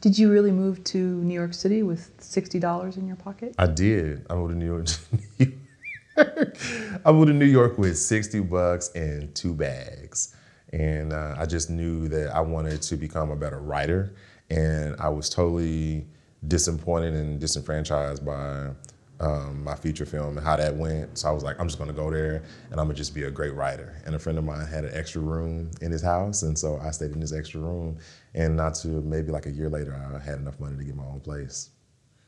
Did you really move to New York City with $60 in your pocket? I did. I moved to New York. I moved to New York with 60 bucks and two bags. And uh, I just knew that I wanted to become a better writer. And I was totally disappointed and disenfranchised by um, my feature film and how that went. So I was like, I'm just gonna go there and I'm gonna just be a great writer. And a friend of mine had an extra room in his house, and so I stayed in his extra room. And not to maybe like a year later, I had enough money to get my own place.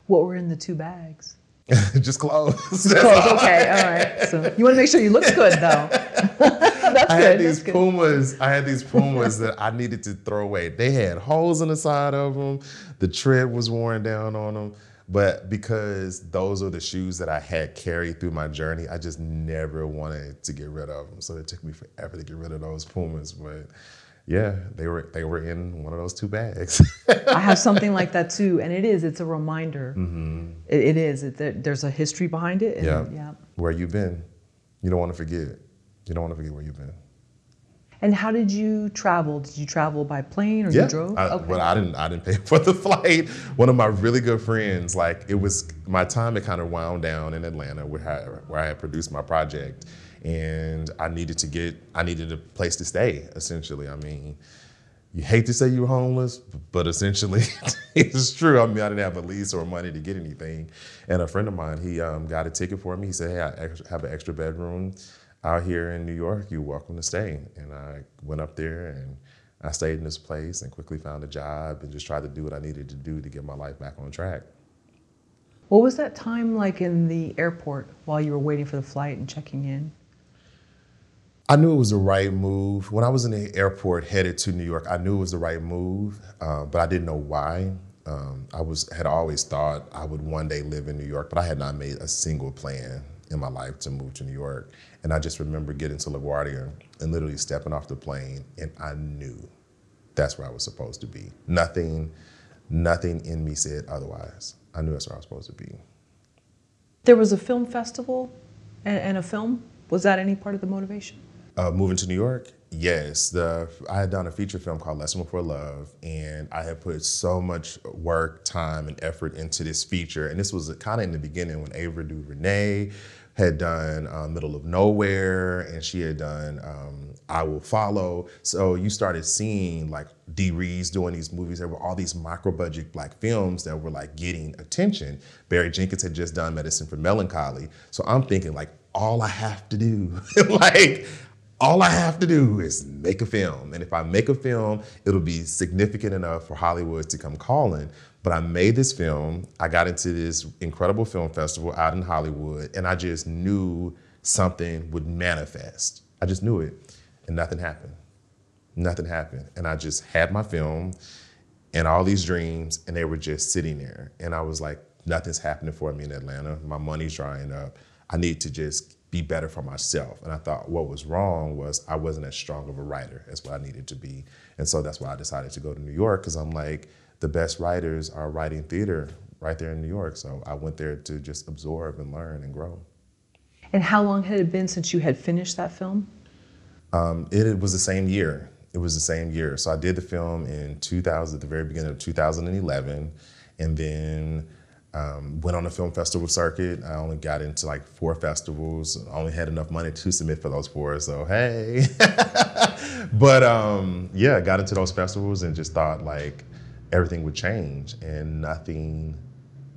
What were in the two bags? just clothes. Just clothes. Okay, all right. So you want to make sure you look good, though. That's I good. had these That's good. Pumas. I had these Pumas that I needed to throw away. They had holes in the side of them. The tread was worn down on them. But because those are the shoes that I had carried through my journey, I just never wanted to get rid of them. So it took me forever to get rid of those Pumas. But yeah, they were they were in one of those two bags. I have something like that too, and it is. It's a reminder. Mm-hmm. It, it is. It, there's a history behind it. And, yeah. yeah. Where you've been? You don't want to forget. You don't want to forget where you've been. And how did you travel? Did you travel by plane or Yeah, you drove? I, but I didn't. I didn't pay for the flight. One of my really good friends, like it was my time. It kind of wound down in Atlanta, where I, where I had produced my project, and I needed to get. I needed a place to stay. Essentially, I mean, you hate to say you're homeless, but essentially, it's true. I mean, I didn't have a lease or money to get anything, and a friend of mine, he um, got a ticket for me. He said, "Hey, I have an extra bedroom." out here in New York, you're welcome to stay. And I went up there and I stayed in this place and quickly found a job and just tried to do what I needed to do to get my life back on track. What was that time like in the airport while you were waiting for the flight and checking in? I knew it was the right move. When I was in the airport headed to New York, I knew it was the right move, uh, but I didn't know why. Um, I was had always thought I would one day live in New York, but I had not made a single plan in my life to move to New York. And I just remember getting to LaGuardia and literally stepping off the plane, and I knew that's where I was supposed to be. Nothing, nothing in me said otherwise. I knew that's where I was supposed to be. There was a film festival and, and a film. Was that any part of the motivation? Uh, moving to New York, yes. The I had done a feature film called Lesson Before Love, and I had put so much work, time, and effort into this feature. And this was kind of in the beginning when Ava DuVernay had done uh, Middle of Nowhere, and she had done um, I Will Follow. So you started seeing like Dee Rees doing these movies. There were all these micro budget black films that were like getting attention. Barry Jenkins had just done Medicine for Melancholy. So I'm thinking like all I have to do, like all I have to do is make a film. And if I make a film, it'll be significant enough for Hollywood to come calling. But I made this film. I got into this incredible film festival out in Hollywood, and I just knew something would manifest. I just knew it, and nothing happened. Nothing happened. And I just had my film and all these dreams, and they were just sitting there. And I was like, nothing's happening for me in Atlanta. My money's drying up. I need to just be better for myself. And I thought what was wrong was I wasn't as strong of a writer as what I needed to be. And so that's why I decided to go to New York because I'm like, the best writers are writing theater right there in New York. So I went there to just absorb and learn and grow. And how long had it been since you had finished that film? Um, it, it was the same year. It was the same year. So I did the film in 2000, at the very beginning of 2011, and then um, went on the film festival circuit. I only got into like four festivals. I only had enough money to submit for those four. So hey, but um, yeah, got into those festivals and just thought like everything would change, and nothing,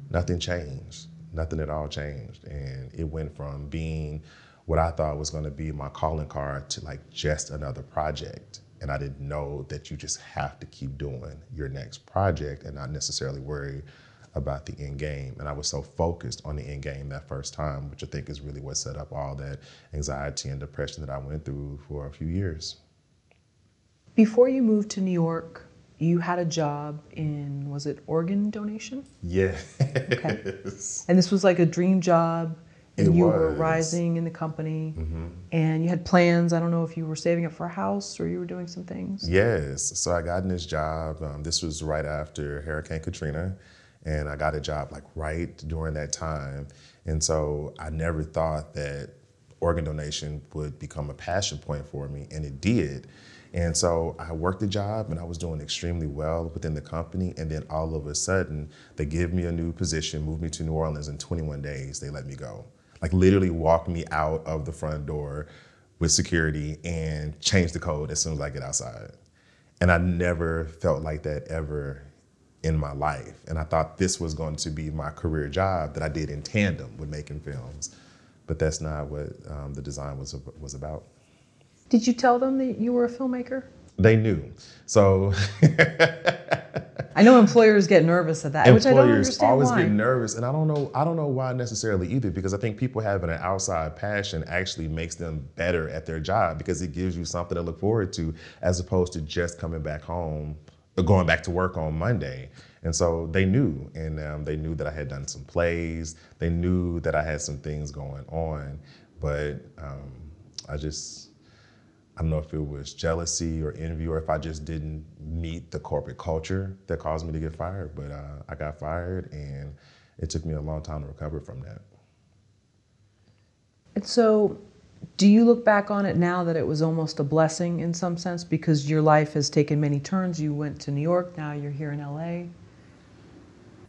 nothing changed. Nothing at all changed, and it went from being what I thought was going to be my calling card to like just another project. And I didn't know that you just have to keep doing your next project and not necessarily worry about the end game. And I was so focused on the end game that first time, which I think is really what set up all that anxiety and depression that I went through for a few years. Before you moved to New York, you had a job in, was it organ donation? Yes. Yeah. And this was like a dream job. And It you were rising in the company. And you had plans. I don't know if you were saving up for a house or you were doing some things. Yes. So I got in this job. Um, this was right after Hurricane Katrina, and I got a job like right during that time. And so I never thought that organ donation would become a passion point for me, and it did. And so I worked the job and I was doing extremely well within the company. And then all of a sudden, they give me a new position, move me to New Orleans. In 21 days, they let me go. Like literally walk me out of the front door with security and change the code as soon as I get outside. And I never felt like that ever in my life. And I thought this was going to be my career job that I did in tandem with making films. But that's not what um, the design was, was about. Did you tell them that you were a filmmaker? They knew. So I know employers get nervous at that, employers which I don't understand always why. get nervous, and I don't know. I don't know why necessarily either, because I think people having an outside passion actually makes them better at their job because it gives you something to look forward to, as opposed to just coming back home, going back to work on Monday. And so they knew, and um, they knew that I had done some plays. They knew that I had some things going on, but um, I just I don't know if it was jealousy or envy or if I just didn't meet the corporate culture that caused me to get fired. But uh, I got fired and it took me a long time to recover from that. And so, do you look back on it now that it was almost a blessing in some sense because your life has taken many turns? You went to New York, now you're here in LA.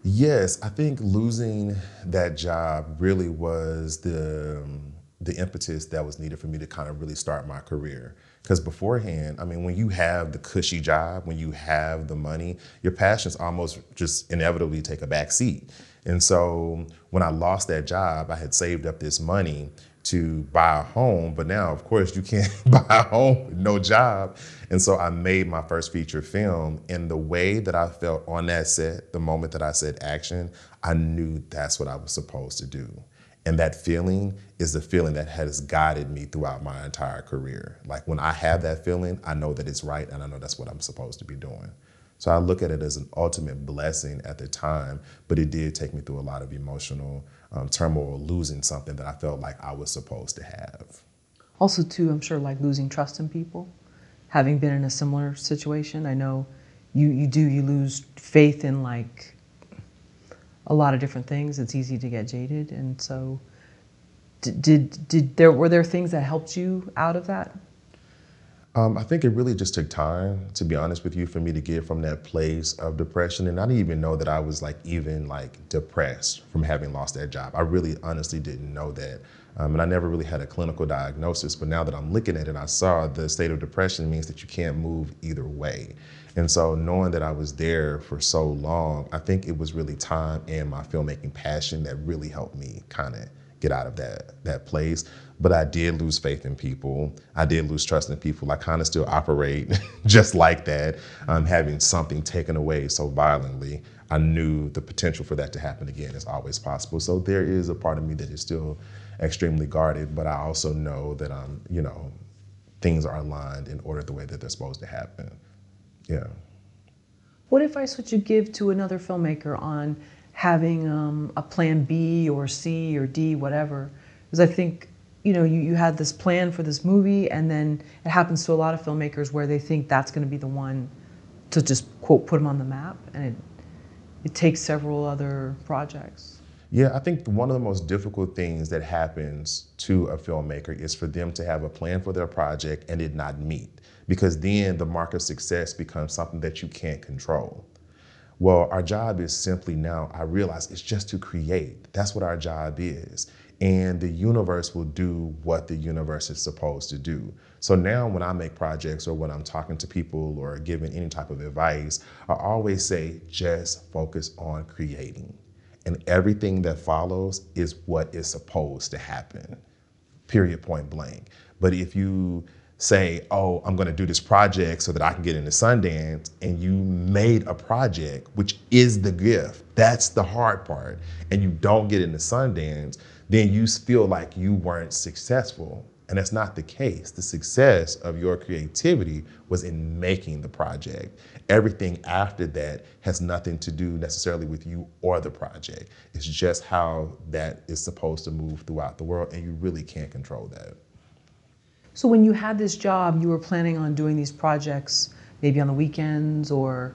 Yes, I think losing that job really was the um, the impetus that was needed for me to kind of really start my career. Because beforehand, I mean, when you have the cushy job, when you have the money, your passions almost just inevitably take a back seat. And so when I lost that job, I had saved up this money to buy a home, but now, of course, you can't buy a home with no job. And so I made my first feature film. And the way that I felt on that set, the moment that I said action, I knew that's what I was supposed to do. And that feeling is the feeling that has guided me throughout my entire career. Like when I have that feeling, I know that it's right and I know that's what I'm supposed to be doing. So I look at it as an ultimate blessing at the time, but it did take me through a lot of emotional um, turmoil, losing something that I felt like I was supposed to have. Also, too, I'm sure like losing trust in people. Having been in a similar situation, I know you, you do, you lose faith in like a lot of different things. It's easy to get jaded, and so did did, did there were there things that helped you out of that? Um, I think it really just took time, to be honest with you, for me to get from that place of depression. And I didn't even know that I was like even like depressed from having lost that job. I really honestly didn't know that. Um, and I never really had a clinical diagnosis, but now that I'm looking at it, I saw the state of depression means that you can't move either way. And so knowing that I was there for so long, I think it was really time and my filmmaking passion that really helped me kind of get out of that that place. But I did lose faith in people. I did lose trust in people. I kind of still operate just like that, um, having something taken away so violently. I knew the potential for that to happen again is always possible. So there is a part of me that is still extremely guarded, but I also know that I'm, you know, things are aligned in order the way that they're supposed to happen. Yeah. What advice would you give to another filmmaker on having um, a plan B or C or D, whatever? Because I think you know you, you had this plan for this movie, and then it happens to a lot of filmmakers where they think that's going to be the one to just quote put them on the map, and it it takes several other projects. Yeah, I think one of the most difficult things that happens to a filmmaker is for them to have a plan for their project and it not meet, because then the mark of success becomes something that you can't control. Well, our job is simply now, I realize it's just to create. That's what our job is. And the universe will do what the universe is supposed to do. So now when I make projects or when I'm talking to people or giving any type of advice, I always say just focus on creating. And everything that follows is what is supposed to happen, period, point blank. But if you say, oh, I'm gonna do this project so that I can get into Sundance, and you made a project, which is the gift, that's the hard part, and you don't get into Sundance, then you feel like you weren't successful. And that's not the case. The success of your creativity was in making the project. Everything after that has nothing to do necessarily with you or the project. It's just how that is supposed to move throughout the world, and you really can't control that. So when you had this job, you were planning on doing these projects maybe on the weekends or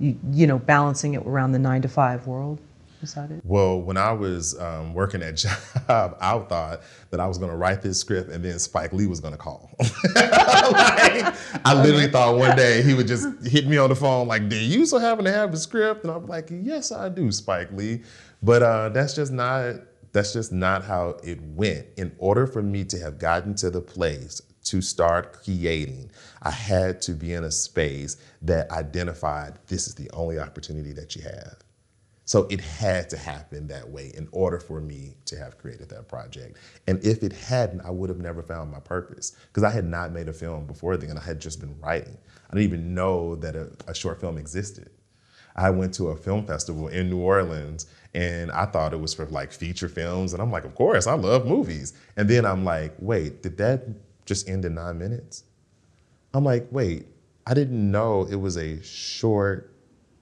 you, you know balancing it around the nine to five world. decided? Well, when I was um, working at job, I thought that I was going to write this script and then Spike Lee was going to call. like, I literally thought one day he would just hit me on the phone like, "Do you so happen to have the script?" And I'm like, "Yes, I do, Spike Lee." But uh, that's just not that's just not how it went. In order for me to have gotten to the place to start creating, I had to be in a space that identified this is the only opportunity that you have. So it had to happen that way in order for me to have created that project. And if it hadn't, I would have never found my purpose because I had not made a film before then. I had just been writing. I didn't even know that a, a short film existed. I went to a film festival in New Orleans and I thought it was for like feature films. And I'm like, of course, I love movies. And then I'm like, wait, did that just end in nine minutes? I'm like, wait, I didn't know it was a short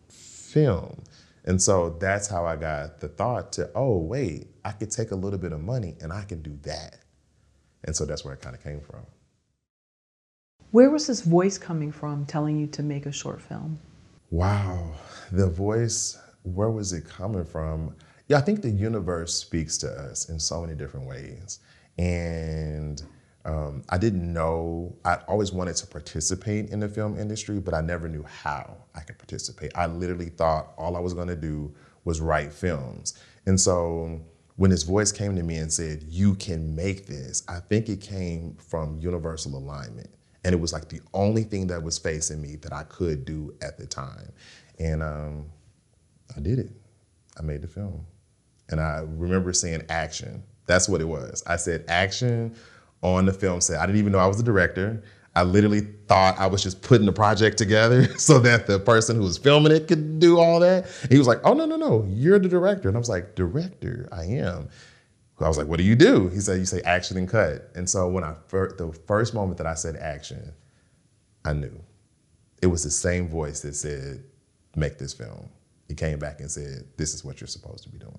film. And so that's how I got the thought to, oh, wait, I could take a little bit of money and I can do that. And so that's where it kind of came from. Where was this voice coming from telling you to make a short film? Wow, the voice, where was it coming from? Yeah, I think the universe speaks to us in so many different ways. And um, I didn't know, I always wanted to participate in the film industry, but I never knew how I could participate. I literally thought all I was gonna do was write films. And so when his voice came to me and said, You can make this, I think it came from universal alignment. And it was like the only thing that was facing me that I could do at the time. And um, I did it. I made the film. And I remember saying action. That's what it was. I said action on the film set. I didn't even know I was the director. I literally thought I was just putting the project together so that the person who was filming it could do all that. He was like, oh, no, no, no, you're the director. And I was like, director, I am. I was like, what do you do? He said, you say action and cut. And so when I, the first moment that I said action, I knew. It was the same voice that said, make this film. He came back and said, this is what you're supposed to be doing.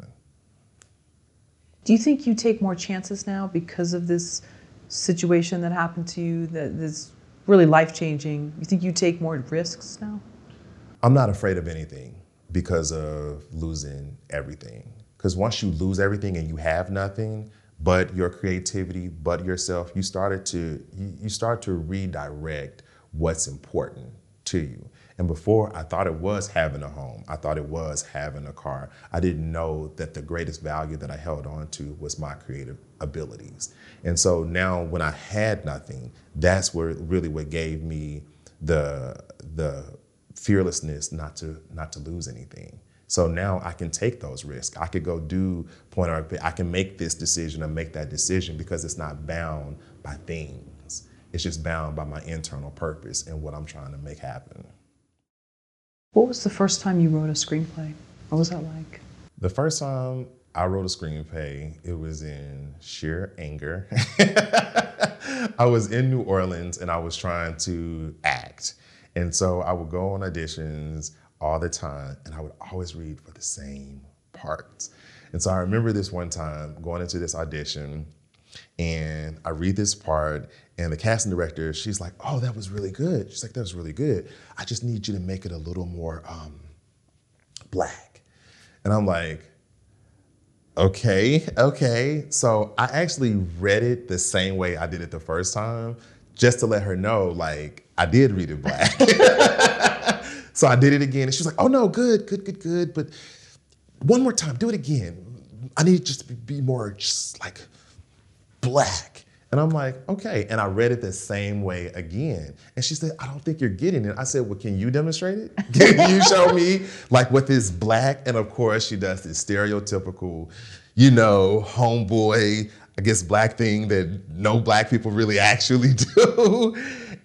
Do you think you take more chances now because of this situation that happened to you that is really life changing? You think you take more risks now? I'm not afraid of anything because of losing everything. Because once you lose everything and you have nothing but your creativity, but yourself, you started to you, you start to redirect what's important to you. And before, I thought it was having a home. I thought it was having a car. I didn't know that the greatest value that I held on to was my creative abilities. And so now when I had nothing, that's where really what gave me the the fearlessness not to not to lose anything. So now I can take those risks. I could go do point art. I can make this decision or make that decision because it's not bound by things. It's just bound by my internal purpose and what I'm trying to make happen. What was the first time you wrote a screenplay? What was that like? The first time I wrote a screenplay, it was in sheer anger. I was in New Orleans and I was trying to act. And so I would go on auditions all the time, and I would always read for the same parts. And so I remember this one time going into this audition, and I read this part, and the casting director, she's like, "Oh, that was really good." She's like, "That was really good. I just need you to make it a little more um, black." And I'm like, "Okay, okay." So I actually read it the same way I did it the first time, just to let her know, like, I did read it black. So I did it again, and she's like, "Oh no, good, good, good, good." But one more time, do it again. I need it just to be more just like black. And I'm like, okay. And I read it the same way again. And she said, I don't think you're getting it. I said, well, can you demonstrate it? Can you show me like what this black? And of course, she does this stereotypical, you know, homeboy, I guess, black thing that no black people really actually do.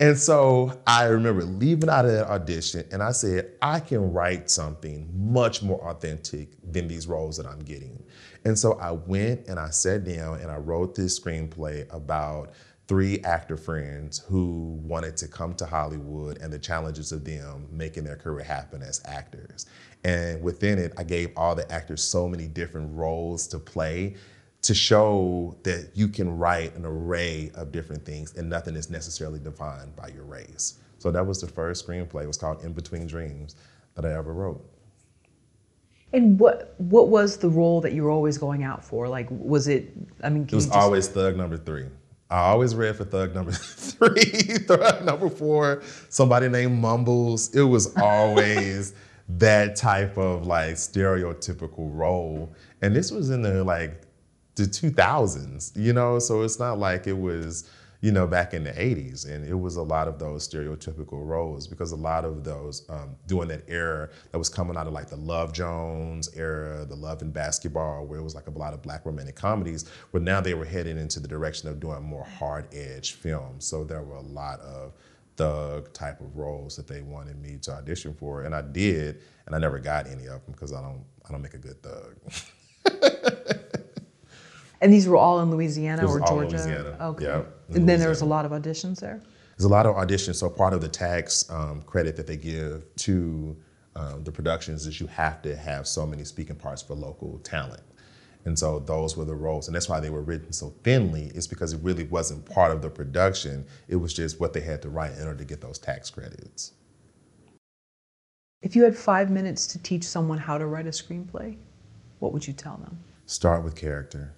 And so I remember leaving out of that audition and I said, I can write something much more authentic than these roles that I'm getting. And so I went and I sat down and I wrote this screenplay about three actor friends who wanted to come to Hollywood and the challenges of them making their career happen as actors. And within it, I gave all the actors so many different roles to play to show that you can write an array of different things and nothing is necessarily defined by your race. So that was the first screenplay. It was called In Between Dreams that I ever wrote. And what what was the role that you were always going out for? Like, was it? I mean, It was just, always thug number three. I always read for thug number three, thug number four, somebody named Mumbles. It was always that type of like stereotypical role. And this was in the like the 2000s, you know? So it's not like it was, you know, back in the 80s. And it was a lot of those stereotypical roles because a lot of those um, during that era that was coming out of like the Love Jones era, the Love and Basketball, where it was like a lot of black romantic comedies, where now they were heading into the direction of doing more hard edge films. So there were a lot of thug type of roles that they wanted me to audition for. And I did, and I never got any of them because I don't I don't make a good thug. and these were all in Louisiana or Georgia. Louisiana. Okay. In and then there was a lot of auditions there. There's a lot of auditions. So part of the tax um, credit that they give to um, the productions is you have to have so many speaking parts for local talent. And so those were the roles. And that's why they were written so thinly, is because it really wasn't part of the production. It was just what they had to write in order to get those tax credits. If you had five minutes to teach someone how to write a screenplay, what would you tell them? Start with character.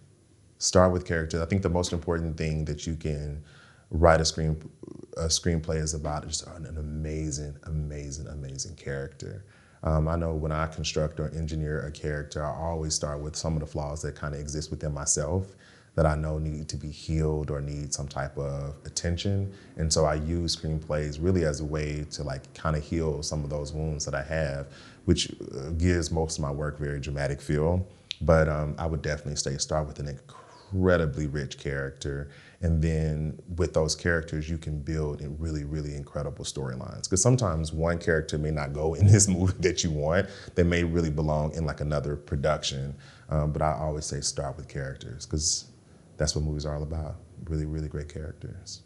Start with character. I think the most important thing that you can write a screen a screenplay is about just an amazing, amazing, amazing character. Um, I know when I construct or engineer a character, I always start with some of the flaws that kind of exist within myself that I know need to be healed or need some type of attention. And so I use screenplays really as a way to like kind of heal some of those wounds that I have, which uh, gives most of my work very dramatic feel. But um, I would definitely say start with an incredibly rich character. And then with those characters, you can build in really, really incredible storylines. Because sometimes one character may not go in this movie that you want. They may really belong in like another production. Um, but I always say start with characters because that's what movies are all about. Really, really great characters.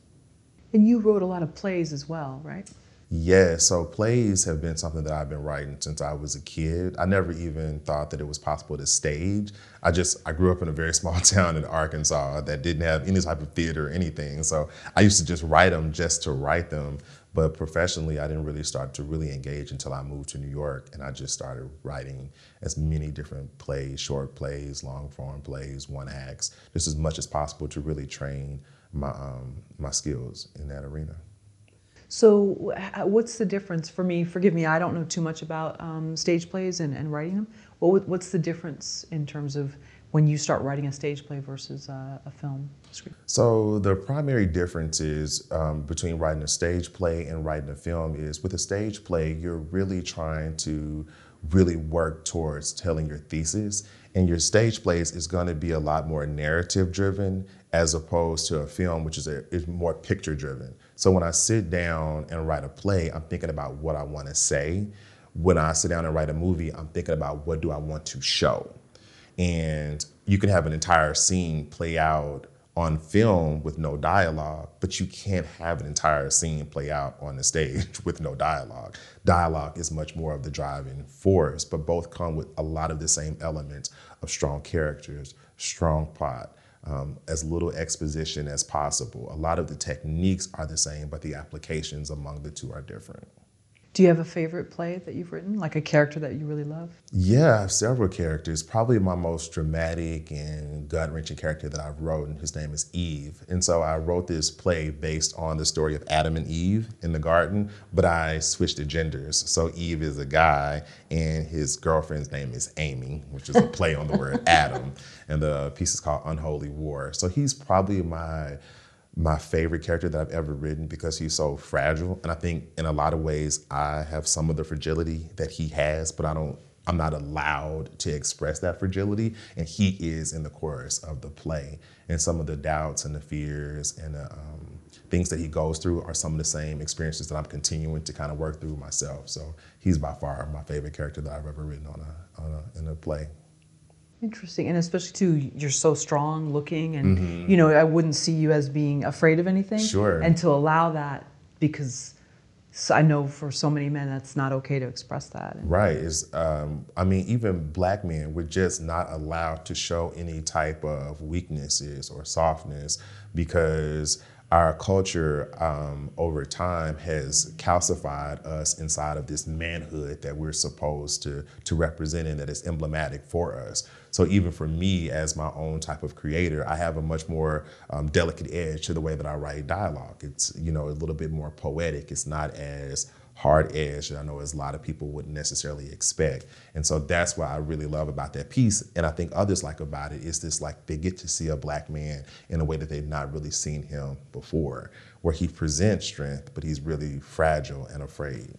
And you wrote a lot of plays as well, right? Yeah, so plays have been something that I've been writing since I was a kid. I never even thought that it was possible to stage. I just I grew up in a very small town in Arkansas that didn't have any type of theater or anything. So I used to just write them just to write them. But professionally, I didn't really start to really engage until I moved to New York and I just started writing as many different plays, short plays, long form plays, one acts, just as much as possible to really train my um, my skills in that arena. So, what's the difference for me? Forgive me, I don't know too much about um, stage plays and, and writing them. What, what's the difference in terms of when you start writing a stage play versus uh, a film script? So the primary difference is um, between writing a stage play and writing a film is with a stage play, you're really trying to really work towards telling your thesis. And your stage plays is going to be a lot more narrative driven as opposed to a film, which is, a, is more picture driven. So when I sit down and write a play, I'm thinking about what I want to say. When I sit down and write a movie, I'm thinking about what do I want to show and you can have an entire scene play out on film with no dialogue, but you can't have an entire scene play out on the stage with no dialogue. Dialogue is much more of the driving force, but both come with a lot of the same elements of strong characters, strong plot, um, as little exposition as possible. A lot of the techniques are the same, but the applications among the two are different. Do you have a favorite play that you've written, like a character that you really love? Yeah, I have several characters. Probably my most dramatic and gut wrenching character that I've written, his name is Eve. And so I wrote this play based on the story of Adam and Eve in the garden, but I switched the genders. So Eve is a guy, and his girlfriend's name is Amy, which is a play on the word Adam. And the piece is called Unholy War. So he's probably my my favorite character that I've ever written because he's so fragile. And I think in a lot of ways I have some of the fragility that he has, but I don't I'm not allowed to express that fragility. And he is in the chorus of the play. And some of the doubts and the fears and the um, things that he goes through are some of the same experiences that I'm continuing to kind of work through myself. So he's by far my favorite character that I've ever written on a, on a in a play. Interesting, and especially too, you're so strong looking, and you know, I wouldn't see you as being afraid of anything. Sure. And to allow that, because I know for so many men that's not okay to express that. Right. Is um, I mean, even black men were just not allowed to show any type of weaknesses or softness because our culture um, over time has calcified us inside of this manhood that we're supposed to, to represent and that is emblematic for us. So even for me as my own type of creator, I have a much more um, delicate edge to the way that I write dialogue. It's, you know, a little bit more poetic. It's not as hard edge that I know as a lot of people wouldn't necessarily expect. And so that's what I really love about that piece. And I think others like about it is this like they get to see a black man in a way that they've not really seen him before, where he presents strength, but he's really fragile and afraid.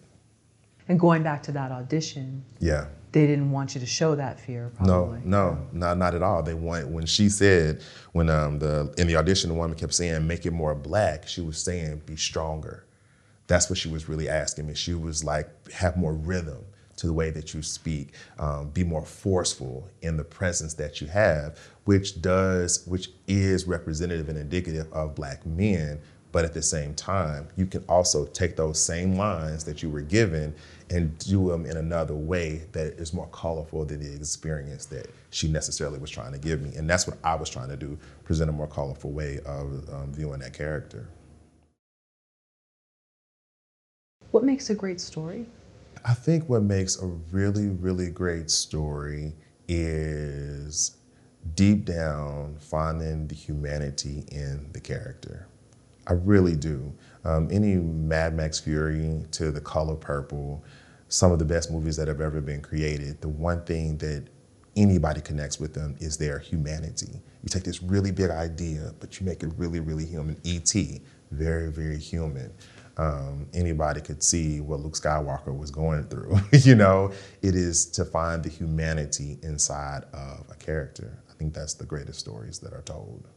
And going back to that audition, yeah. They didn't want you to show that fear, probably. No, no, not not at all. They want when she said when um the in the audition the woman kept saying make it more black, she was saying be stronger that's what she was really asking me. She was like, have more rhythm to the way that you speak, um, be more forceful in the presence that you have, which does, which is representative and indicative of black men. But at the same time, you can also take those same lines that you were given and do them in another way that is more colorful than the experience that she necessarily was trying to give me. And that's what I was trying to do, present a more colorful way of um, viewing that character. What makes a great story? I think what makes a really, really great story is deep down finding the humanity in the character. I really do. Um, any Mad Max Fury to The Color Purple, some of the best movies that have ever been created, the one thing that anybody connects with them is their humanity. You take this really big idea, but you make it really, really human. E.T., very, very human um, anybody could see what Luke Skywalker was going through. you know, it is to find the humanity inside of a character. I think that's the greatest stories that are told.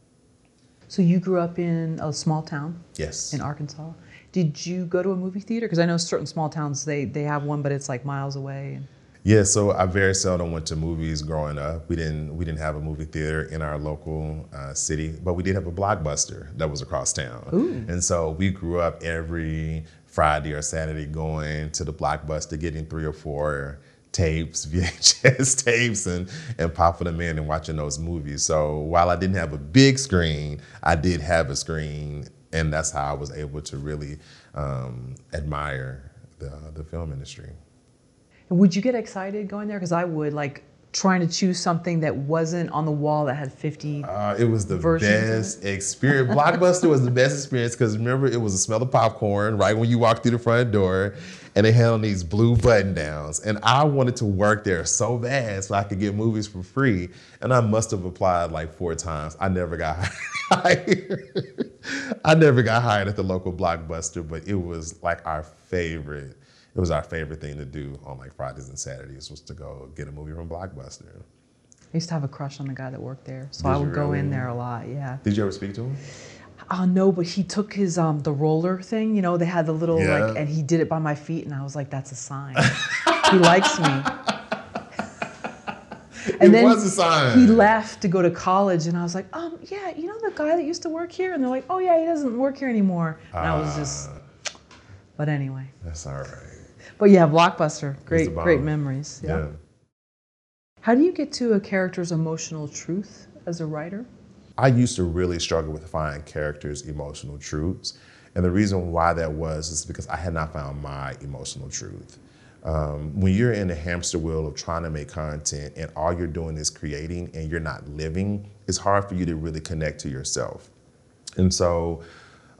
So you grew up in a small town? Yes. In Arkansas. Did you go to a movie theater? Because I know certain small towns they they have one, but it's like miles away. Yeah, so I very seldom went to movies growing up. We didn't we didn't have a movie theater in our local uh, city, but we did have a blockbuster that was across town. Ooh. And so we grew up every Friday or Saturday going to the blockbuster, getting three or four tapes, VHS tapes, and and popping them in and watching those movies. So while I didn't have a big screen, I did have a screen, and that's how I was able to really um, admire the the film industry. Would you get excited going there? Because I would, like trying to choose something that wasn't on the wall that had 50 uh, it was the best experience. Blockbuster was the best experience because remember it was a smell of popcorn right when you walked through the front door and they had on these blue button downs and i wanted to work there so bad so i could get movies for free and i must have applied like four times. I never got hired. I never got hired at the local blockbuster but it was like our favorite it was our favorite thing to do on like Fridays and Saturdays was to go get a movie from Blockbuster. I used to have a crush on the guy that worked there, so Did I would go in there a lot. Yeah. Did you ever speak to him? Uh, no, but he took his um the roller thing. You know, they had the little yeah. like, and he did it by my feet, and I was like, that's a sign. he likes me. And it then was a sign. He left to go to college, and I was like, um, yeah, you know the guy that used to work here, and they're like, oh yeah, he doesn't work here anymore. And uh, I was just, ah. but anyway. That's all right. But yeah, Blockbuster, great, great memories. Yeah. yeah. How do you get to a character's emotional truth as a writer? I used to really struggle with finding characters' emotional truths. And the reason why that was is because I had not found my emotional truth. Um, when you're in the hamster wheel of trying to make content and all you're doing is creating and you're not living, it's hard for you to really connect to yourself. And so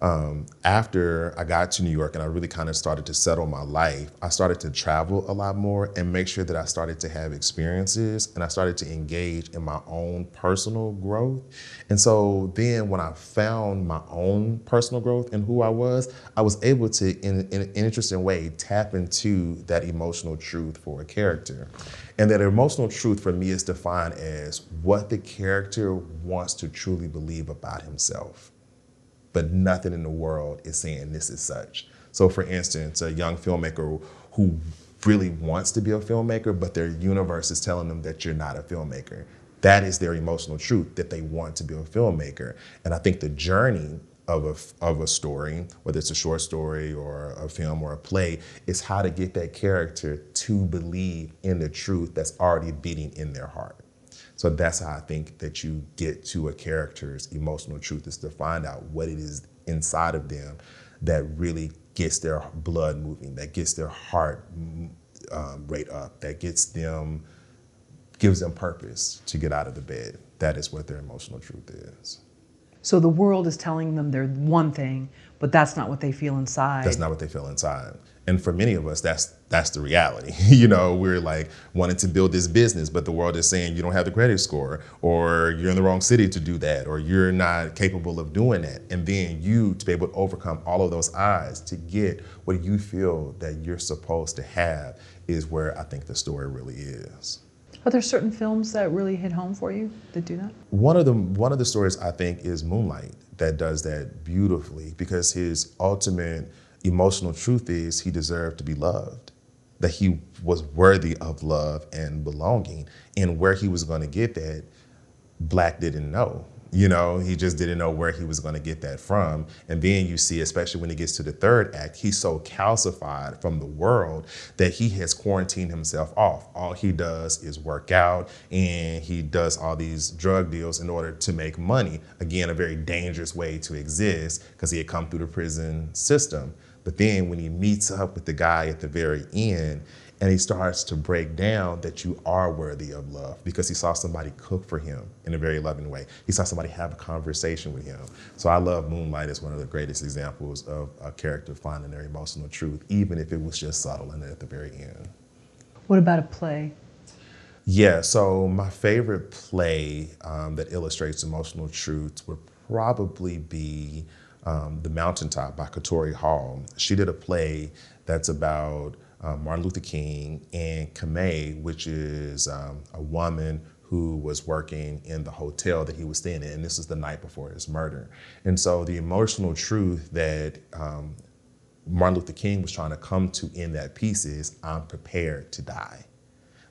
um, after I got to New York and I really kind of started to settle my life, I started to travel a lot more and make sure that I started to have experiences and I started to engage in my own personal growth. And so then when I found my own personal growth and who I was, I was able to, in, in an interesting way, tap into that emotional truth for a character. And that emotional truth for me is defined as what the character wants to truly believe about himself but nothing in the world is saying this is such. So, for instance, a young filmmaker who really wants to be a filmmaker, but their universe is telling them that you're not a filmmaker. That is their emotional truth that they want to be a filmmaker. And I think the journey of a, of a story, whether it's a short story or a film or a play, is how to get that character to believe in the truth that's already beating in their heart. So that's how I think that you get to a character's emotional truth is to find out what it is inside of them that really gets their blood moving, that gets their heart um, rate up, that gets them, gives them purpose to get out of the bed. That is what their emotional truth is. So the world is telling them they're one thing, but that's not what they feel inside. That's not what they feel inside. And for many of us, that's that's the reality. you know, we're like wanting to build this business, but the world is saying you don't have the credit score, or you're in the wrong city to do that, or you're not capable of doing that. And then you to be able to overcome all of those odds to get what you feel that you're supposed to have is where I think the story really is. Are there certain films that really hit home for you that do that? One of the one of the stories I think is Moonlight that does that beautifully because his ultimate emotional truth is he deserved to be loved, that he was worthy of love and belonging, and where he was going to get that, Black didn't know. You know, he just didn't know where he was going to get that from. And then you see, especially when he gets to the third act, he's so calcified from the world that he has quarantined himself off. All he does is work out and he does all these drug deals in order to make money. Again, a very dangerous way to exist because he had come through the prison system. But then when he meets up with the guy at the very end, and he starts to break down that you are worthy of love because he saw somebody cook for him in a very loving way. He saw somebody have a conversation with him. So I love Moonlight as one of the greatest examples of a character finding their emotional truth, even if it was just subtle and at the very end. What about a play? Yeah, so my favorite play um, that illustrates emotional truth would probably be um, The Mountaintop by Katori Hall. She did a play that's about um, Martin Luther King, and Camae, which is um, a woman who was working in the hotel that he was staying in. And this is the night before his murder. And so the emotional truth that um, Martin Luther King was trying to come to in that piece is I'm prepared to die.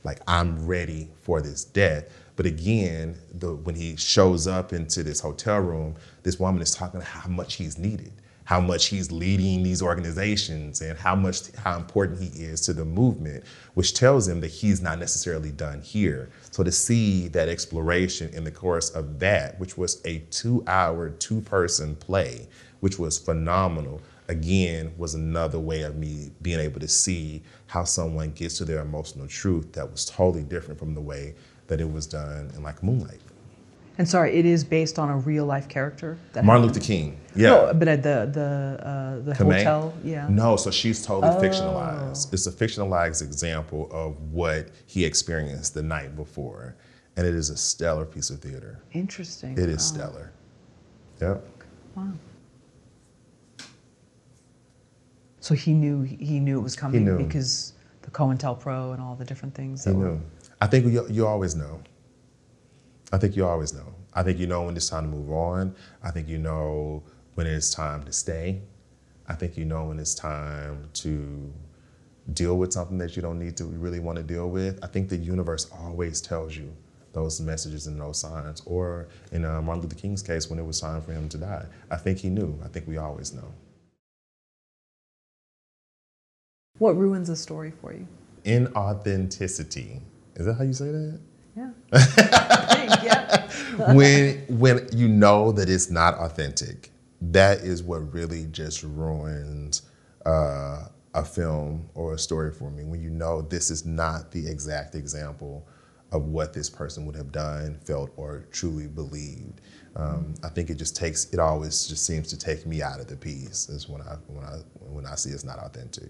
Like I'm ready for this death. But again, the, when he shows up into this hotel room, this woman is talking about how much he's needed how much he's leading these organizations and how much how important he is to the movement, which tells him that he's not necessarily done here. So to see that exploration in the course of that, which was a two-hour, two-person play, which was phenomenal, again was another way of me being able to see how someone gets to their emotional truth that was totally different from the way that it was done in like Moonlight. And sorry, it is based on a real life character. That Martin Luther King. Yeah. No, but at the the uh, the Camae? hotel. Yeah. No, so she's totally oh. fictionalized. It's a fictionalized example of what he experienced the night before, and it is a stellar piece of theater. Interesting. It is stellar. Yep. Wow. So he knew he knew it was coming because the COINTELPRO and all the different things. He knew. I think you, you always know. I think you always know. I think you know when it's time to move on. I think you know when it's time to stay. I think you know when it's time to deal with something that you don't need to really want to deal with. I think the universe always tells you those messages and those signs. Or in uh, Martin Luther King's case, when it was time for him to die, I think he knew. I think we always know. What ruins a story for you? Inauthenticity. Is that how you say that? Yeah. yeah. when when you know that it's not authentic, that is what really just ruins uh, a film or a story for me. When you know this is not the exact example of what this person would have done, felt, or truly believed. Um, I think it just takes it always just seems to take me out of the piece. Is when I when I when I see it's not authentic.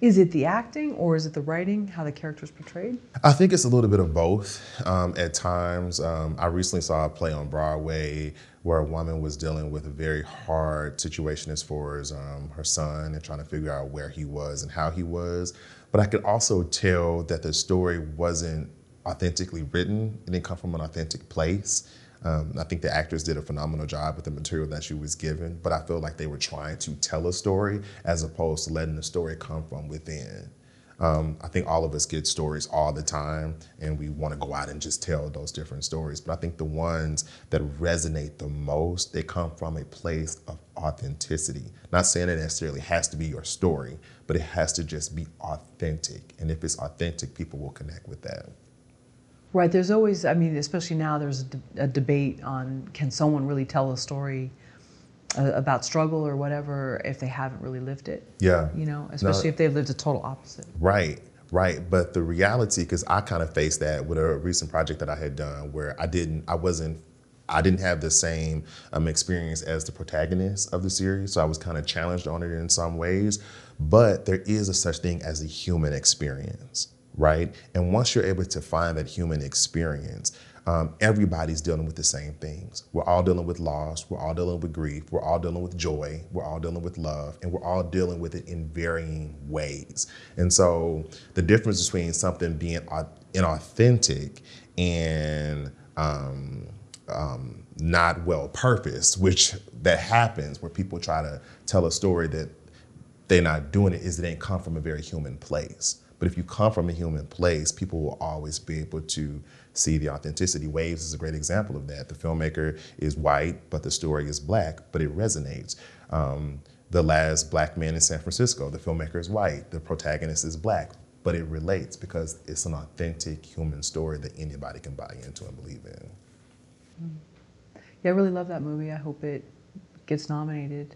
Is it the acting or is it the writing, how the character's portrayed? I think it's a little bit of both um, at times. Um, I recently saw a play on Broadway where a woman was dealing with a very hard situation as far as um, her son and trying to figure out where he was and how he was. But I could also tell that the story wasn't authentically written, it didn't come from an authentic place. Um, I think the actors did a phenomenal job with the material that she was given, but I feel like they were trying to tell a story as opposed to letting the story come from within. Um, I think all of us get stories all the time, and we want to go out and just tell those different stories. But I think the ones that resonate the most, they come from a place of authenticity. Not saying it necessarily has to be your story, but it has to just be authentic. And if it's authentic, people will connect with that. Right. There's always, I mean, especially now, there's a, debate on can someone really tell a story uh, about struggle or whatever if they haven't really lived it. Yeah. You know, especially if they've lived a total opposite. Right, right. But the reality, because I kind of faced that with a recent project that I had done where I didn't, I wasn't, I didn't have the same um, experience as the protagonist of the series. So I was kind of challenged on it in some ways. But there is a such thing as a human experience, right? And once you're able to find that human experience, um, everybody's dealing with the same things. We're all dealing with loss. We're all dealing with grief. We're all dealing with joy. We're all dealing with love. And we're all dealing with it in varying ways. And so the difference between something being inauthentic and um, um, not well purposed, which that happens where people try to tell a story that they're not doing it, is it ain't come from a very human place. But if you come from a human place, people will always be able to see the authenticity. Waves is a great example of that. The filmmaker is white, but the story is black, but it resonates. Um, the last black man in San Francisco, the filmmaker is white, the protagonist is black, but it relates because it's an authentic human story that anybody can buy into and believe in. Yeah, I really love that movie. I hope it gets nominated.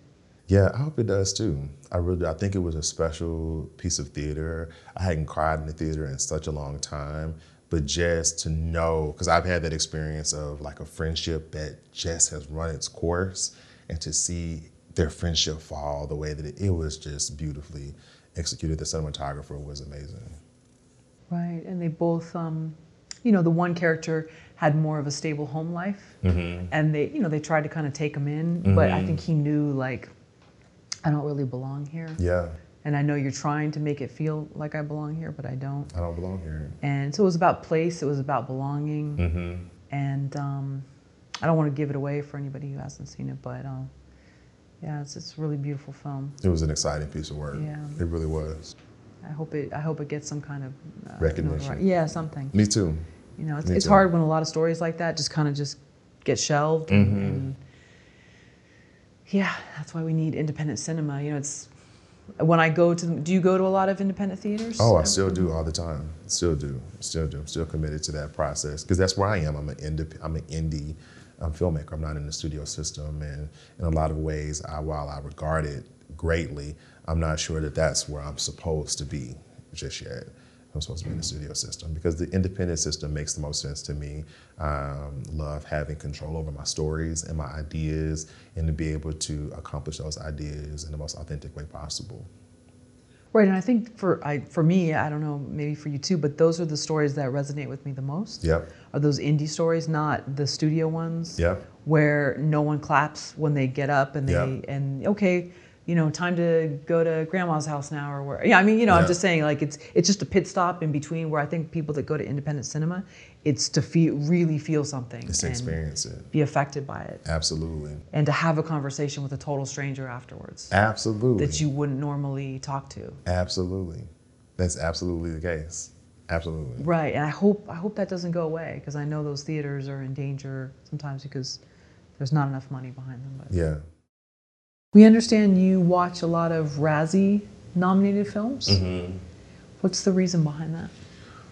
Yeah, I hope it does too. I really, I think it was a special piece of theater. I hadn't cried in the theater in such a long time but just to know because i've had that experience of like a friendship that just has run its course and to see their friendship fall the way that it, it was just beautifully executed the cinematographer was amazing right and they both um, you know the one character had more of a stable home life mm-hmm. and they you know they tried to kind of take him in mm-hmm. but i mm-hmm. think he knew like i don't really belong here yeah and I know you're trying to make it feel like I belong here, but I don't. I don't belong here. And so it was about place. It was about belonging. Mm-hmm. And um, I don't want to give it away for anybody who hasn't seen it, but um, yeah, it's it's a really beautiful film. It was an exciting piece of work. Yeah, it really was. I hope it. I hope it gets some kind of uh, recognition. yeah, something. Me too. You know, it's, it's hard when a lot of stories like that just kind of just get shelved. Mm-hmm. And, and yeah, that's why we need independent cinema. You know, it's when I go to, do you go to a lot of independent theaters? Oh, I still do all the time. Still do, still do. I'm still committed to that process because that's where I am. I'm an indie, I'm an indie um, filmmaker. I'm not in the studio system, and in a lot of ways, I, while I regard it greatly, I'm not sure that that's where I'm supposed to be just yet. I'm supposed to be in the studio system because the independent system makes the most sense to me. Um, love having control over my stories and my ideas and to be able to accomplish those ideas in the most authentic way possible. Right, and I think for I, for me, I don't know, maybe for you too, but those are the stories that resonate with me the most. Yep. Are those indie stories, not the studio ones? Yep. Where no one claps when they get up and they yep. and okay, you know, time to go to grandma's house now or where. Yeah, I mean, you know, yeah. I'm just saying like it's it's just a pit stop in between where I think people that go to independent cinema, it's to feel really feel something. It's to experience it. Be affected by it. Absolutely. And to have a conversation with a total stranger afterwards. Absolutely. That you wouldn't normally talk to. Absolutely. That's absolutely the case. Absolutely. Right, and I hope I hope that doesn't go away because I know those theaters are in danger sometimes because there's not enough money behind them. But. Yeah. We understand you watch a lot of Razzie nominated films. Mm-hmm. What's the reason behind that?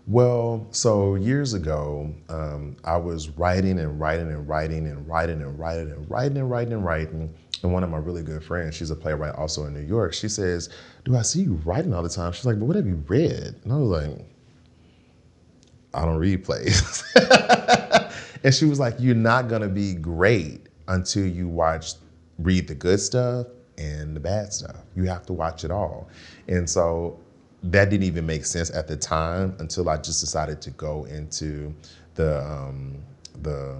Well, so years ago, um, I was writing and writing and writing and writing and writing and writing and writing and writing. And one of my really good friends, she's a playwright also in New York, she says, Do I see you writing all the time? She's like, But what have you read? And I was like, I don't read plays. and she was like, You're not going to be great until you watch read the good stuff and the bad stuff. You have to watch it all. And so that didn't even make sense at the time until I just decided to go into the um, the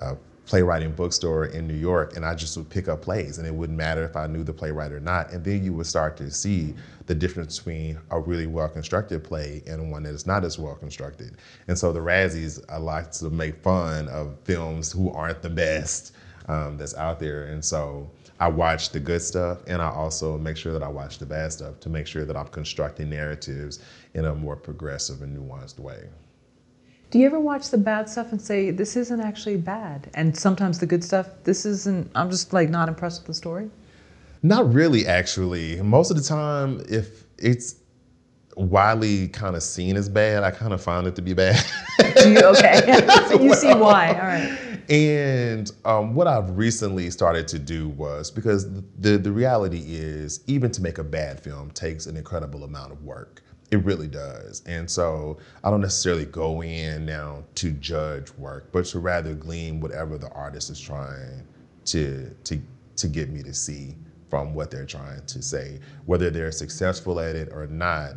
uh, playwriting bookstore in New York, and I just would pick up plays, and it wouldn't matter if I knew the playwright or not. And then you would start to see the difference between a really well constructed play and one that is not as well constructed. And so the Razzies, I like to make fun of films who aren't the best um, that's out there. And so I watch the good stuff and I also make sure that I watch the bad stuff to make sure that I'm constructing narratives in a more progressive and nuanced way. Do you ever watch the bad stuff and say, this isn't actually bad? And sometimes the good stuff, this isn't, I'm just like not impressed with the story? Not really, actually. Most of the time, if it's widely kind of seen as bad, I kind of find it to be bad. Do you? Okay. you see why. All right and um, what I've recently started to do was because the the reality is even to make a bad film takes an incredible amount of work. It really does. And so I don't necessarily go in now to judge work, but to rather glean whatever the artist is trying to to to get me to see from what they're trying to say. Whether they're successful at it or not,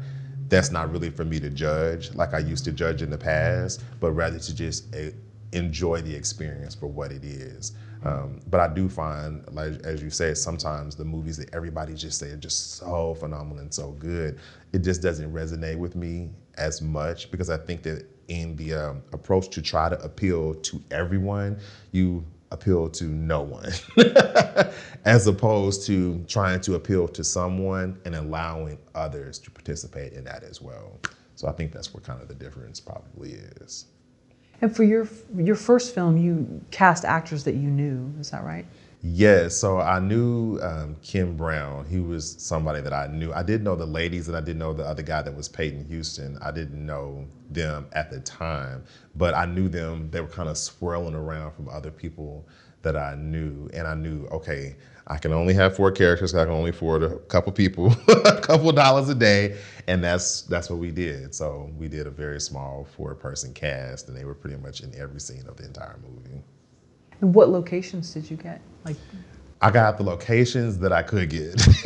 that's not really for me to judge like I used to judge in the past, but rather to just uh, enjoy the experience for what it is. Um, but I do find, like as you said, sometimes the movies that everybody just say are just so phenomenal and so good, it just doesn't resonate with me as much because I think that in the um, approach to try to appeal to everyone, you appeal to no one, as opposed to trying to appeal to someone and allowing others to participate in that as well. So I think that's where kind of the difference probably is. And for your your first film, you cast actors that you knew. Is that right? Yes. So I knew um, Kim Brown. He was somebody that I knew. I did know the ladies, and I did know the other guy that was Peyton Houston. I didn't know them at the time, but I knew them. They were kind of swirling around from other people that I knew, and I knew okay. I can only have four characters. I can only afford a couple people, a couple dollars a day, and that's that's what we did. So we did a very small four-person cast, and they were pretty much in every scene of the entire movie. And what locations did you get? Like, I got the locations that I could get.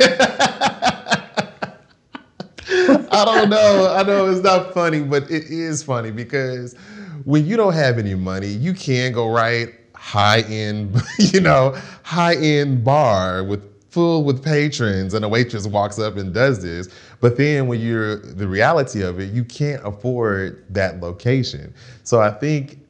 I don't know. I know it's not funny, but it is funny because when you don't have any money, you can go right high end, you know, high end bar with full with patrons and a waitress walks up and does this. But then when you're the reality of it, you can't afford that location. So I think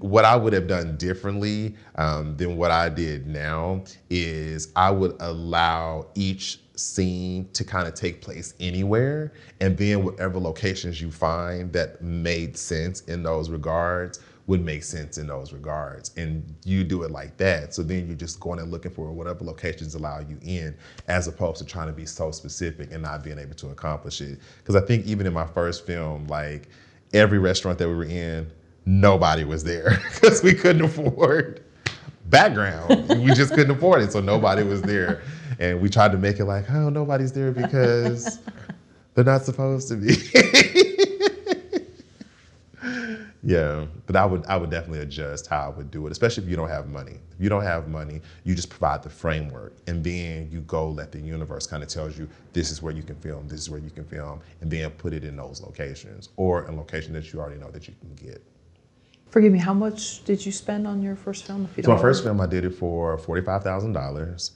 what I would have done differently um, than what I did now is I would allow each scene to kind of take place anywhere, and then whatever locations you find that made sense in those regards would make sense in those regards. And you do it like that. So then you're just going and looking for whatever locations allow you in, as opposed to trying to be so specific and not being able to accomplish it. Because I think even in my first film, like every restaurant that we were in, nobody was there because we couldn't afford background. we just couldn't afford it. So nobody was there. And we tried to make it like, oh, nobody's there because they're not supposed to be. Yeah, but I would I would definitely adjust how I would do it, especially if you don't have money. If you don't have money, you just provide the framework, and then you go let the universe kind of tells you this is where you can film, this is where you can film, and then put it in those locations or in location that you already know that you can get. Forgive me, how much did you spend on your first film? If you so my first film, I did it for forty five thousand dollars.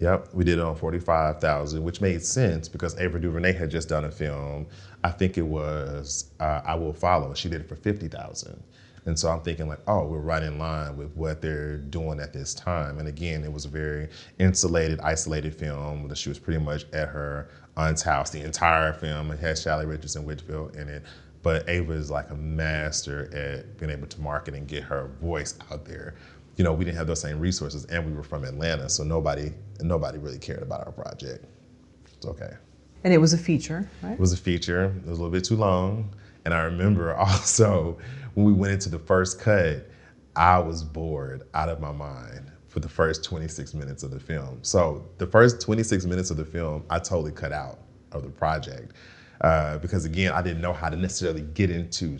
Yep, we did it on forty five thousand, which made sense because Ava DuVernay had just done a film I think it was uh, I Will Follow. She did it for 50,000. And so I'm thinking like, oh, we're right in line with what they're doing at this time. And again, it was a very insulated, isolated film. that She was pretty much at her aunt's house the entire film. It has Salli Richardson Whitfield in it. But Ava is like a master at being able to market and get her voice out there. You know, we didn't have those same resources and we were from Atlanta, so nobody nobody really cared about our project. It's okay. And it was a feature, right? It was a feature. It was a little bit too long. And I remember also when we went into the first cut, I was bored out of my mind for the first 26 minutes of the film. So the first 26 minutes of the film, I totally cut out of the project. Uh, because again, I didn't know how to necessarily get into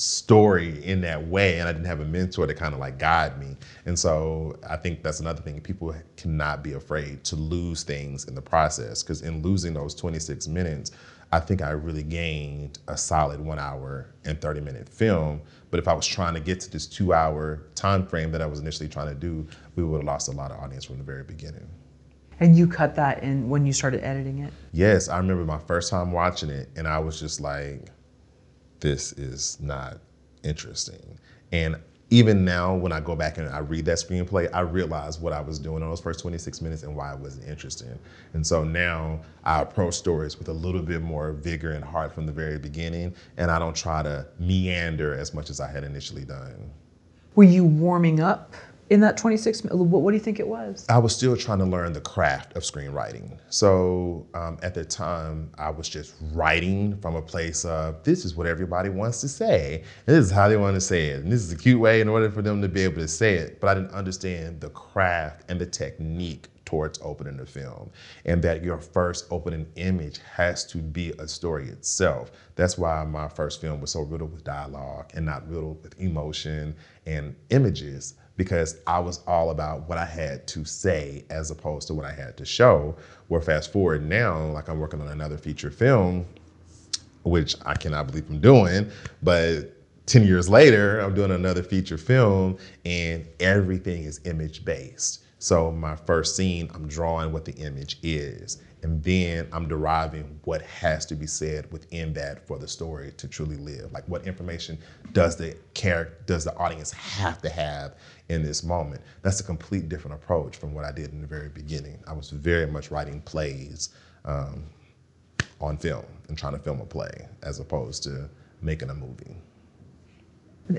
story in that way and I didn't have a mentor to kind of like guide me. And so I think that's another thing people cannot be afraid to lose things in the process because in losing those 26 minutes, I think I really gained a solid 1 hour and 30 minute film, but if I was trying to get to this 2 hour time frame that I was initially trying to do, we would have lost a lot of audience from the very beginning. And you cut that in when you started editing it? Yes, I remember my first time watching it and I was just like this is not interesting. And even now, when I go back and I read that screenplay, I realize what I was doing on those first 26 minutes and why it wasn't interesting. And so now I approach stories with a little bit more vigor and heart from the very beginning, and I don't try to meander as much as I had initially done. Were you warming up in that 26 what, what do you think it was I was still trying to learn the craft of screenwriting. So um, at the time, I was just writing from a place of this is what everybody wants to say. And this is how they want to say it. And this is a cute way in order for them to be able to say it. But I didn't understand the craft and the technique towards opening the film and that your first opening image has to be a story itself. That's why my first film was so riddled with dialogue and not riddled with emotion and images because I was all about what I had to say as opposed to what I had to show. Where fast forward now, like I'm working on another feature film, which I cannot believe I'm doing, but 10 years later, I'm doing another feature film and everything is image based. So my first scene, I'm drawing what the image is. And then I'm deriving what has to be said within that for the story to truly live. Like what information does the character, does the audience have to have in this moment? That's a complete different approach from what I did in the very beginning. I was very much writing plays um, on film and trying to film a play as opposed to making a movie.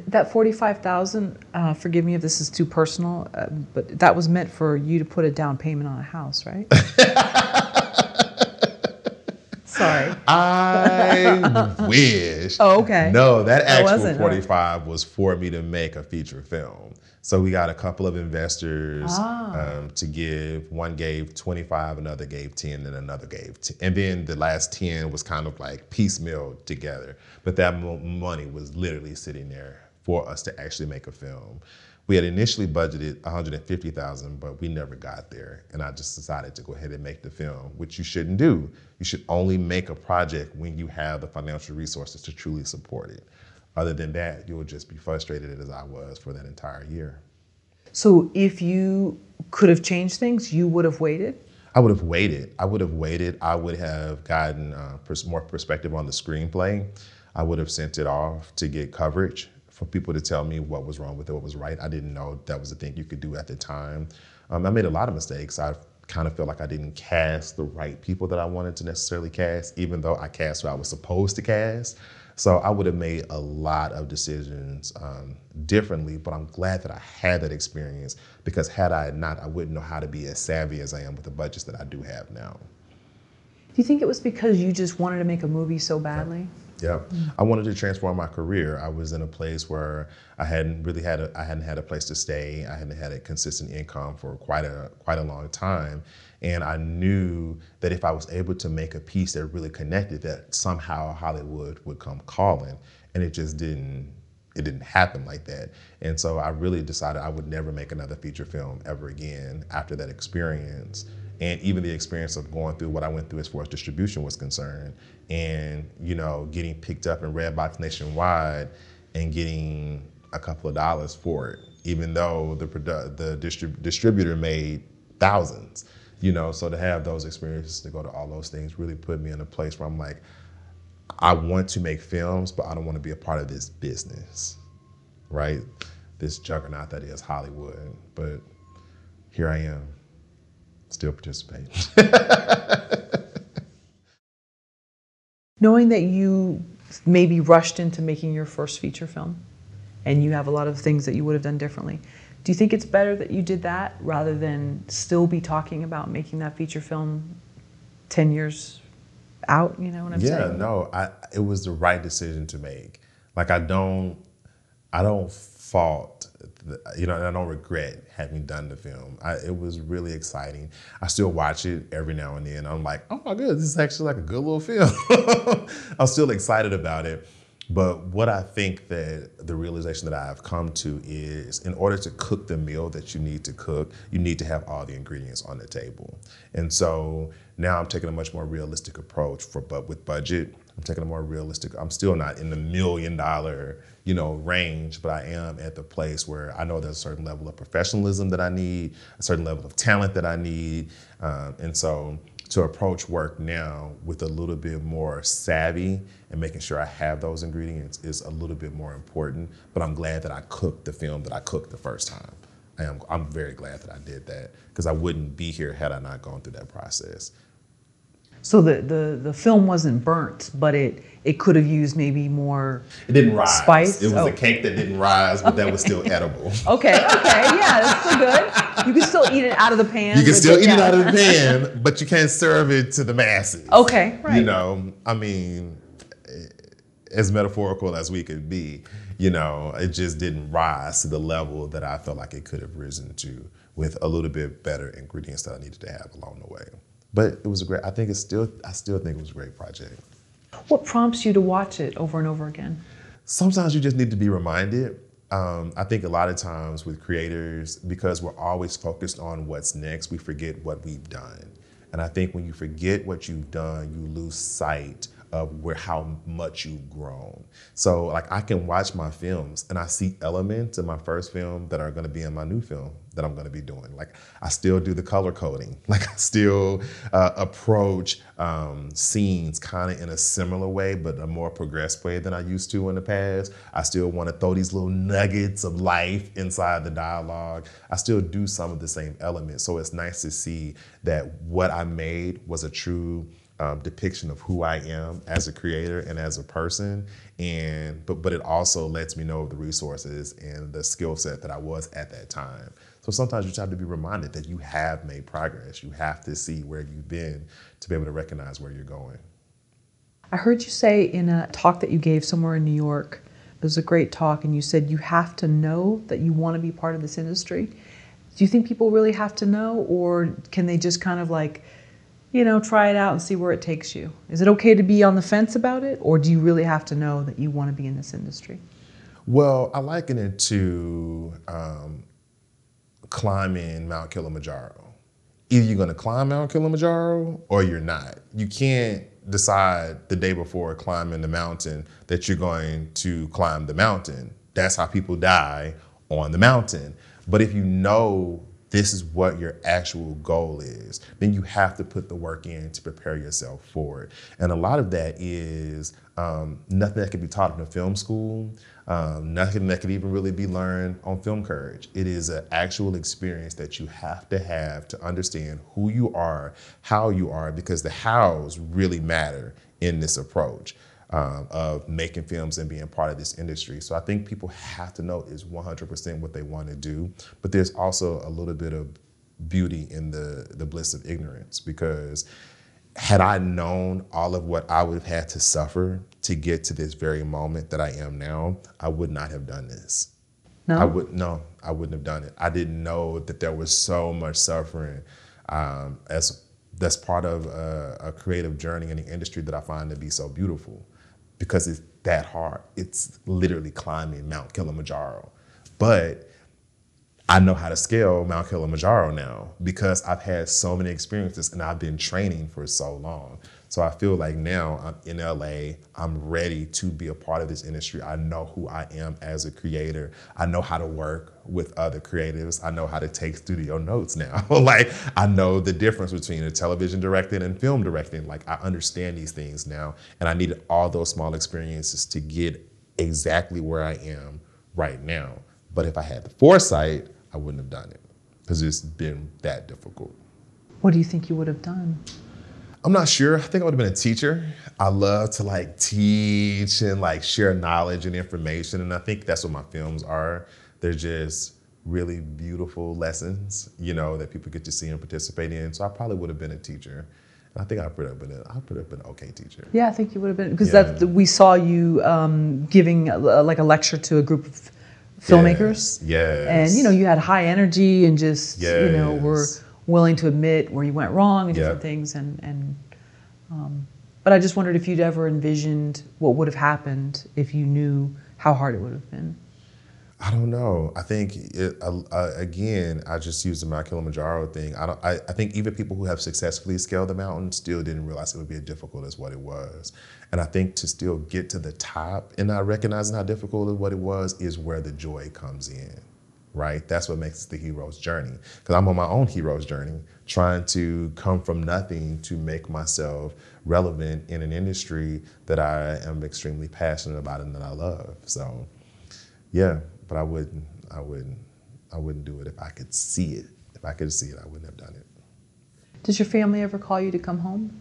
That 45,000, uh, forgive me if this is too personal, uh, but that was meant for you to put a down payment on a house, right? Sorry. I wish. Oh, okay. No, that actual wasn't, 45 was for me to make a feature film. So we got a couple of investors Ah. um, to give. One gave 25, another gave 10, and another gave 10. And then the last 10 was kind of like piecemeal together. But that mo- money was literally sitting there for us to actually make a film. We had initially budgeted 150,000, but we never got there. And I just decided to go ahead and make the film, which you shouldn't do. You should only make a project when you have the financial resources to truly support it. Other than that, you'll just be frustrated as I was for that entire year. So if you could have changed things, you would have waited? I would have waited. I would have waited. I would have gotten uh, more perspective on the screenplay. I would have sent it off to get coverage for people to tell me what was wrong with it, what was right. I didn't know that was a thing you could do at the time. Um, I made a lot of mistakes. I kind of feel like I didn't cast the right people that I wanted to necessarily cast, even though I cast who I was supposed to cast. So I would have made a lot of decisions um, differently, but I'm glad that I had that experience because had I not, I wouldn't know how to be as savvy as I am with the budgets that I do have now. Do you think it was because you just wanted to make a movie so badly? Yep. Mm-hmm. I wanted to transform my career. I was in a place where I hadn't really had a I hadn't had a place to stay. I hadn't had a consistent income for quite a quite a long time. And I knew that if I was able to make a piece that really connected, that somehow Hollywood would come calling. And it just didn't it didn't happen like that. And so I really decided I would never make another feature film ever again after that experience. And even the experience of going through what I went through as far as distribution was concerned, and you know, getting picked up in Redbox nationwide and getting a couple of dollars for it, even though the produ- the distrib- distributor made thousands. You know, so to have those experiences, to go to all those things, really put me in a place where I'm like, I want to make films, but I don't want to be a part of this business, right? This juggernaut that is Hollywood. But here I am, still participating. Knowing that you maybe rushed into making your first feature film and you have a lot of things that you would have done differently, do you think it's better that you did that rather than still be talking about making that feature film 10 years out? You know what I'm yeah, saying? no, I it was the right decision to make. Like I don't, I don't fault, the, you know, I don't regret having done the film. I, it was really exciting. I still watch it every now and then. I'm like, oh my god, this is actually like a good little film. I'm still excited about it. But what I think that the realization that I've come to is in order to cook the meal that you need to cook, you need to have all the ingredients on the table. And so now I'm taking a much more realistic approach for but with budget. I'm taking a more realistic, I'm still not in the million dollar, you know, range, but I am at the place where I know there's a certain level of professionalism that I need, a certain level of talent that I need. Um, and so to approach work now with a little bit more savvy and making sure I have those ingredients is a little bit more important. But I'm glad that I cooked the film that I cooked the first time. I am, I'm very glad that I did that because I wouldn't be here had I not gone through that process. So the, the, the film wasn't burnt, but it, it could have used maybe more. It didn't rise. Spice? It was Oh. a cake that didn't rise, but that was still edible. Okay, okay, yeah, that's still good. You can still eat it out of the pan. You can still eat it out of the pan, but you can't serve it to the masses. Okay, right. You know, I mean, eh, as metaphorical as we could be, you know, it just didn't rise to the level that I felt like it could have risen to with a little bit better ingredients that I needed to have along the way. But it was a great. I think it's still. I still think it was a great project. What prompts you to watch it over and over again? sometimes you just need to be reminded. Um, I think a lot of times with creators, because we're always focused on what's next, we forget what we've done. And I think when you forget what you've done, you lose sight of where how much you've grown. So like I can watch my films and I see elements in my first film that are going to be in my new film that I'm going to be doing. Like I still do the color coding. Like I still uh, approach um, scenes kind of in a similar way, but a more progressed way than I used to in the past. I still want to throw these little nuggets of life inside the dialogue. I still do some of the same elements. So it's nice to see that what I made was a true um, depiction of who I am as a creator and as a person, and but but it also lets me know of the resources and the skill set that I was at that time. So sometimes you just have to be reminded that you have made progress. You have to see where you've been to be able to recognize where you're going. I heard you say in a talk that you gave somewhere in New York, it was a great talk, and you said you have to know that you want to be part of this industry. Do you think people really have to know, or can they just kind of like, you know, try it out and see where it takes you? Is it okay to be on the fence about it, or do you really have to know that you want to be in this industry? Well, I liken it to um, climbing Mount Kilimanjaro. Either you're going to climb Mount Kilimanjaro or you're not. You can't decide the day before climbing the mountain that you're going to climb the mountain. That's how people die on the mountain. But if you know this is what your actual goal is, then you have to put the work in to prepare yourself for it. And a lot of that is um, nothing that can be taught in a film school, um, nothing that could even really be learned on Film Courage. It is an actual experience that you have to have to understand who you are, how you are, because the hows really matter in this approach um, of making films and being part of this industry. So I think people have to know is 100% what they want to do, but there's also a little bit of beauty in the the bliss of ignorance because had I known all of what I would have had to suffer to get to this very moment that I am now, I would not have done this. No. I would no, I wouldn't have done it. I didn't know that there was so much suffering um, as that's part of a, a creative journey in the industry that I find to be so beautiful because it's that hard. It's literally climbing Mount Kilimanjaro, but I know how to scale Mount Kilimanjaro now because I've had so many experiences and I've been training for so long. So I feel like now I'm in LA, I'm ready to be a part of this industry. I know who I am as a creator. I know how to work with other creatives. I know how to take studio notes now. like I know the difference between a television directing and film directing. Like I understand these things now and I needed all those small experiences to get exactly where I am right now. But if I had the foresight, I wouldn't have done it because it's been that difficult. What do you think you would have done? I'm not sure. I think I would have been a teacher. I love to like teach and like share knowledge and information. And I think that's what my films are. They're just really beautiful lessons, you know, that people get to see and participate in. So I probably would have been a teacher. And I think I would have been a, I have been an okay teacher. Yeah, I think you would have been because Yeah. that we saw you um, giving a, like a lecture to a group of filmmakers. Yes. yes. and you know you had high energy and just you know were Yes. Willing to admit where you went wrong and different things and and um, but I just wondered if you'd ever envisioned what would have happened if you knew how hard it would have been. I don't know. I think it, uh, uh, again, I just used the Mount Kilimanjaro thing. I don't. I, I think even people who have successfully scaled the mountain still didn't realize it would be as difficult as what it was. And I think to still get to the top and not recognizing how difficult it what it was is where the joy comes in, right? That's what makes the hero's journey. Because I'm on my own hero's journey, trying to come from nothing to make myself relevant in an industry that I am extremely passionate about and that I love. So. Yeah, but I wouldn't. I wouldn't. I wouldn't do it if I could see it. If I could see it, I wouldn't have done it. Does your family ever call you to come home?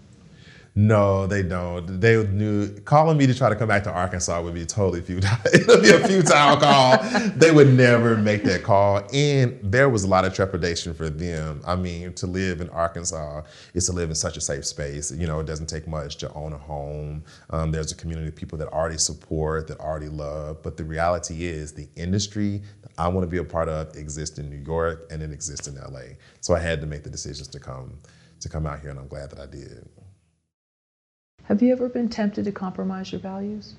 No, they don't. They knew calling me to try to come back to Arkansas would be totally futile. it would be a futile call. They would never make that call. And there was a lot of trepidation for them. I mean, to live in Arkansas is to live in such a safe space. You know, it doesn't take much to own a home. Um, there's a community of people that already support, that already love. But the reality is, the industry that I want to be a part of exists in New York and it exists in LA. So I had to make the decisions to come to come out here, and I'm glad that I did. Have you ever been tempted to compromise your values?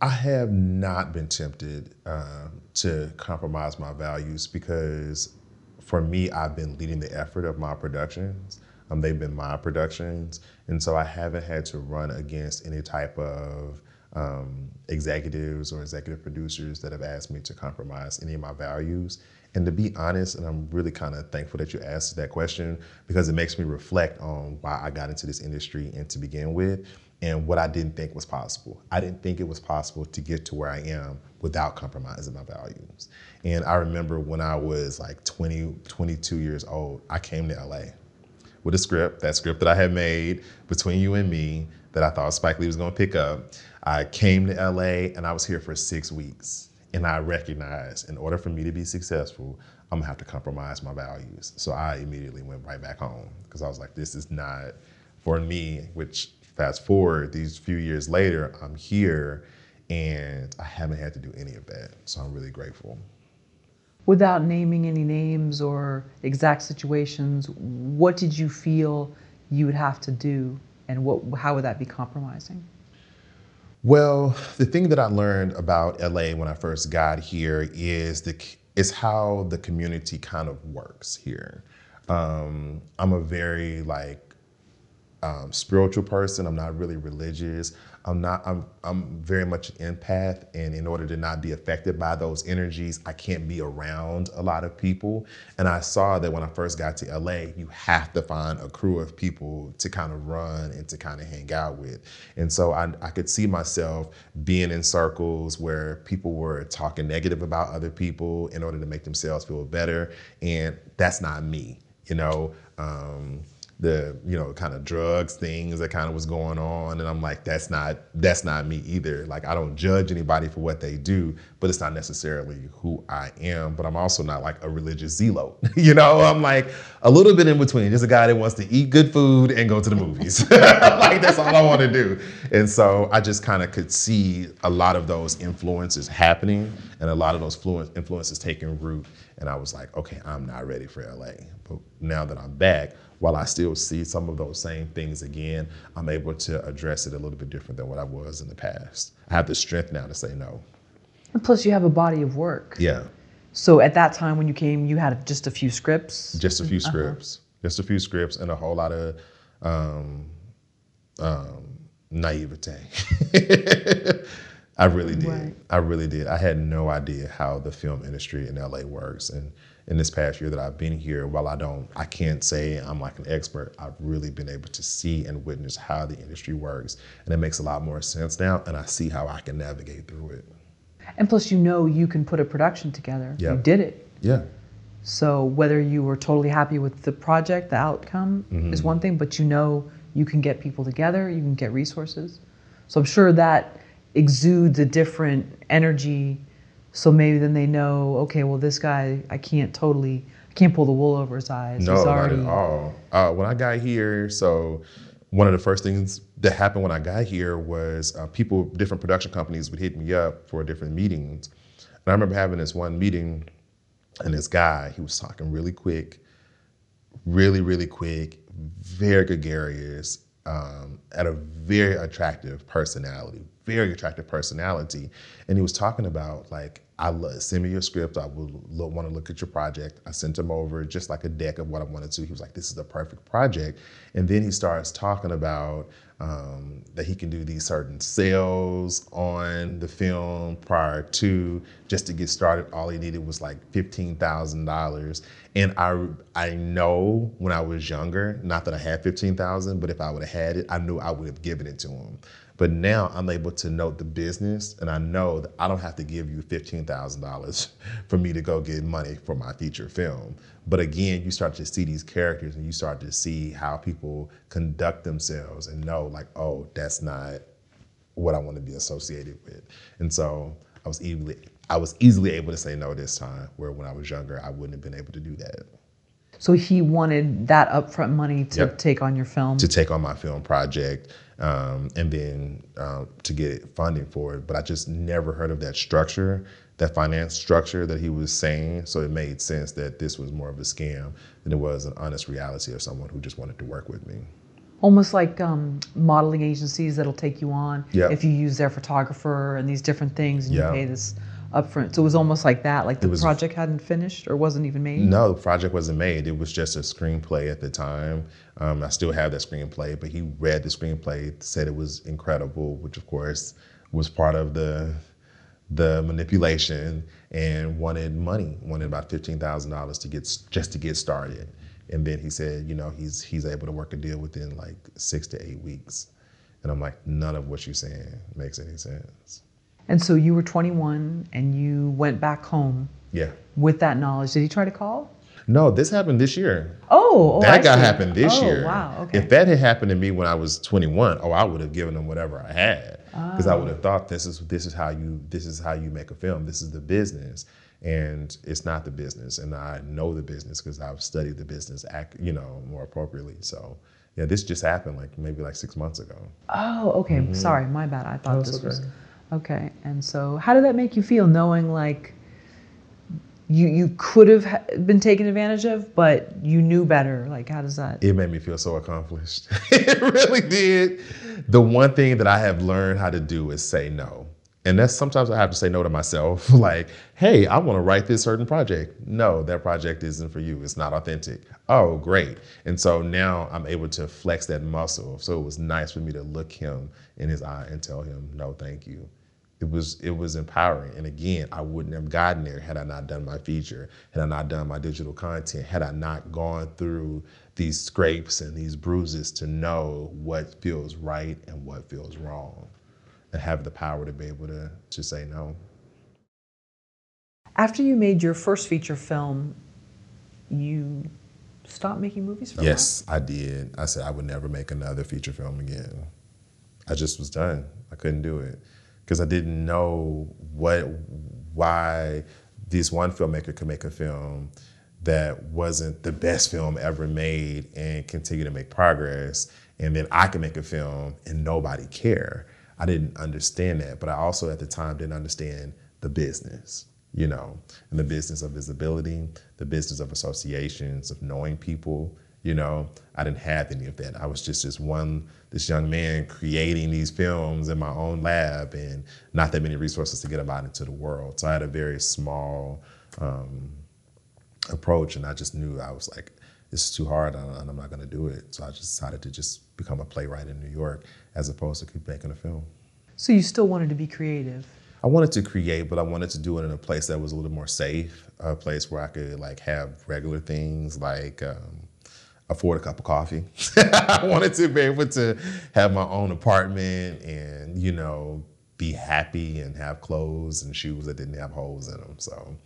I have not been tempted uh, to compromise my values because for me, I've been leading the effort of my productions. Um, they've been my productions. And so I haven't had to run against any type of um, executives or executive producers that have asked me to compromise any of my values. And to be honest, and I'm really kind of thankful that you asked that question because it makes me reflect on why I got into this industry and to begin with and what I didn't think was possible. I didn't think it was possible to get to where I am without compromising my values. And I remember when I was like 20, 22 years old, I came to LA with a script, that script that I had made between you and me that I thought Spike Lee was gonna pick up. I came to LA and I was here for six weeks. And I recognized in order for me to be successful, I'm gonna have to compromise my values. So I immediately went right back home because I was like, this is not for me, which fast forward these few years later, I'm here and I haven't had to do any of that. So I'm really grateful. Without naming any names or exact situations, what did you feel you would have to do and what, how would that be compromising? Well, the thing that I learned about LA when I first got here is the is how the community kind of works here. Um, I'm a very like um, spiritual person. I'm not really religious. I'm not. I'm. I'm very much an empath, and in order to not be affected by those energies, I can't be around a lot of people. And I saw that when I first got to LA, you have to find a crew of people to kind of run and to kind of hang out with. And so I, I could see myself being in circles where people were talking negative about other people in order to make themselves feel better, and that's not me. You know. Um, the you know kind of drugs things that kind of was going on and i'm like that's not that's not me either. Like i don't judge anybody for what they do but it's not necessarily who i am but i'm also not like a religious zealot you know? I'm like a little bit in between just a guy that wants to eat good food and go to the movies. Like that's all i want to do. And so i just kind of could see a lot of those influences happening and a lot of those influences taking root and i was like okay i'm not ready for la but now that i'm back while I still see some of those same things again, I'm able to address it a little bit different than what I was in the past. I have the strength now to say no. And plus, you have a body of work. Yeah. So at that time when you came, you had just a few scripts? Just a few uh-huh. scripts. Just a few scripts and a whole lot of um, um, naivete. I really did. Right. I really did. I had no idea how the film industry in LA works. And in this past year that I've been here, while I don't, I can't say I'm like an expert, I've really been able to see and witness how the industry works. And it makes a lot more sense now, and I see how I can navigate through it. And plus, you know you can put a production together. Yep. You did it. Yeah. So whether you were totally happy with the project, the outcome mm-hmm. is one thing, but you know you can get people together, you can get resources. So I'm sure that exudes a different energy so maybe then they know, okay, well, this guy, I can't totally, I can't pull the wool over his eyes. No, already... not at all. Uh, when I got here, so one of the first things that happened when I got here was uh, people, different production companies would hit me up for different meetings. And I remember having this one meeting, and this guy, he was talking really quick, really, really quick, very gregarious, um, at a very attractive personality, very attractive personality. And he was talking about like, I love, send me your script. I would want to look at your project. I sent him over just like a deck of what I wanted to. He was like, this is the perfect project. And then he starts talking about um, that he can do these certain sales on the film prior to just to get started. All he needed was like fifteen thousand dollars, and I I know when I was younger, not that I had fifteen thousand, but if I would have had it, I knew I would have given it to him. But now I'm able to note the business and I know that I don't have to give you $15,000 for me to go get money for my feature film. But again, you start to see these characters and you start to see how people conduct themselves and know, like, oh, that's not what I want to be associated with. And so I was easily I was easily able to say no this time, where when I was younger, I wouldn't have been able to do that. So he wanted that upfront money to Yep. take on your film. to take on my film project um, and then um, to get funding for it. But I just never heard of that structure, that finance structure that he was saying. So it made sense that this was more of a scam than it was an honest reality of someone who just wanted to work with me. Almost like um, modeling agencies that'll take you on Yep. if you use their photographer and these different things and Yeah. you pay this upfront. So it was almost like that, like the was- project hadn't finished or wasn't even made. No, the project wasn't made. It was just a screenplay at the time. Um, I still have that screenplay, but he read the screenplay, said it was incredible, which of course was part of the the manipulation, and wanted money, wanted about fifteen thousand dollars to get just to get started. And then he said, you know, he's he's able to work a deal within like six to eight weeks. And I'm like, none of what you're saying makes any sense. And so you were 21 and you went back home Yeah. with that knowledge. Did he try to call? No, this happened this year. Oh, oh that got happened this oh, year. Wow. Okay. If that had happened to me when I was 21, oh, I would have given them whatever I had because I would have ah. thought this is this is how you this is how you make a film. This is the business, and it's not the business. And I know the business because I've studied the business, act, you know, more appropriately. So yeah, this just happened like maybe like six months ago. oh, okay. Mm-hmm. Sorry, my bad. I thought this was okay. And so, how did that make you feel, knowing like you you could have been taken advantage of, but you knew better? Like, how does that? It made me feel so accomplished. it really did. The one thing that I have learned how to do is say no. And that's sometimes I have to say no to myself. like, hey, I want to write this certain project. No, that project isn't for you. It's not authentic. Oh, great. And so now I'm able to flex that muscle. So it was nice for me to look him in his eye and tell him, no, thank you. It was it was empowering. And again, I wouldn't have gotten there had I not done my feature, had I not done my digital content, had I not gone through these scrapes and these bruises to know what feels right and what feels wrong. And have the power to be able to to say no. After you made your first feature film, you stopped making movies for? Yes, I did. I said I would never make another feature film again. I just was done. I couldn't do it because I didn't know what why this one filmmaker could make a film that wasn't the best film ever made and continue to make progress and then I could make a film and nobody care. I didn't understand that, but I also at the time didn't understand the business you know, and the business of visibility, the business of associations, of knowing people. You know, I didn't have any of that. I was just this one, this young man creating these films in my own lab, and not that many resources to get them out into the world. So I had a very small um, approach, and I just knew I was like, this is too hard, and I'm not going to do it. So I just decided to just become a playwright in New York, as opposed to keep making a film. So you still wanted to be creative. I wanted to create, but I wanted to do it in a place that was a little more safe, a place where I could like have regular things like um, afford a cup of coffee. I wanted to be able to have my own apartment and you know be happy and have clothes and shoes that didn't have holes in them. So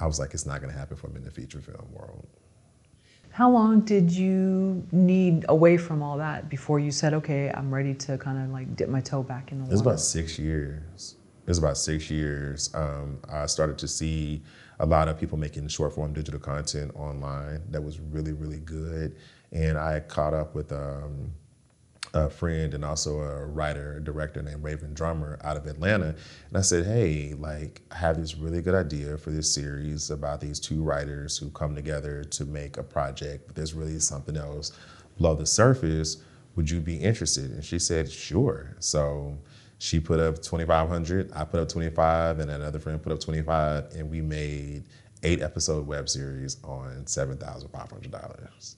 I was like, it's not going to happen for me in the feature film world. How long did you need away from all that before you said, okay, I'm ready to kind of like dip my toe back in the water? It was about six years. It was about six years. Um, I started to see a lot of people making short form digital content online that was really, really good. And I caught up with um, a friend and also a writer, director named Raven Drummer out of Atlanta. And I said, hey, like, I have this really good idea for this series about these two writers who come together to make a project, but there's really something else below the surface. Would you be interested? And she said, sure. So she put up 2,500, I put up 25, and another friend put up 25, and we made eight episode web series on $7,500.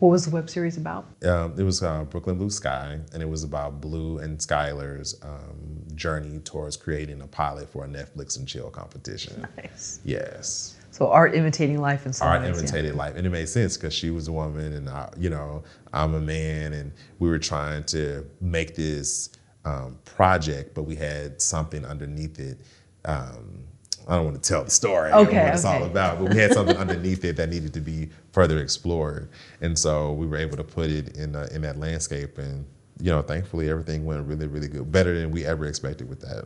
What was the web series about? Um, it was uh, Brooklyn Blue Sky, and it was about Blue and Skylar's um, journey towards creating a pilot for a Netflix and chill competition. Nice. Yes, So art imitating life some art ways, yeah. life, and it made sense because she was a woman, and I, you know, I'm a man, and we were trying to make this um, project, but we had something underneath it. Um, I don't want to tell the story okay, what it's all about, but we had something underneath it that needed to be further explored, and so we were able to put it in uh, in that landscape, and you know, thankfully everything went really, really good, better than we ever expected with that.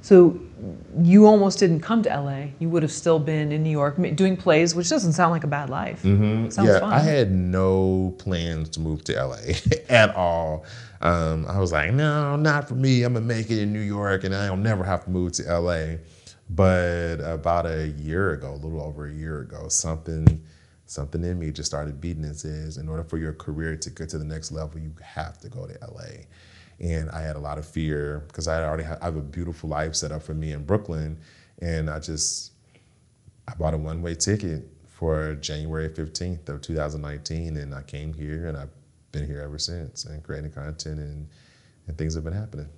So you almost didn't come to LA. You would have still been in New York doing plays, which doesn't sound like a bad life. Mm-hmm. Yeah, fun. I had no plans to move to LA at all. Um, I was like, no, not for me. I'm gonna make it in New York, and I'll never have to move to LA. But about a year ago, a little over a year ago, something something in me just started beating and says, in order for your career to get to the next level, you have to go to LA. And I had a lot of fear because I already have, I have a beautiful life set up for me in Brooklyn, and I just I bought a one way ticket for January 15th of 2019, and I came here, and I've been here ever since, and creating content, and and things have been happening.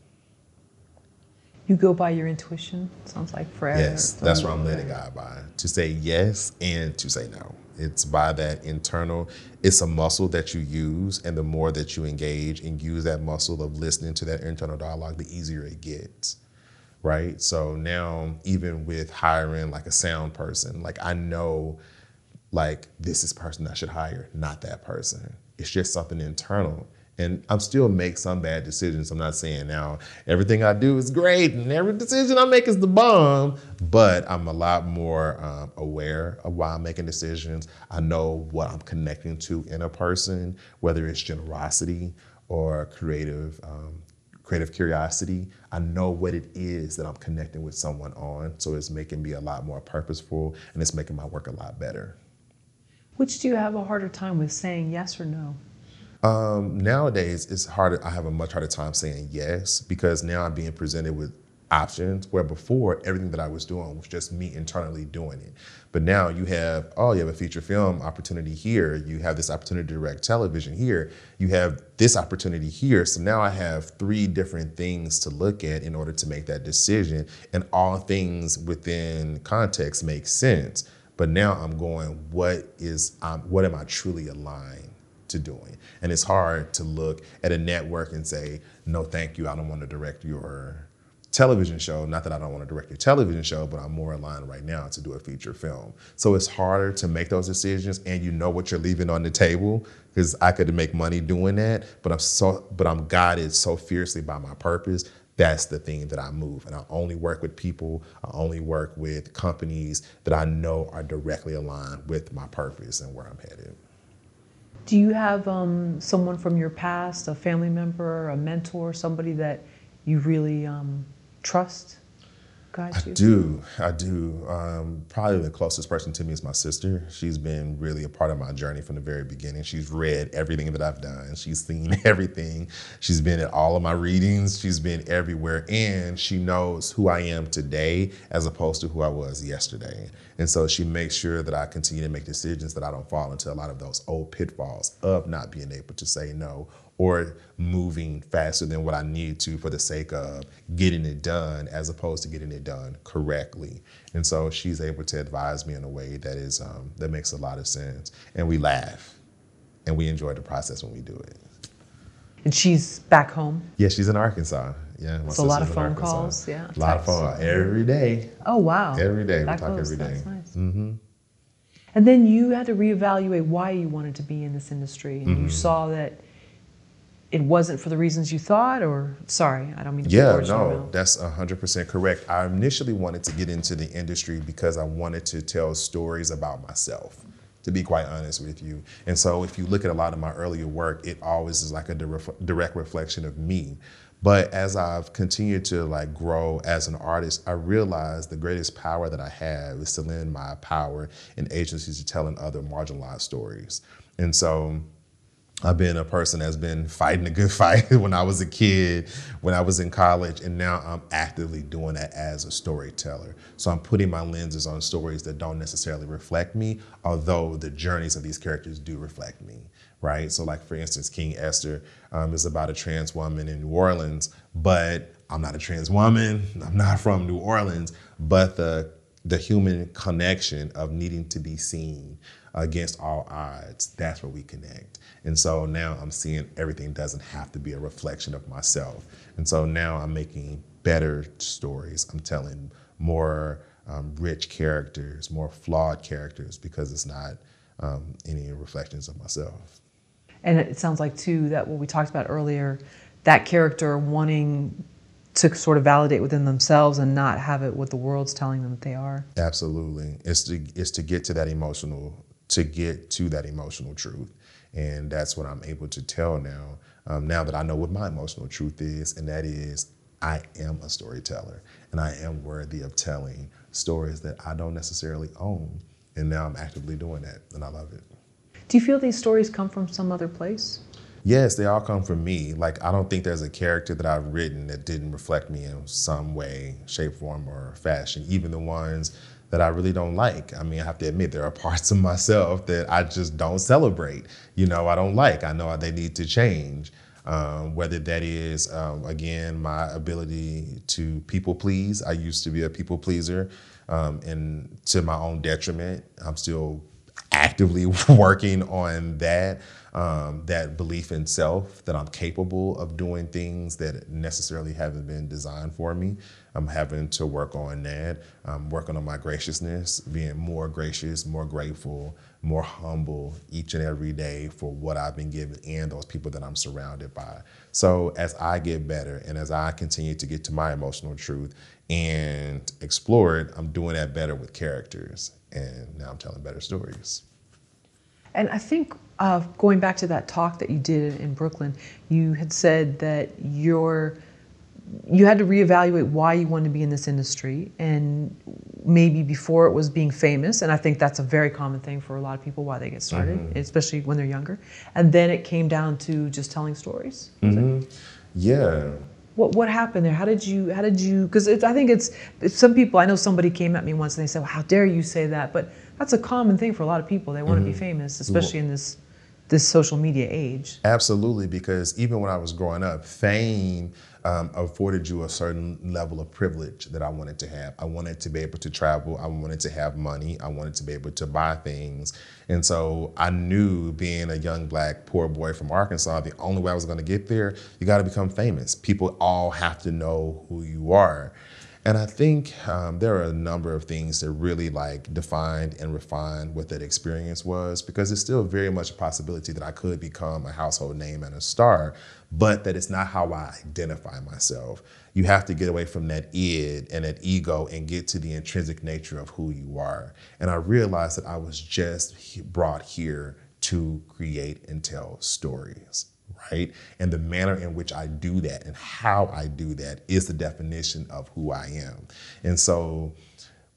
You go by your intuition. Sounds like forever. Yes, that's what I'm letting God by to say yes and to say no. It's by that internal, it's a muscle that you use, and the more that you engage and use that muscle of listening to that internal dialogue, the easier it gets. Right. So now, even with hiring like a sound person, like I know, like this is person I should hire, not that person. It's just something internal. And I'm still make some bad decisions. I'm not saying now everything I do is great and every decision I make is the bomb, but I'm a lot more um, aware of why I'm making decisions. I know what I'm connecting to in a person, whether it's generosity or creative um, creative curiosity. I know what it is that I'm connecting with someone on, so it's making me a lot more purposeful and it's making my work a lot better. Which do you have a harder time with saying yes or no? Um, nowadays, it's harder. I have a much harder time saying yes because now I'm being presented with options where before everything that I was doing was just me internally doing it. But now you have, oh, you have a feature film opportunity here. You have this opportunity to direct television here. You have this opportunity here. So now I have three different things to look at in order to make that decision. And all things within context make sense. But now I'm going, what is, um, what am I truly aligned to doing? And it's hard to look at a network and say, no, thank you. I don't want to direct your television show. Not that I don't want to direct your television show, but I'm more aligned right now to do a feature film. So it's harder to make those decisions, and you know what you're leaving on the table because I could make money doing that, but I'm so, but I'm guided so fiercely by my purpose. That's the thing that I move, and I only work with people. I only work with companies that I know are directly aligned with my purpose and where I'm headed. Do you have um, someone from your past, a family member, a mentor, somebody that you really um, trust guide I do. I do. Um, probably the closest person to me is my sister. She's been really a part of my journey from the very beginning. She's read everything that I've done. She's seen everything. She's been at all of my readings. She's been everywhere. And she knows who I am today as opposed to who I was yesterday. And so she makes sure that I continue to make decisions that I don't fall into a lot of those old pitfalls of not being able to say no or moving faster than what I need to for the sake of getting it done as opposed to getting it done correctly. And so she's able to advise me in a way that is um, that makes a lot of sense. And we laugh and we enjoy the process when we do it. And she's back home. Yeah, she's in Arkansas. Yeah, my So a lot of phone calls, yeah, A lot of phone every day. Oh wow! Every day. We talk every day. That's nice. Mm-hmm. And then you had to reevaluate why you wanted to be in this industry, and Mm-hmm. you saw that it wasn't for the reasons you thought. Or sorry, I don't mean to. Yeah, no, that's 100% correct. I initially wanted to get into the industry because I wanted to tell stories about myself, to be quite honest with you. And so if you look at a lot of my earlier work, it always is like a direct reflection of me. But as I've continued to like grow as an artist, I realized the greatest power that I have is to lend my power and agency to telling other marginalized stories. And so I've been a person that's been fighting a good fight when I was a kid, when I was in college, and now I'm actively doing that as a storyteller. So I'm putting my lenses on stories that don't necessarily reflect me, although the journeys of these characters do reflect me, right? So, like for instance, King Esther um, is about a trans woman in New Orleans, but I'm not a trans woman. I'm not from New Orleans, but the the human connection of needing to be seen, against all odds, that's where we connect. And so now I'm seeing everything doesn't have to be a reflection of myself. And so now I'm making better stories. I'm telling more um, rich characters, more flawed characters, because it's not um, any reflections of myself. And it sounds like, too, that what we talked about earlier, that character wanting to sort of validate within themselves and not have it what the world's telling them that they are. Absolutely. It's to, it's to get to that emotional, to get to that emotional truth. And that's what I'm able to tell now, um, now that I know what my emotional truth is, and that is I am a storyteller and I am worthy of telling stories that I don't necessarily own. And now I'm actively doing that, and I love it. Do you feel these stories come from some other place? Yes, they all come from me. Like, I don't think there's a character that I've written that didn't reflect me in some way, shape, form, or fashion, even the ones that I really don't like. I mean, I have to admit, there are parts of myself that I just don't celebrate. You know, I don't like. I know they need to change. Um, whether that is, um, again, my ability to people please. I used to be a people pleaser, um, and to my own detriment. I'm still actively working on that. Um, that belief in self, that I'm capable of doing things that necessarily haven't been designed for me. I'm having to work on that. I'm working on my graciousness, being more gracious, more grateful, more humble each and every day for what I've been given and those people that I'm surrounded by. So as I get better and as I continue to get to my emotional truth and explore it, I'm doing that better with characters. And now I'm telling better stories. And I think uh, going back to that talk that you did in Brooklyn, you had said that you're you had to reevaluate why you wanted to be in this industry and maybe before it was being famous. And i think that's a very common thing for a lot of people why they get started mm-hmm. especially when they're younger. And then it came down to just telling stories. Mm-hmm. yeah. What, what happened there? How did you how did you because i think it's, some people i know somebody came at me once and they said well, how dare you say that? But that's a common thing for a lot of people. They want mm-hmm. to be famous especially in this this social media age. Absolutely because even when i was growing up fame um, afforded you a certain level of privilege that I wanted to have. I wanted to be able to travel. I wanted to have money. I wanted to be able to buy things. And so I knew being a young black poor boy from Arkansas, the only way I was going to get there, you got to become famous. People all have to know who you are. And I think um, there are a number of things that really like defined and refined what that experience was because it's still very much a possibility that I could become a household name and a star, but that it's not how I identify myself. You have to get away from that id and that ego and get to the intrinsic nature of who you are. And I realized that I was just brought here to create and tell stories right? And the manner in which I do that and how I do that is the definition of who I am. And so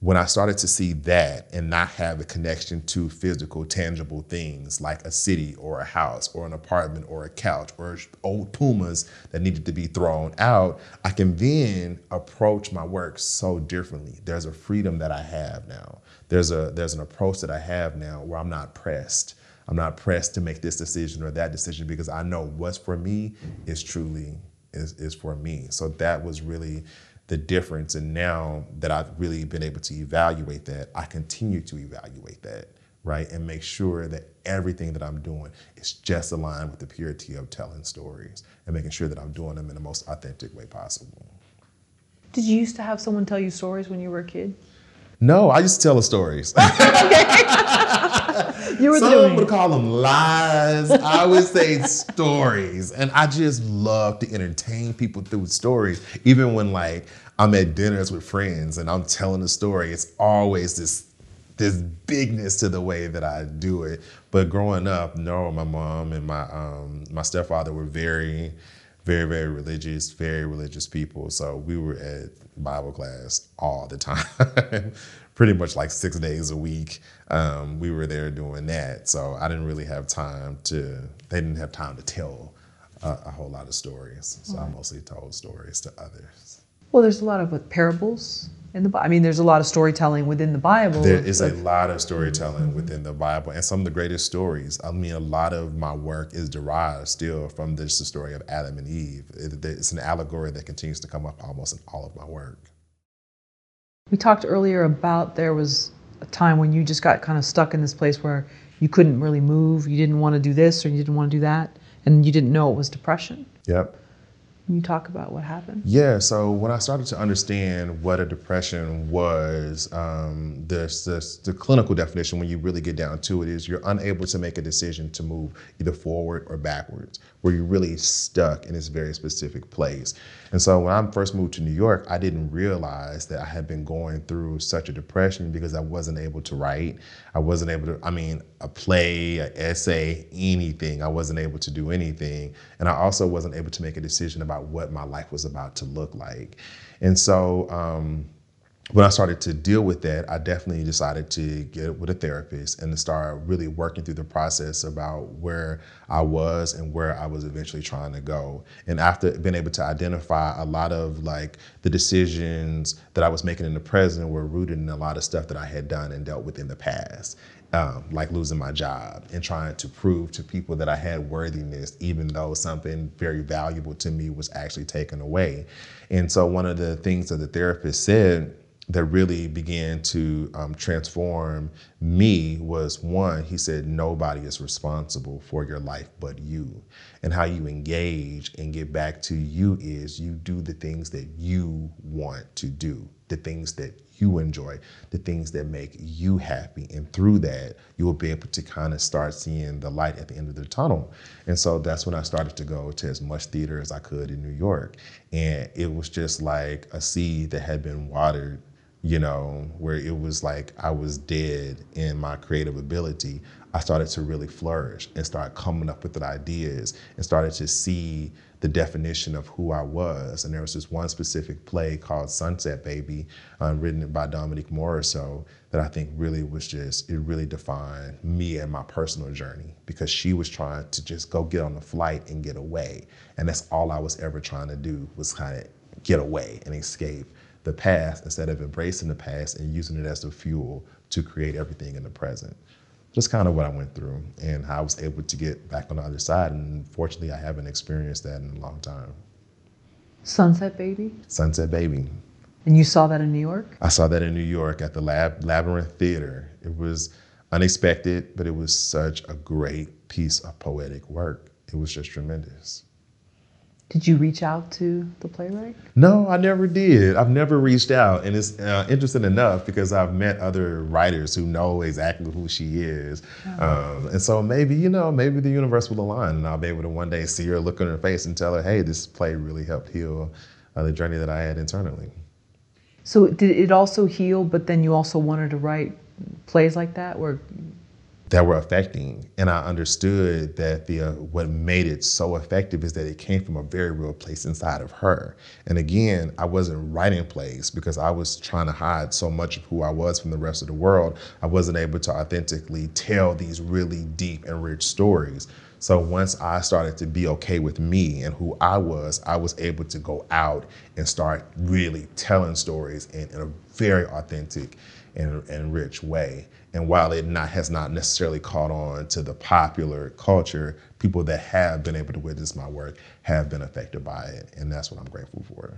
when I started to see that and not have a connection to physical, tangible things like a city or a house or an apartment or a couch or old Pumas that needed to be thrown out, I can then approach my work so differently. There's a freedom that I have now. There's a there's an approach that I have now where I'm not pressed I'm not pressed to make this decision or that decision because I know what's for me is truly is, is for me. So that was really the difference. And now that I've really been able to evaluate that, I continue to evaluate that, right? And make sure that everything that I'm doing is just aligned with the purity of telling stories and making sure that I'm doing them in the most authentic way possible. Did you used to have someone tell you stories when you were a kid? No, I used to tell the stories. you were Some would call them lies. I would say stories, and I just love to entertain people through stories. Even when like I'm at dinners with friends and I'm telling a story, it's always this this bigness to the way that I do it. But growing up, no, my mom and my um, my stepfather were very, very, very religious, very religious people. So we were at Bible class all the time, pretty much like six days a week. Um, we were there doing that. So I didn't really have time to, they didn't have time to tell a, a whole lot of stories. So right. I mostly told stories to others. Well, there's a lot of what, parables in the. I mean, there's a lot of storytelling within the Bible. There is a lot of storytelling within the Bible, and some of the greatest stories. I mean, a lot of my work is derived still from this the story of Adam and Eve. It, it's an allegory that continues to come up almost in all of my work. We talked earlier about there was a time when you just got kind of stuck in this place where you couldn't really move, you didn't want to do this or you didn't want to do that, and you didn't know it was depression. Yep. You talk about what happened? Yeah, so when I started to understand what a depression was, um, the clinical definition, when you really get down to it, is you're unable to make a decision to move either forward or backwards, where you're really stuck in this very specific place. And so when I first moved to New York, I didn't realize that I had been going through such a depression because I wasn't able to write. I wasn't able to, I mean, a play, an essay, anything. I wasn't able to do anything. And I also wasn't able to make a decision about what my life was about to look like. And so, um, when I started to deal with that, I definitely decided to get with a therapist and to start really working through the process about where I was and where I was eventually trying to go. And after being able to identify a lot of like the decisions that I was making in the present were rooted in a lot of stuff that I had done and dealt with in the past. Um, like losing my job and trying to prove to people that I had worthiness, even though something very valuable to me was actually taken away. And so, one of the things that the therapist said that really began to um, transform me was one, he said, nobody is responsible for your life but you. And how you engage and get back to you is you do the things that you want to do, the things that you enjoy, the things that make you happy. And through that, you will be able to kind of start seeing the light at the end of the tunnel. And so that's when I started to go to as much theater as I could in New York. And it was just like a seed that had been watered you know, where it was like I was dead in my creative ability, I started to really flourish and start coming up with ideas and started to see the definition of who I was. And there was this one specific play called Sunset Baby, um, written by Dominique Morisseau, that I think really was just, it really defined me and my personal journey because she was trying to just go get on the flight and get away. And that's all I was ever trying to do was kind of get away and escape the past instead of embracing the past and using it as the fuel to create everything in the present. Just kind of what I went through and how I was able to get back on the other side. And fortunately, I haven't experienced that in a long time. Sunset Baby? Sunset Baby. And you saw that in New York? I saw that in New York at the Lab, Labyrinth Theater. It was unexpected, but it was such a great piece of poetic work. It was just tremendous. Did you reach out to the playwright? No, I never did. I've never reached out. And it's uh, interesting enough because I've met other writers who know exactly who she is. Oh. Um, and so maybe, you know, maybe the universe will align and I'll be able to one day see her, look in her face, and tell her, hey, this play really helped heal uh, the journey that I had internally. So did it also heal, but then you also wanted to write plays like that where that were affecting. And I understood that the uh, what made it so effective is that it came from a very real place inside of her. And again, I wasn't writing plays because I was trying to hide so much of who I was from the rest of the world. I wasn't able to authentically tell these really deep and rich stories. So once I started to be okay with me and who I was, I was able to go out and start really telling stories in, in a very authentic and, and rich way. And while it not, has not necessarily caught on to the popular culture, people that have been able to witness my work have been affected by it. And that's what I'm grateful for.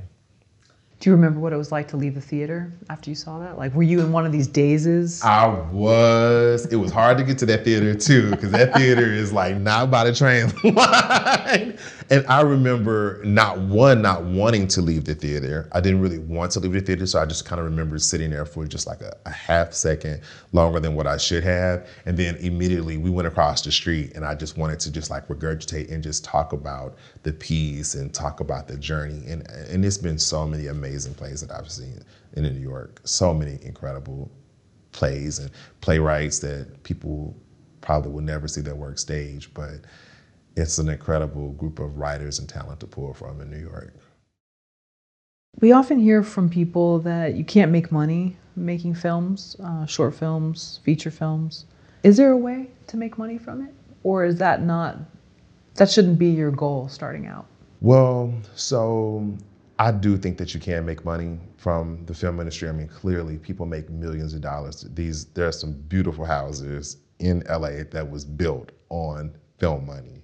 Do you remember what it was like to leave the theater after you saw that? Like, were you in one of these dazes? I was. It was hard to get to that theater too, because that theater is like not by the train line. And I remember not one, not wanting to leave the theater. I didn't really want to leave the theater, so I just kind of remember sitting there for just like a, a half second longer than what I should have. And then immediately we went across the street, and I just wanted to just like regurgitate and just talk about the piece and talk about the journey. And and it's been so many amazing plays that I've seen in New York. So many incredible plays and playwrights that people probably will never see their work stage, but it's an incredible group of writers and talent to pull from in New York. We often hear from people that you can't make money making films, uh, short films, feature films. Is there a way to make money from it? Or is that not, that shouldn't be your goal starting out? Well, so I do think that you can make money from the film industry. I mean, clearly people make millions of dollars. These, there are some beautiful houses in LA that was built on film money.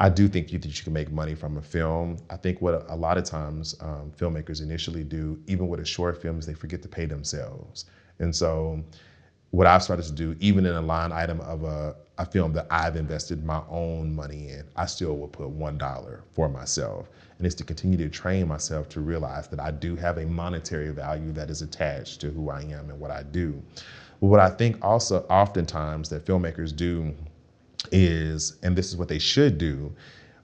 I do think that you can make money from a film. I think what a, a lot of times um, filmmakers initially do, even with a short film, is they forget to pay themselves. And so what I've started to do, even in a line item of a, a film that I've invested my own money in, I still will put $1 for myself. And it's to continue to train myself to realize that I do have a monetary value that is attached to who I am and what I do. But what I think also oftentimes that filmmakers do is, and this is what they should do,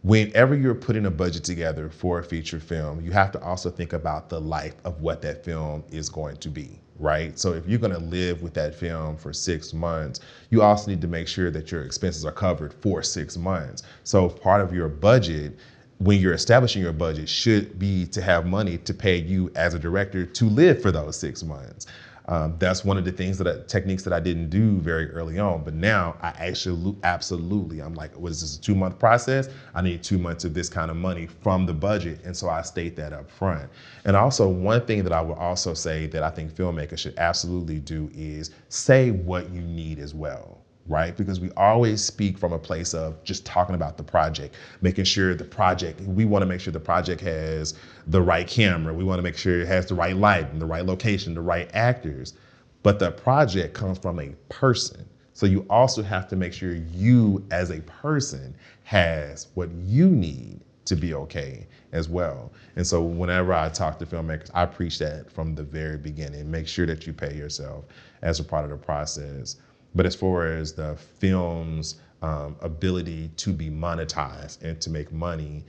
whenever you're putting a budget together for a feature film, you have to also think about the life of what that film is going to be right? So if you're going to live with that film for six months, you also need to make sure that your expenses are covered for six months. So part of your budget, when you're establishing your budget, should be to have money to pay you as a director to live for those six months. Um, that's one of the things that I, techniques that I didn't do very early on. But now I actually absolutely, I'm like, was this a two month process? I need two months of this kind of money from the budget, and so I state that up front. And also, one thing that I would also say that I think filmmakers should absolutely do is say what you need as well right? Because we always speak from a place of just talking about the project, making sure the project, we want to make sure the project has the right camera. We want to make sure it has the right light and the right location, the right actors. But the project comes from a person. So you also have to make sure you as a person has what you need to be okay as well. And so whenever I talk to filmmakers, I preach that from the very beginning. Make sure that you pay yourself as a part of the process. But as far as the film's um, ability to be monetized and to make money,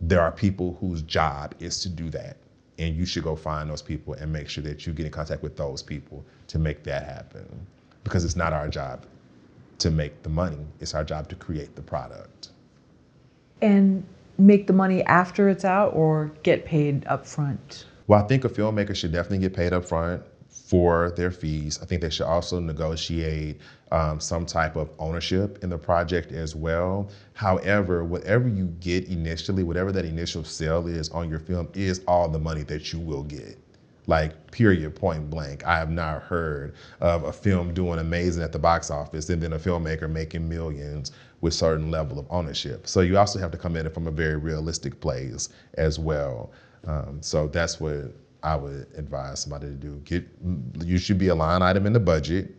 there are people whose job is to do that. And you should go find those people and make sure that you get in contact with those people to make that happen. Because it's not our job to make the money, it's our job to create the product. And make the money after it's out or get paid up front? Well, I think a filmmaker should definitely get paid up front for their fees. I think they should also negotiate um, some type of ownership in the project as well. However, whatever you get initially, whatever that initial sale is on your film, is all the money that you will get. Like, period, point blank. I have not heard of a film doing amazing at the box office and then a filmmaker making millions with certain level of ownership. So you also have to come in from a very realistic place as well. Um, so that's what I would advise somebody to do. Get you should be a line item in the budget.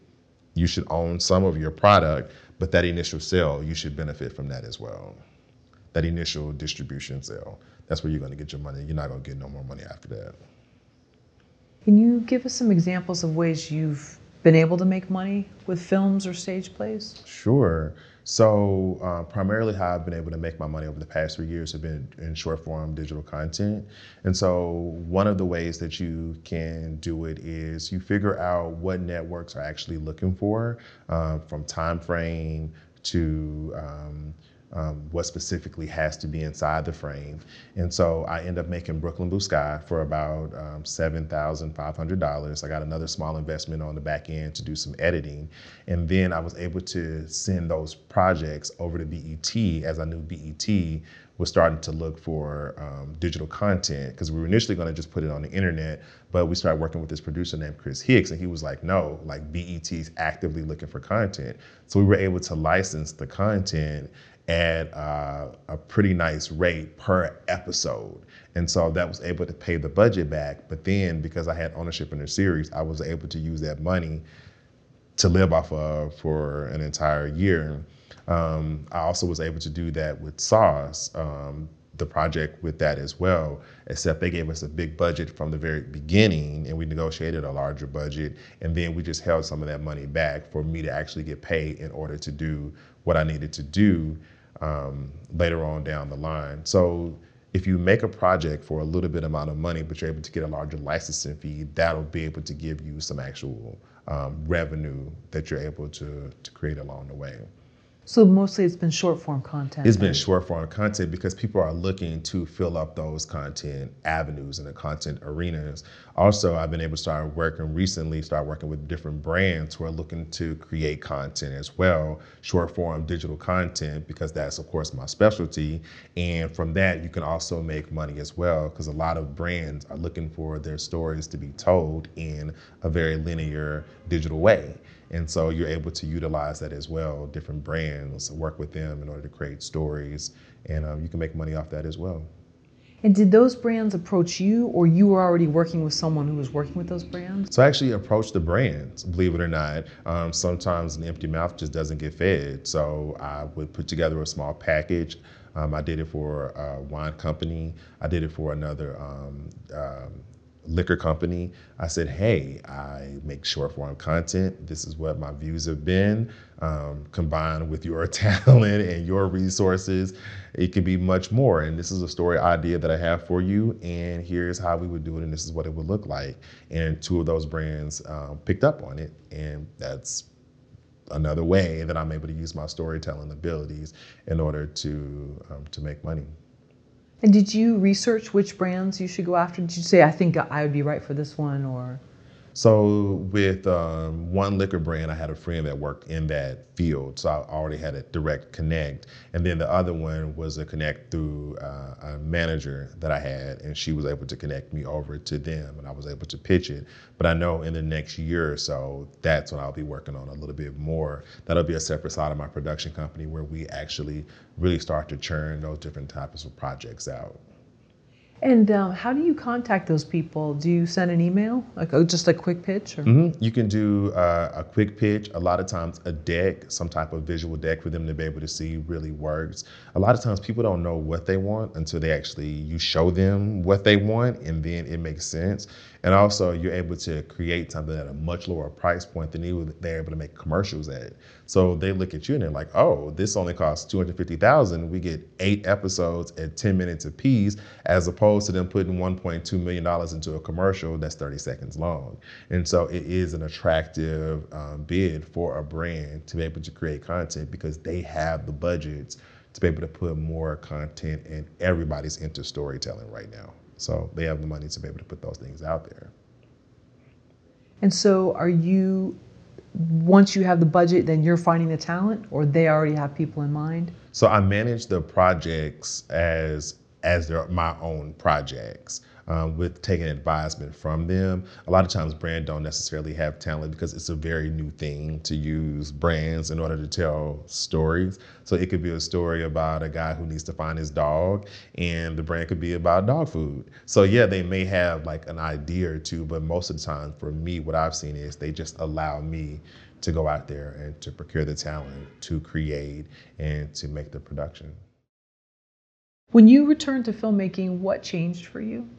You should own some of your product, but that initial sale, you should benefit from that as well. That initial distribution sale. That's where you're going to get your money. You're not going to get no more money after that. Can you give us some examples of ways you've been able to make money with films or stage plays? Sure. So uh, primarily how I've been able to make my money over the past three years have been in short form digital content. And so one of the ways that you can do it is you figure out what networks are actually looking for uh, from time frame to um, um, what specifically has to be inside the frame. And so I end up making Brooklyn Blue Sky for about um, $7,500. I got another small investment on the back end to do some editing. And then I was able to send those projects over to BET as I knew BET was starting to look for um, digital content because we were initially going to just put it on the internet, but we started working with this producer named Chris Hicks, and he was like, "No, like BET's actively looking for content." So we were able to license the content at uh, a pretty nice rate per episode. And so that was able to pay the budget back. But then because I had ownership in the series, I was able to use that money to live off of for an entire year. Um, I also was able to do that with Sauce, um, the project with that as well, except they gave us a big budget from the very beginning and we negotiated a larger budget. And then we just held some of that money back for me to actually get paid in order to do what I needed to do um, later on down the line. So if you make a project for a little bit amount of money, but you're able to get a larger licensing fee, that'll be able to give you some actual um, revenue that you're able to, to create along the way. So mostly it's been short form content. It's been short form content because people are looking to fill up those content avenues and the content arenas. Also, I've been able to start working recently, start working with different brands who are looking to create content as well, short form digital content, because that's of course my specialty. And from that, you can also make money as well, because a lot of brands are looking for their stories to be told in a very linear digital way. And so you're able to utilize that as well, different brands, work with them in order to create stories, and um, you can make money off that as well. And did those brands approach you, or you were already working with someone who was working with those brands? So I actually approached the brands, believe it or not. Um, sometimes an empty mouth just doesn't get fed. So I would put together a small package. Um, I did it for a wine company. I did it for another um, um liquor company. I said, hey, I make short form content. This is what my views have been. Um, combined with your talent and your resources, it can be much more. And this is a story idea that I have for you. And here's how we would do it. And this is what it would look like. And two of those brands um, picked up on it. And that's another way that I'm able to use my storytelling abilities in order to um, to make money. And did you research which brands you should go after? Did you say, I think I would be right for this one or? So with um, one liquor brand, I had a friend that worked in that field, so I already had a direct connect. And then the other one was a connect through uh, a manager that I had, and she was able to connect me over to them, and I was able to pitch it. But I know in the next year or so, that's when I'll be working on a little bit more. That'll be a separate side of my production company where we actually really start to churn those different types of projects out. And um, how do you contact those people? Do you send an email, like oh, just a quick pitch? Mm-hmm. You can do uh, a quick pitch. A lot of times, a deck, some type of visual deck for them to be able to see, really works. A lot of times, people don't know what they want until they actually you show them what they want, and then it makes sense. And also, you're able to create something at a much lower price point than you they're able to make commercials at. So they look at you and they're like, "Oh, this only costs two hundred fifty thousand. We get eight episodes at ten minutes apiece, as opposed to them putting one point two million dollars into a commercial that's thirty seconds long." And so it is an attractive um, bid for a brand to be able to create content because they have the budgets to be able to put more content, and everybody's into storytelling right now. So they have the money to be able to put those things out there. And so are you once you have the budget, then you're finding the talent or they already have people in mind? So I manage the projects as as they're my own projects um, with taking advisement from them. A lot of times, brands don't necessarily have talent because it's a very new thing to use brands in order to tell stories. So it could be a story about a guy who needs to find his dog, and the brand could be about dog food. So yeah, they may have like an idea or two, but most of the time, for me, what I've seen is they just allow me to go out there and to procure the talent, to create, and to make the production. When you returned to filmmaking, what changed for you?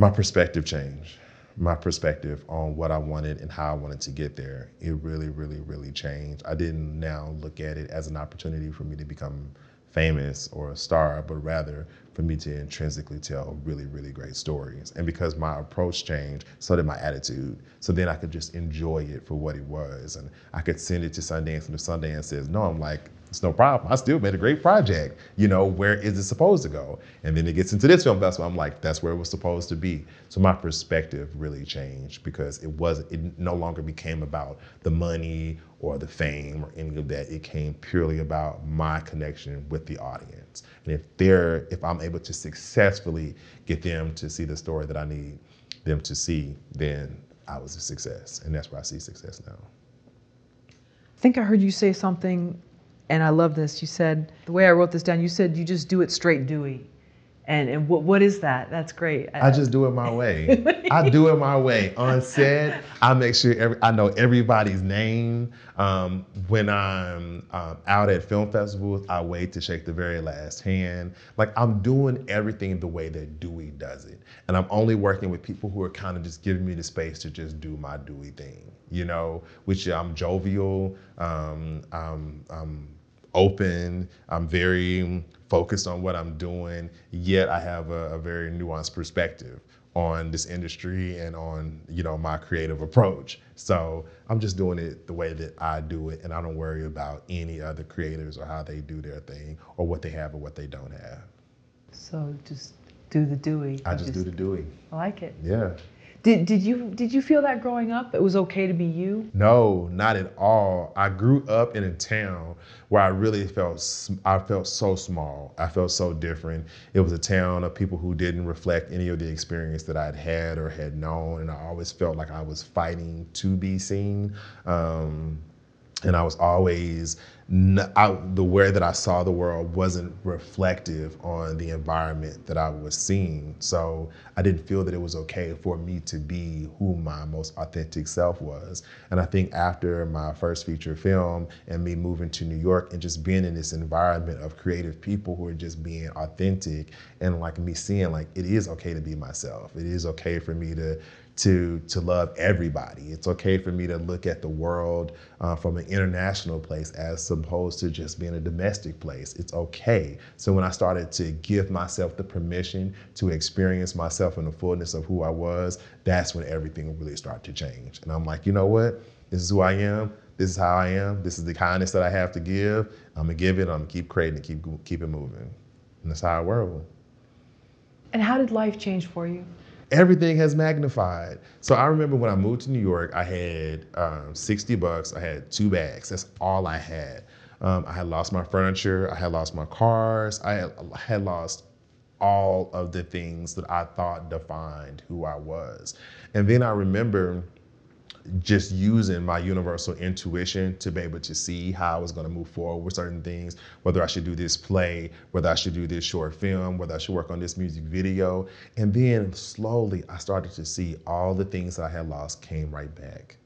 My perspective changed. My perspective on what I wanted and how I wanted to get there. It really, really, really changed. I didn't now look at it as an opportunity for me to become famous or a star, but rather for me to intrinsically tell really, really great stories. And because my approach changed, so did my attitude. So then I could just enjoy it for what it was. And I could send it to Sundance, and if Sundance says no, I'm like, it's no problem. I still made a great project. You know, where is it supposed to go? And then it gets into this film festival. I'm like, that's where it was supposed to be. So my perspective really changed because it wasn't. It no longer became about the money or the fame or any of that. It came purely about my connection with the audience. And if they're, if I'm able to successfully get them to see the story that I need them to see, then I was a success. And that's where I see success now. I think I heard you say something and I love this. You said the way I wrote this down. You said you just do it straight, Dui. And and what what is that? That's great. I just do it my way. I do it my way. On set, I make sure every, I know everybody's name. Um, when I'm um, out at film festivals, I wait to shake the very last hand. Like I'm doing everything the way that Dui does it, and I'm only working with people who are kind of just giving me the space to just do my Dui thing. You know, which I'm jovial. Um, I'm, I'm open. I'm very focused on what I'm doing, yet I have a, a, very nuanced perspective on this industry and on you know my creative approach. So I'm just doing it the way that I do it, and I don't worry about any other creators or how they do their thing or what they have or what they don't have. So just do the Dui. I just, just do the Dui. I like it. Yeah. Did, did you did you feel that growing up? It was okay to be you? No, not at all. I grew up in a town where I really felt I felt so small. I felt so different. It was a town of people who didn't reflect any of the experience that I'd had or had known, and I always felt like I was fighting to be seen. Um, and I was always I, the way that I saw the world wasn't reflective on the environment that I was seeing. So I didn't feel that it was okay for me to be who my most authentic self was. And I think after my first feature film and me moving to New York and just being in this environment of creative people who are just being authentic and like me seeing like it is okay to be myself. It is okay for me to to to love everybody. It's okay for me to look at the world uh, from an international place as opposed to just being a domestic place. It's okay. So when I started to give myself the permission to experience myself in the fullness of who I was, that's when everything really started to change. And I'm like, you know what? This is who I am. This is how I am. This is the kindness that I have to give. I'm gonna give it. I'm gonna keep creating and keep keep it moving. And that's how I work. And how did life change for you? Everything has magnified. So I remember when I moved to New York, I had um, 60 bucks. I had two bags. That's all I had. Um, I had lost my furniture. I had lost my cars. I had, I had lost all of the things that I thought defined who I was. And then I remember just using my universal intuition to be able to see how I was going to move forward with certain things, whether I should do this play, whether I should do this short film, whether I should work on this music video. And then slowly I started to see all the things that I had lost came right back.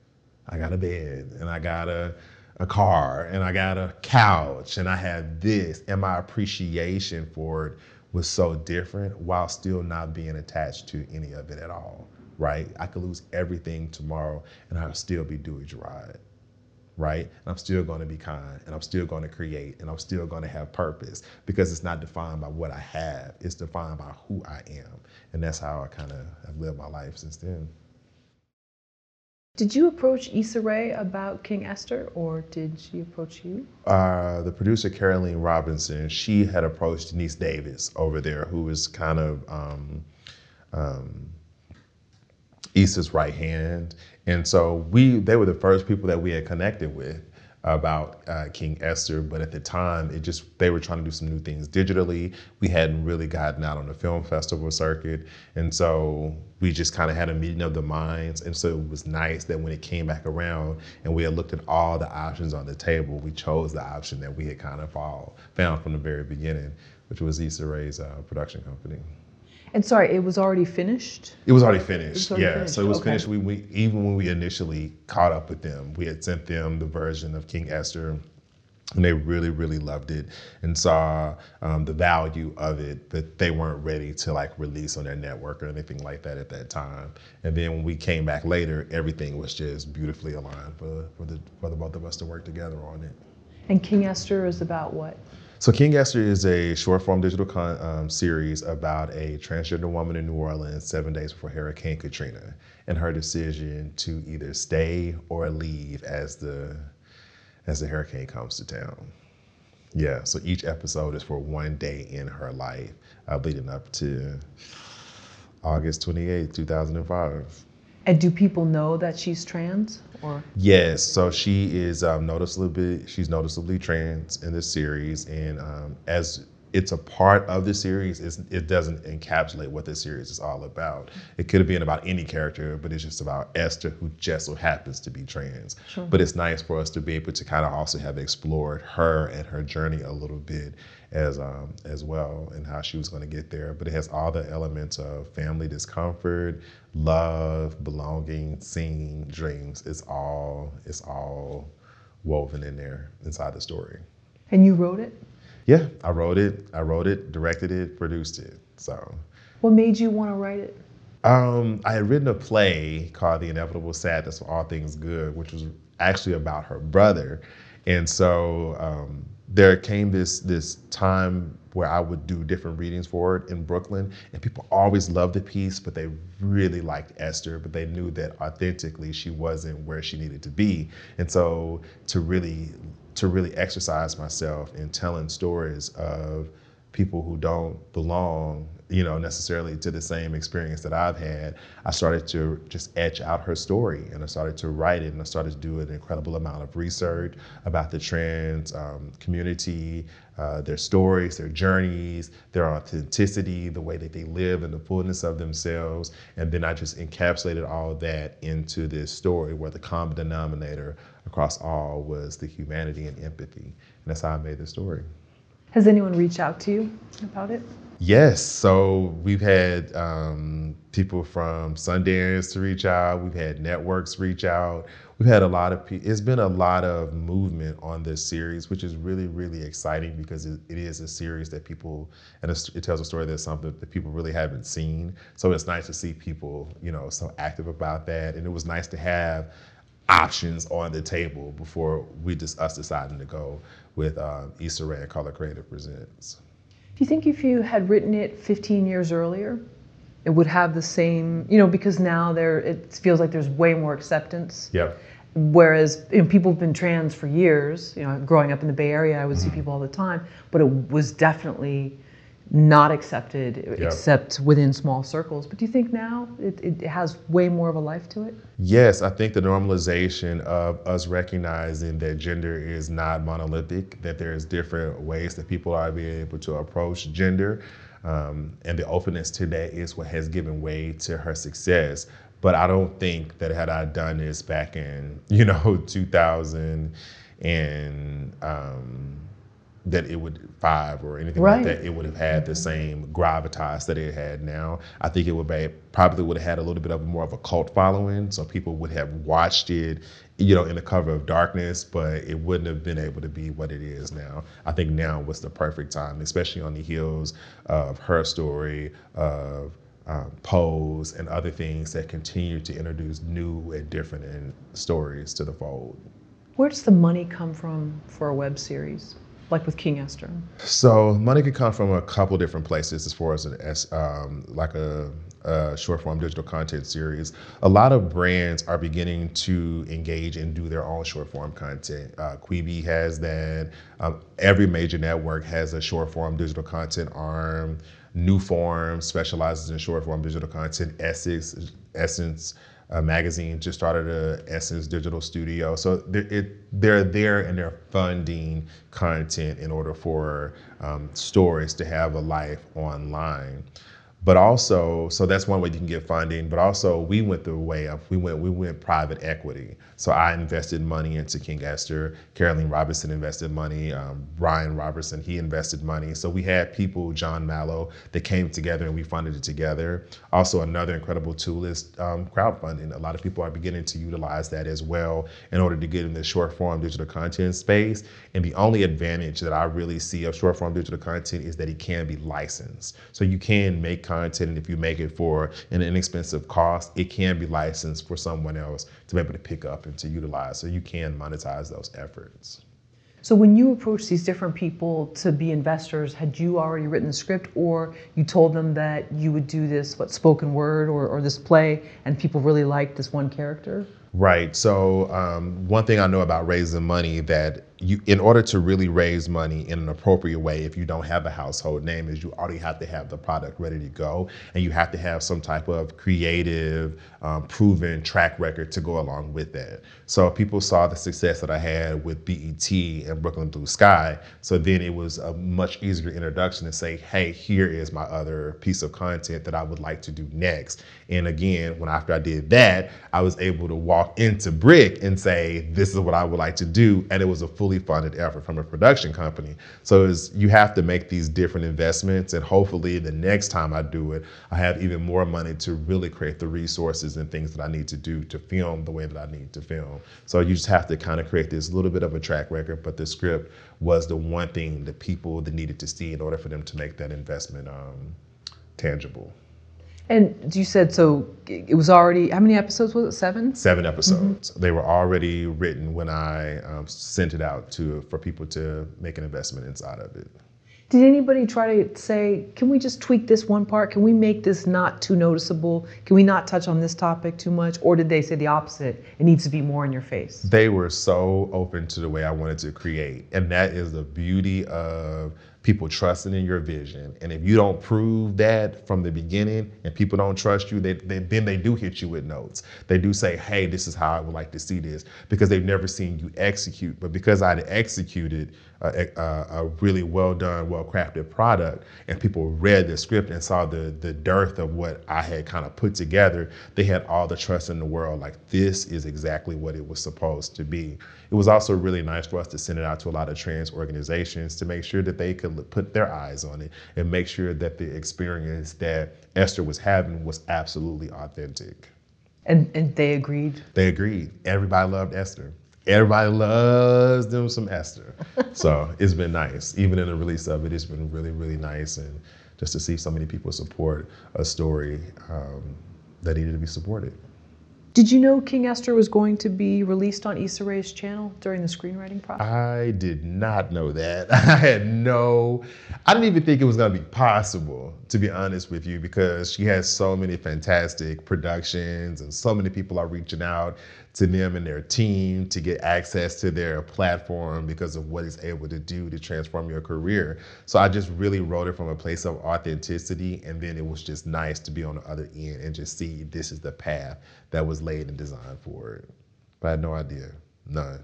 I got a bed and I got a, a car and I got a couch and I had this and my appreciation for it was so different while still not being attached to any of it at all right? I could lose everything tomorrow and I'll still be Dui Jarrod, right? And I'm still going to be kind and I'm still going to create and I'm still going to have purpose because it's not defined by what I have, it's defined by who I am. And that's how I kind of have lived my life since then. Did you approach Issa Rae about King Esther or did she approach you? Uh, the producer, Caroline Robinson, she had approached Deniese Davis over there, who was kind of um, um, Issa's right hand. And so we, they were the first people that we had connected with about uh, King Esther, but at the time, it just they were trying to do some new things digitally. We hadn't really gotten out on the film festival circuit, and so we just kind of had a meeting of the minds. And so it was nice that when it came back around and we had looked at all the options on the table, we chose the option that we had kind of all found from the very beginning, which was Issa Rae's uh, production company. And sorry, it was already finished? It was already finished. Was already yeah, finished. so it was okay. finished. We, we even when we initially caught up with them, we had sent them the version of King Esther and they really really loved it and saw um, the value of it but they weren't ready to like release on their network or anything like that at that time and then when we came back later everything was just beautifully aligned for, for the for the both of us to work together on it and king esther is about what so King Esther is a short form digital con- um, series about a transgender woman in New Orleans seven days before Hurricane Katrina and her decision to either stay or leave as the as the hurricane comes to town. Yeah, so each episode is for one day in her life, uh, leading up to August 28, 2005. And do people know that she's trans? Or yes, so she is um, noticeably she's noticeably trans in this series, and um, as it's a part of the series. It's, it doesn't encapsulate what the series is all about. It could have been about any character, but it's just about Esther, who just so happens to be trans. Sure. But it's nice for us to be able to kind of also have explored her and her journey a little bit as um, as well, and how she was going to get there. But it has all the elements of family discomfort, love, belonging, singing, dreams. It's all it's all woven in there inside the story. And you wrote it? Yeah, I wrote it. I wrote it, directed it, produced it. So. What made you want to write it? Um, I had written a play called The Inevitable Sadness of All Things Good, which was actually about her brother. And so um, there came this this time where I would do different readings for it in Brooklyn, and people always loved the piece, but they really liked Esther, but they knew that authentically she wasn't where she needed to be. And so to really to really exercise myself in telling stories of people who don't belong, you know, necessarily to the same experience that I've had, I started to just etch out her story and I started to write it and I started to do an incredible amount of research about the trans um, community, uh, their stories, their journeys, their authenticity, the way that they live and the fullness of themselves. And then I just encapsulated all that into this story where the common denominator across all was the humanity and empathy. And that's how I made the story. Has anyone reached out to you about it? Yes. So we've had um, people from Sundance to reach out. We've had networks reach out. We've had a lot of people. It's been a lot of movement on this series, which is really, really exciting because it, it is a series that people, and it tells a story that's something that people really haven't seen. So it's nice to see people, you know, so active about that. And it was nice to have options on the table before we just us deciding to go with um, Issa Rae and Color Creative Presents. Do you think if you had written it 15 years earlier, it would have the same, you know, because now there it feels like there's way more acceptance. Yeah. Whereas you know, people have been trans for years. You know, growing up in the Bay Area, I would Mm-hmm. see people all the time, but it was definitely not accepted except within small circles. But do you think now it, it has way more of a life to it? Yes, I think the normalization of us recognizing that gender is not monolithic, that there's different ways that people are being able to approach gender, um, and the openness to that is what has given way to her success. But I don't think that had I done this back in, you know, 2000 and um, that it would five or anything Right. like that, it would have had the same gravitas that it had now. I think it would be probably would have had a little bit of more of a cult following, so people would have watched it, you know, in the cover of darkness, but it wouldn't have been able to be what it is now. I think now was the perfect time, especially on the heels of her story of um, Pose and other things that continue to introduce new and different and stories to the fold. Where does the money come from for a web series, like with King Esther? So money could come from a couple different places as far as an as um, like a, a short form digital content series. A lot of brands are beginning to engage and do their own short form content. Uh, Quibi has that. Um, every major network has a short form digital content arm. New Form specializes in short form digital content. Essex, Essence uh, magazine just started a Essence digital studio. So they're, it, they're there and they're funding content in order for um, stories to have a life online. But also, so that's one way you can get funding. But also, we went the way of we went we went private equity. So I invested money into King Esther. Caroline Robertson invested money. Um, Brian Robertson he invested money. So we had people, John Mallow, that came together and we funded it together. Also, another incredible tool is um, crowdfunding. A lot of people are beginning to utilize that as well in order to get in the short form digital content space. And the only advantage that I really see of short form digital content is that it can be licensed. So you can make content, and if you make it for an inexpensive cost, it can be licensed for someone else to be able to pick up and to utilize. So you can monetize those efforts. So when you approached these different people to be investors, had you already written the script or you told them that you would do this, what, spoken word or, or this play and people really liked this one character? Right. So um, one thing I know about raising money that you, in order to really raise money in an appropriate way, if you don't have a household name, is you already have to have the product ready to go, and you have to have some type of creative, um, proven track record to go along with that. So people saw the success that I had with BET and Brooklyn Blue Sky. So then it was a much easier introduction to say, hey, here is my other piece of content that I would like to do next. And again, when after I did that, I was able to walk into Brick and say, this is what I would like to do. And it was a fully funded effort from a production company. So you have to make these different investments. And hopefully the next time I do it, I have even more money to really create the resources and things that I need to do to film the way that I need to film. So you just have to kind of create this little bit of a track record, but the script was the one thing that people that needed to see in order for them to make that investment um, tangible. And you said so it was already, how many episodes was it? Seven? Seven episodes. They were already written when I um, sent it out to for people to make an investment inside of it. Did anybody try to say, can we just tweak this one part? Can we make this not too noticeable? Can we not touch on this topic too much? Or did they say the opposite? It needs to be more in your face. They were so open to the way I wanted to create, and that is the beauty of people trusting in your vision. And if you don't prove that from the beginning and people don't trust you, they, they, then they do hit you with notes. They do say, hey, this is how I would like to see this because they've never seen you execute. But because I'd executed a, a, a really well done, well crafted product and people read the script and saw the, the dearth of what I had kind of put together, they had all the trust in the world. Like, this is exactly what it was supposed to be. It was also really nice for us to send it out to a lot of trans organizations to make sure that they could put their eyes on it and make sure that the experience that Esther was having was absolutely authentic. And, and they agreed? They agreed. Everybody loved Esther. Everybody loves them some Esther. so it's been nice. Even in the release of it, it's been really, really nice. And just to see so many people support a story um, that needed to be supported. Did you know King Esther was going to be released on Issa Rae's channel during the screenwriting process? I did not know that. I had no, I didn't even think it was going to be possible, to be honest with you, because she has so many fantastic productions and so many people are reaching out to them and their team to get access to their platform because of what it's able to do to transform your career. So I just really wrote it from a place of authenticity. And then it was just nice to be on the other end and just see this is the path that was laid and designed for it. But I had no idea, none.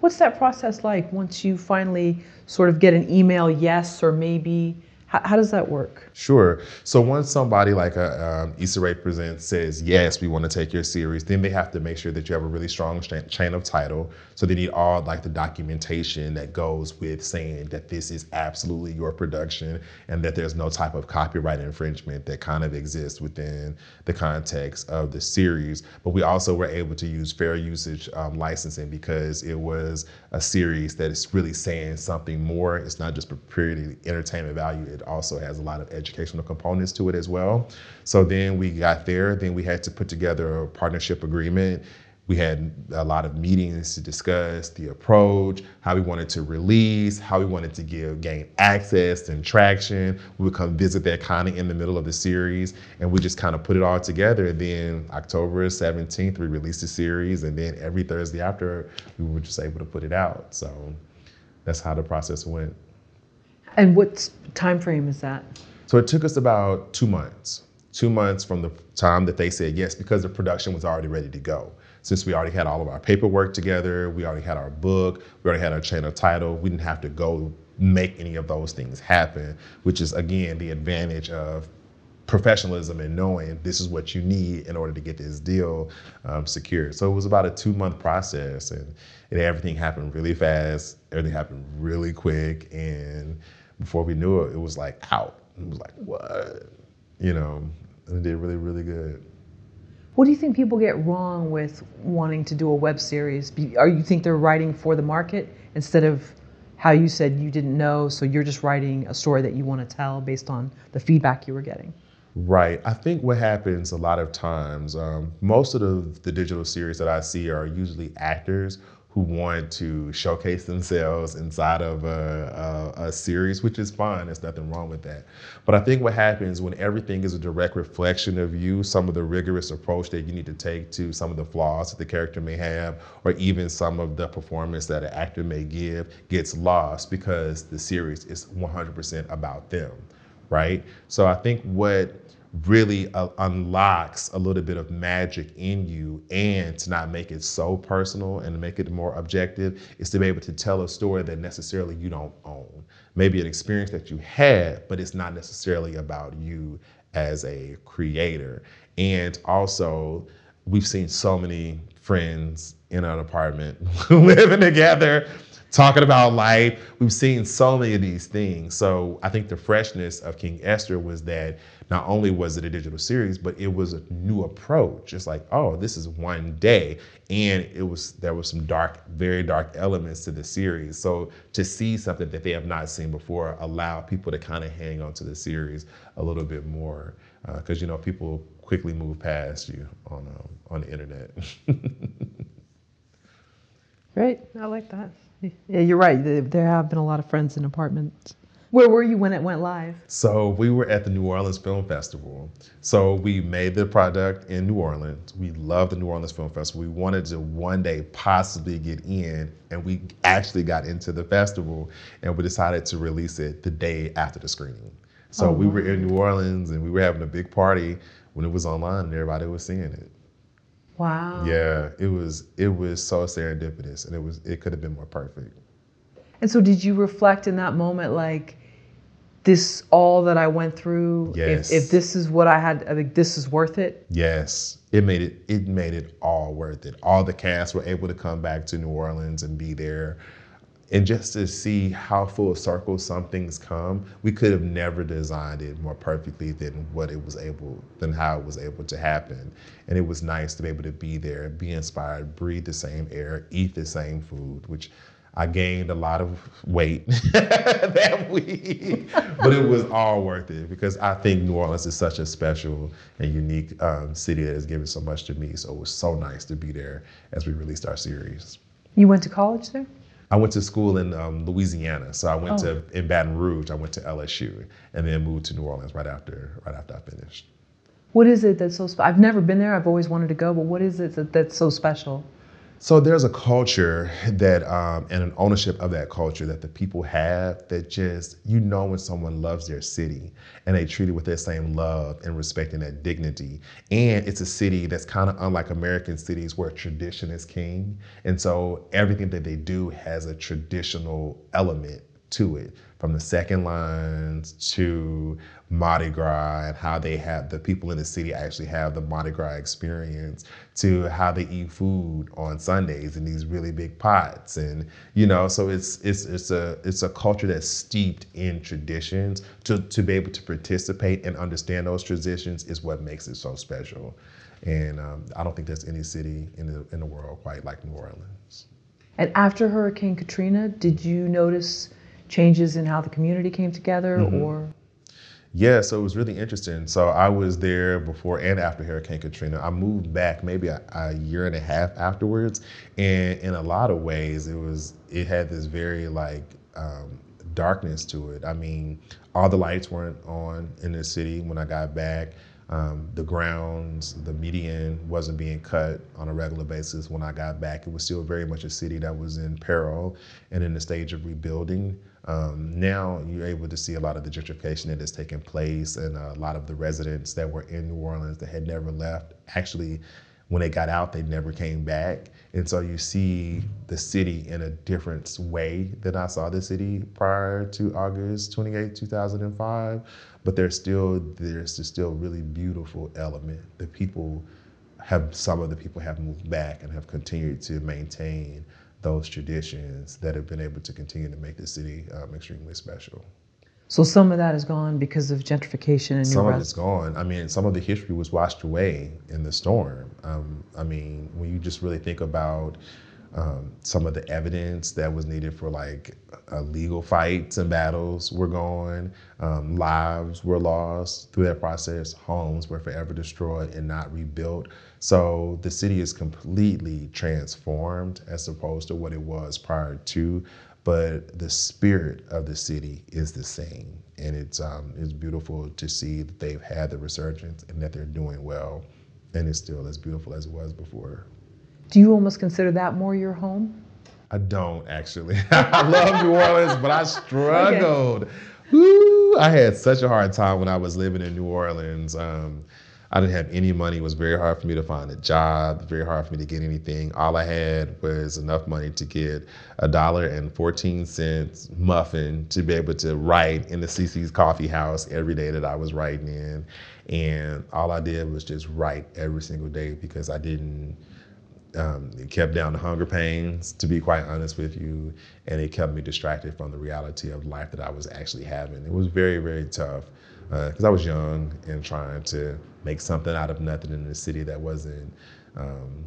What's that process like once you finally sort of get an email yes or maybe? How, how does that work? Sure. So once somebody like a um, Issa Rae Presents says, yes, we want to take your series, then they have to make sure that you have a really strong chain of title. So they need all like the documentation that goes with saying that this is absolutely your production and that there's no type of copyright infringement that kind of exists within the context of the series. But we also were able to use fair usage um, licensing because it was a series that is really saying something more. It's not just purely entertainment value it also has a lot of educational components to it as well. So then we got there, then we had to put together a partnership agreement. We had a lot of meetings to discuss the approach, how we wanted to release, how we wanted to give gain access and traction. We would come visit that kind of in the middle of the series, and we just kind of put it all together. And then October 17th, we released the series, and then every Thursday after, we were just able to put it out. So that's how the process went. And what time frame is that? So it took us about two months. Two months from the time that they said yes, because the production was already ready to go. Since we already had all of our paperwork together, we already had our book, we already had our chain of title, we didn't have to go make any of those things happen, which is again the advantage of professionalism and knowing this is what you need in order to get this deal um, secured. So it was about a two month process and, and everything happened really fast. Everything happened really quick. And before we knew it, it was like out. It was like, what? You know, and it did really, really good. What do you think people get wrong with wanting to do a web series? Are you think they're writing for the market instead of how you said you didn't know, so you're just writing a story that you want to tell based on the feedback you were getting? Right. I think what happens a lot of times, um, most of the, the digital series that I see are usually actors who want to showcase themselves inside of a, a, a, series, which is fine. There's nothing wrong with that. But I think what happens when everything is a direct reflection of you, some of the rigorous approach that you need to take to some of the flaws that the character may have, or even some of the performance that an actor may give, gets lost because the series is 100% about them, right? So I think what really uh, unlocks a little bit of magic in you and to not make it so personal and make it more objective is to be able to tell a story that necessarily you don't own. Maybe an experience that you had, but it's not necessarily about you as a creator. And also, we've seen so many friends in an apartment living together talking about life. We've seen so many of these things. So I think the freshness of King Esther was that not only was it a digital series, but it was a new approach. It's like, oh, this is one day. And it was there was some dark, very dark elements to the series. So to see something that they have not seen before allow people to kind of hang on to the series a little bit more. Because uh, you know, people quickly move past you on um, on the internet. Great, I like that. Yeah, you're right. There have been a lot of friends in apartments Where were you when it went live? So we were at the New Orleans Film Festival. So we made the product in New Orleans. We love the New Orleans Film Festival. We wanted to one day possibly get in, and we actually got into the festival, and we decided to release it the day after the screening. So Oh, we were in New Orleans, and we were having a big party when it was online, and everybody was seeing it. Wow. Yeah, it was it was so serendipitous, and it was it could have been more perfect. And so, did you reflect in that moment, like, this all that I went through? Yes. If, if this is what I had, I think this is worth it. Yes, it made it. It made it all worth it. All the cast were able to come back to New Orleans and be there, and just to see how full circle some things come. We could have never designed it more perfectly than what it was able, than how it was able to happen. And it was nice to be able to be there, be inspired, breathe the same air, eat the same food, which. I gained a lot of weight that week, but it was all worth it because I think New Orleans is such a special and unique um, city that has given so much to me. So it was so nice to be there as we released our series. You went to college there? I went to school in um, Louisiana, so I went Oh. to in Baton Rouge. I went to LSU, and then moved to New Orleans right after right after I finished. What is it that's so? Spe- I've never been there. I've always wanted to go, but what is it that, that's so special? So there's a culture that, um, and an ownership of that culture that the people have that just, you know, when someone loves their city and they treat it with that same love and respect and that dignity. And it's a city that's kind of unlike American cities where tradition is king. And so everything that they do has a traditional element to it from the second lines to Mardi Gras and how they have the people in the city actually have the Mardi Gras experience to how they eat food on Sundays in these really big pots and you know so it's it's it's a it's a culture that's steeped in traditions to to be able to participate and understand those traditions is what makes it so special and um, I don't think there's any city in the in the world quite like New Orleans. And after Hurricane Katrina, did you notice changes in how the community came together, Mm-hmm. or? Yeah, so it was really interesting. So I was there before and after Hurricane Katrina. I moved back maybe a, a year and a half afterwards, and in a lot of ways, it was it had this very like um, darkness to it. I mean, all the lights weren't on in the city when I got back. Um, the grounds, the median wasn't being cut on a regular basis when I got back. It was still very much a city that was in peril and in the stage of rebuilding. Um, now you're able to see a lot of the gentrification that has taken place, and a lot of the residents that were in New Orleans that had never left actually, when they got out, they never came back. And so you see the city in a different way than I saw the city prior to August 28, 2005. But there's still there's still really beautiful element. The people have some of the people have moved back and have continued to maintain those traditions that have been able to continue to make the city um, extremely special. So some of that is gone because of gentrification and Some of it's gone. I mean, some of the history was washed away in the storm. Um, I mean, when you just really think about um, some of the evidence that was needed for like uh, legal fights and battles were gone, um, lives were lost through that process, homes were forever destroyed and not rebuilt. So the city is completely transformed as opposed to what it was prior to but the spirit of the city is the same, and it's um, it's beautiful to see that they've had the resurgence and that they're doing well, and it's still as beautiful as it was before. Do you almost consider that more your home? I don't actually. I love New Orleans, but I struggled. Woo, I had such a hard time when I was living in New Orleans. Um, I didn't have any money. It was very hard for me to find a job, very hard for me to get anything. All I had was enough money to get a dollar and 14 cents muffin to be able to write in the CC's coffee house every day that I was writing in. And all I did was just write every single day because I didn't um, it kept down the hunger pains, to be quite honest with you, and it kept me distracted from the reality of life that I was actually having. It was very, very tough because I was young and trying to make something out of nothing in a city that wasn't um,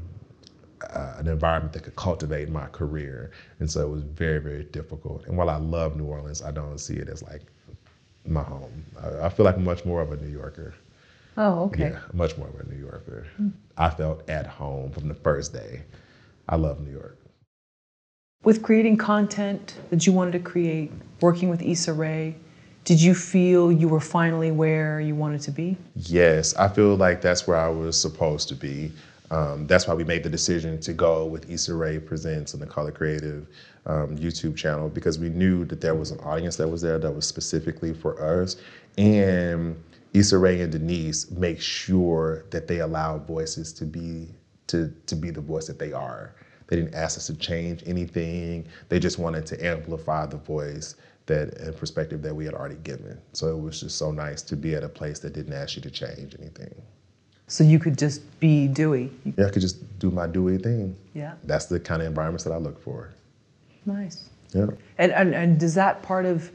uh, an environment that could cultivate my career. And so it was very, very difficult. And while I love New Orleans, I don't see it as like my home. I, I feel like much more of a New Yorker. Oh, okay. Yeah, much more of a New Yorker. I felt at home from the first day. I love New York. With creating content that you wanted to create, working with Issa Rae, Did you feel you were finally where you wanted to be? Yes, I feel like that's where I was supposed to be. Um, that's why we made the decision to go with Issa Rae Presents and the Color Creative um, YouTube channel because we knew that there was an audience that was there that was specifically for us. And Issa Rae and Deniese make sure that they allow voices to be to, to be the voice that they are. They didn't ask us to change anything. They just wanted to amplify the voice that and perspective that we had already given. So it was just so nice to be at a place that didn't ask you to change anything. So you could just be Dui. Yeah, I could just do my Dui thing. Yeah. That's the kind of environments that I look for. Nice. Yeah. And, and, and does that part of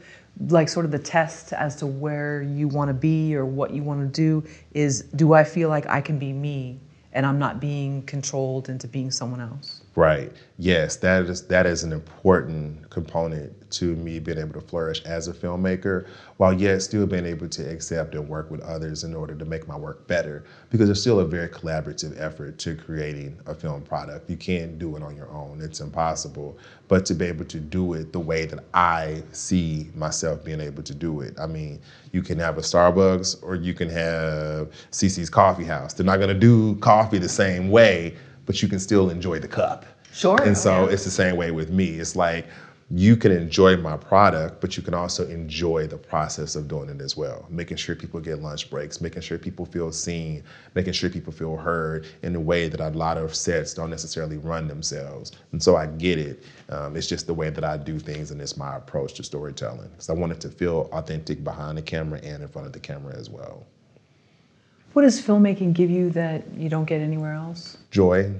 like sort of the test as to where you want to be or what you want to do is do I feel like I can be me and I'm not being controlled into being someone else? Right. Yes, that is that is an important component to me being able to flourish as a filmmaker, while yet still being able to accept and work with others in order to make my work better. Because it's still a very collaborative effort to creating a film product. You can't do it on your own; it's impossible. But to be able to do it the way that I see myself being able to do it, I mean, you can have a Starbucks or you can have CC's Coffee House. They're not going to do coffee the same way but you can still enjoy the cup. Sure. And so yeah. it's the same way with me. It's like you can enjoy my product, but you can also enjoy the process of doing it as well. Making sure people get lunch breaks, making sure people feel seen, making sure people feel heard in a way that a lot of sets don't necessarily run themselves. And so I get it. Um, it's just the way that I do things, and it's my approach to storytelling. Because I want it to feel authentic behind the camera and in front of the camera as well. What does filmmaking give you that you don't get anywhere else? Joy,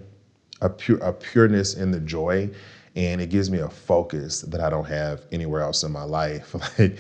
a pure a pureness in the joy, and it gives me a focus that I don't have anywhere else in my life. Like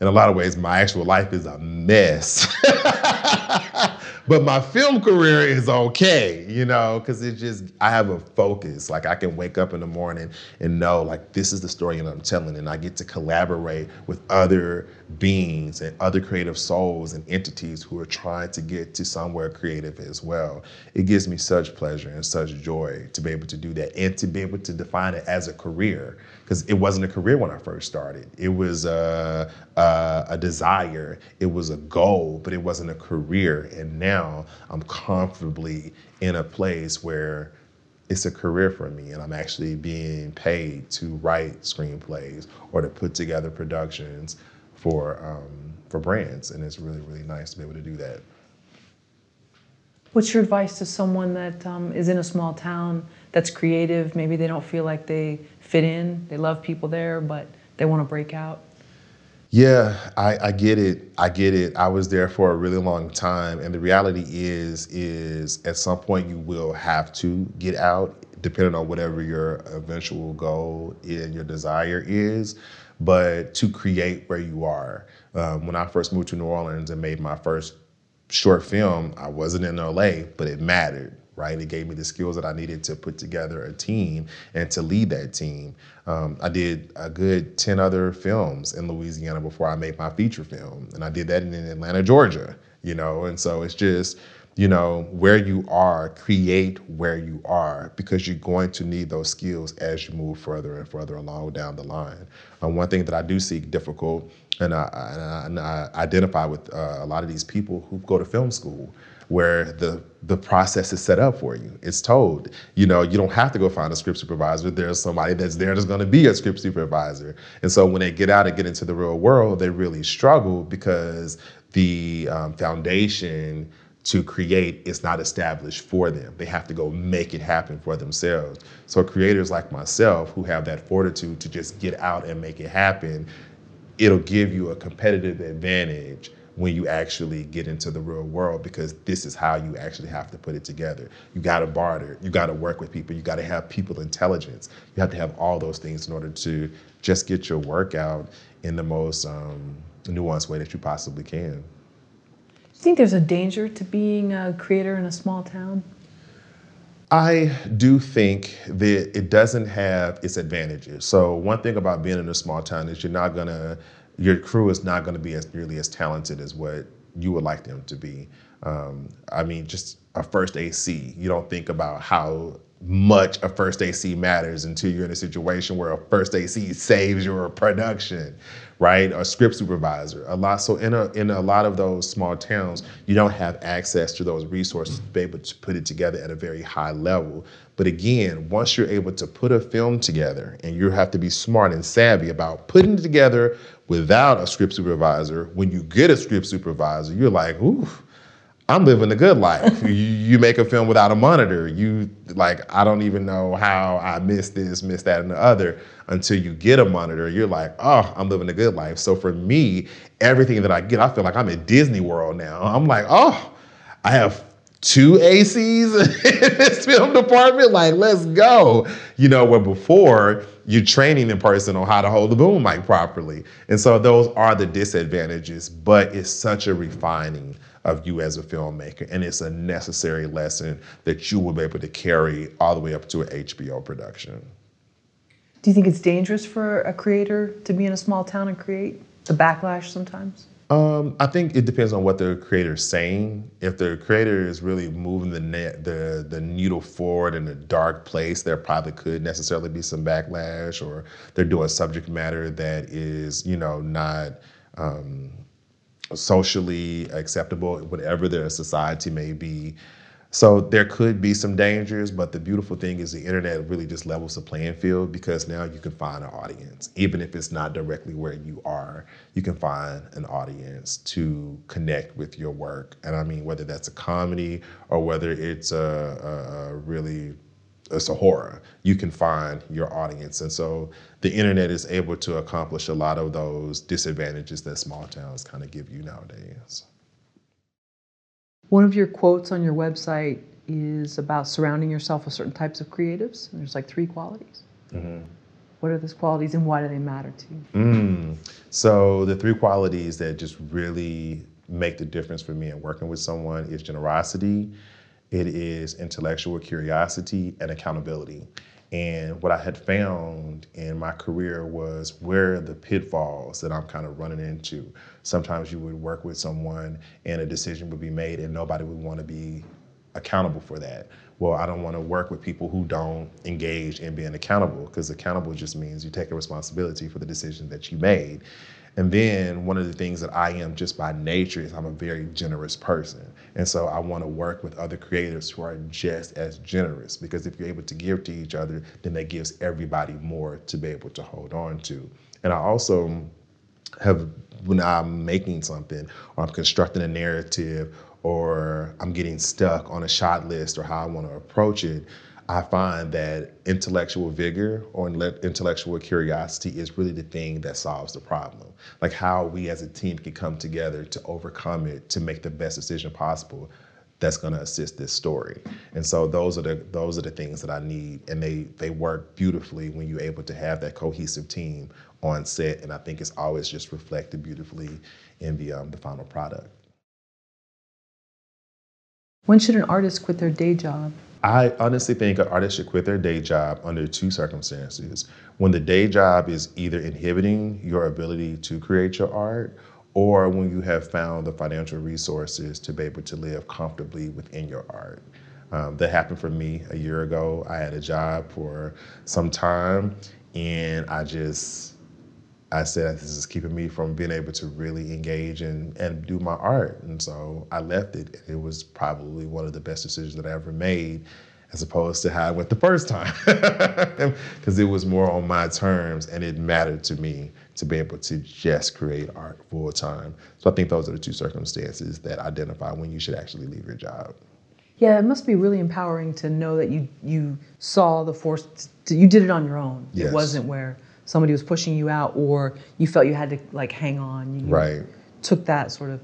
in a lot of ways, my actual life is a mess. but my film career is okay, you know, because it just, I have a focus. Like I can wake up in the morning and know, like, this is the story that I'm telling, and I get to collaborate with other beings and other creative souls and entities who are trying to get to somewhere creative as well. It gives me such pleasure and such joy to be able to do that and to be able to define it as a career because it wasn't a career when I first started. It was a, a, a, desire, it was a goal, but it wasn't a career. And now I'm comfortably in a place where it's a career for me and I'm actually being paid to write screenplays or to put together productions for, um, for brands. And it's really, really nice to be able to do that. What's your advice to someone that um, is in a small town that's creative? Maybe they don't feel like they fit in. They love people there, but they want to break out. Yeah, I, I, get it. I get it. I was there for a really long time, and the reality is, is at some point you will have to get out, depending on whatever your eventual goal and your desire is. But to create where you are. Um, when I first moved to New Orleans and made my first short film, I wasn't in LA, but it mattered right? It gave me the skills that I needed to put together a team and to lead that team. Um, I did a good 10 other films in Louisiana before I made my feature film. And I did that in Atlanta, Georgia, you know? And so it's just, you know, where you are, create where you are because you're going to need those skills as you move further and further along down the line. Um, one thing that I do see difficult, and I, and I, and I identify with uh, a lot of these people who go to film school, where the the process is set up for you. It's told. You know, you don't have to go find a script supervisor. There's somebody that's there that's going to be a script supervisor. And so when they get out and get into the real world, they really struggle because the um, foundation to create is not established for them. They have to go make it happen for themselves. So creators like myself who have that fortitude to just get out and make it happen, it'll give you a competitive advantage when you actually get into the real world because this is how you actually have to put it together. You got to barter, you got to work with people, you got to have people intelligence. You have to have all those things in order to just get your work out in the most um, nuanced way that you possibly can. Do you think there's a danger to being a creator in a small town? I do think that it doesn't have its advantages. So one thing about being in a small town is you're not gonna your crew is not to be as nearly as talented as what you would like them to be. Um, I mean, just a first AC, you don't think about how much a first AC matters until you're in a situation where a first AC saves your production, right? A script supervisor, a lot. So in a in a lot of those small towns, you don't have access to those resources to be able to put it together at a very high level. But again, once you're able to put a film together, and you have to be smart and savvy about putting it together without a script supervisor. When you get a script supervisor, you're like, ooh I'm living a good life. you, you, make a film without a monitor. You like, I don't even know how I missed this, missed that, and the other until you get a monitor. You're like, oh, I'm living a good life. So for me, everything that I get, I feel like I'm at Disney World now. I'm like, oh, I have two ACs in this film department. Like, let's go. You know, where before you're training in person on how to hold the boom mic properly. And so those are the disadvantages, but it's such a refining of you as a filmmaker. And it's a necessary lesson that you will be able to carry all the way up to an HBO production. Do you think it's dangerous for a creator to be in a small town and create? The backlash sometimes? Um, I think it depends on what the creator is saying. If the creator is really moving the net, the the needle forward in a dark place, there probably could necessarily be some backlash, or they're doing subject matter that is, you know, not um, socially acceptable, whatever their society may be. So there could be some dangers, but the beautiful thing is the internet really just levels the playing field because now you can find an audience. Even if it's not directly where you are, you can find an audience to connect with your work. And I mean, whether that's a comedy or whether it's a, a really it's a horror. You can find your audience. And so the internet is able to accomplish a lot of those disadvantages that small towns kind of give you nowadays. One of your quotes on your website is about surrounding yourself with certain types of creatives. And there's like three qualities. Mm-hmm. What are those qualities and why do they matter to you? Mm. So the three qualities that just really make the difference for me in working with someone is generosity, it is intellectual curiosity and accountability. And what I had found in my career was where the pitfalls that I'm kind of running into. Sometimes you would work with someone and a decision would be made and nobody would want to be accountable for that. Well, I don't want to work with people who don't engage in being accountable because accountable just means you take a responsibility for the decision that you made. And then one of the things that I am just by nature is I'm a very generous person. And so I want to work with other creators who are just as generous because if you're able to give to each other, then that gives everybody more to be able to hold on to. And I also have, when I'm making something or I'm constructing a narrative or I'm getting stuck on a shot list or how I want to approach it, I find that intellectual vigor or intellectual curiosity is really the thing that solves the problem. Like how we as a team can come together to overcome it to make the best decision possible that's going to assist this story. And so those are the those are the things that I need and they they work beautifully when you're able to have that cohesive team on set and I think it's always just reflected beautifully in the um, the final product. When should an artist quit their day job I honestly think an artist should quit their day job under two circumstances. When the day job is either inhibiting your ability to create your art, or when you have found the financial resources to be able to live comfortably within your art. Um, that happened for me a year ago. I had a job for some time, and I just I said this is keeping me from being able to really engage and, and do my art. And so I left it. It was probably one of the best decisions that I ever made as opposed to how I went the first time. Because it was more on my terms and it mattered to me to be able to just create art full time. So I think those are the two circumstances that identify when you should actually leave your job. Yeah, it must be really empowering to know that you you saw the force, to, you did it on your own. Yes. It wasn't where somebody was pushing you out or you felt you had to like hang on. You right. Took that sort of.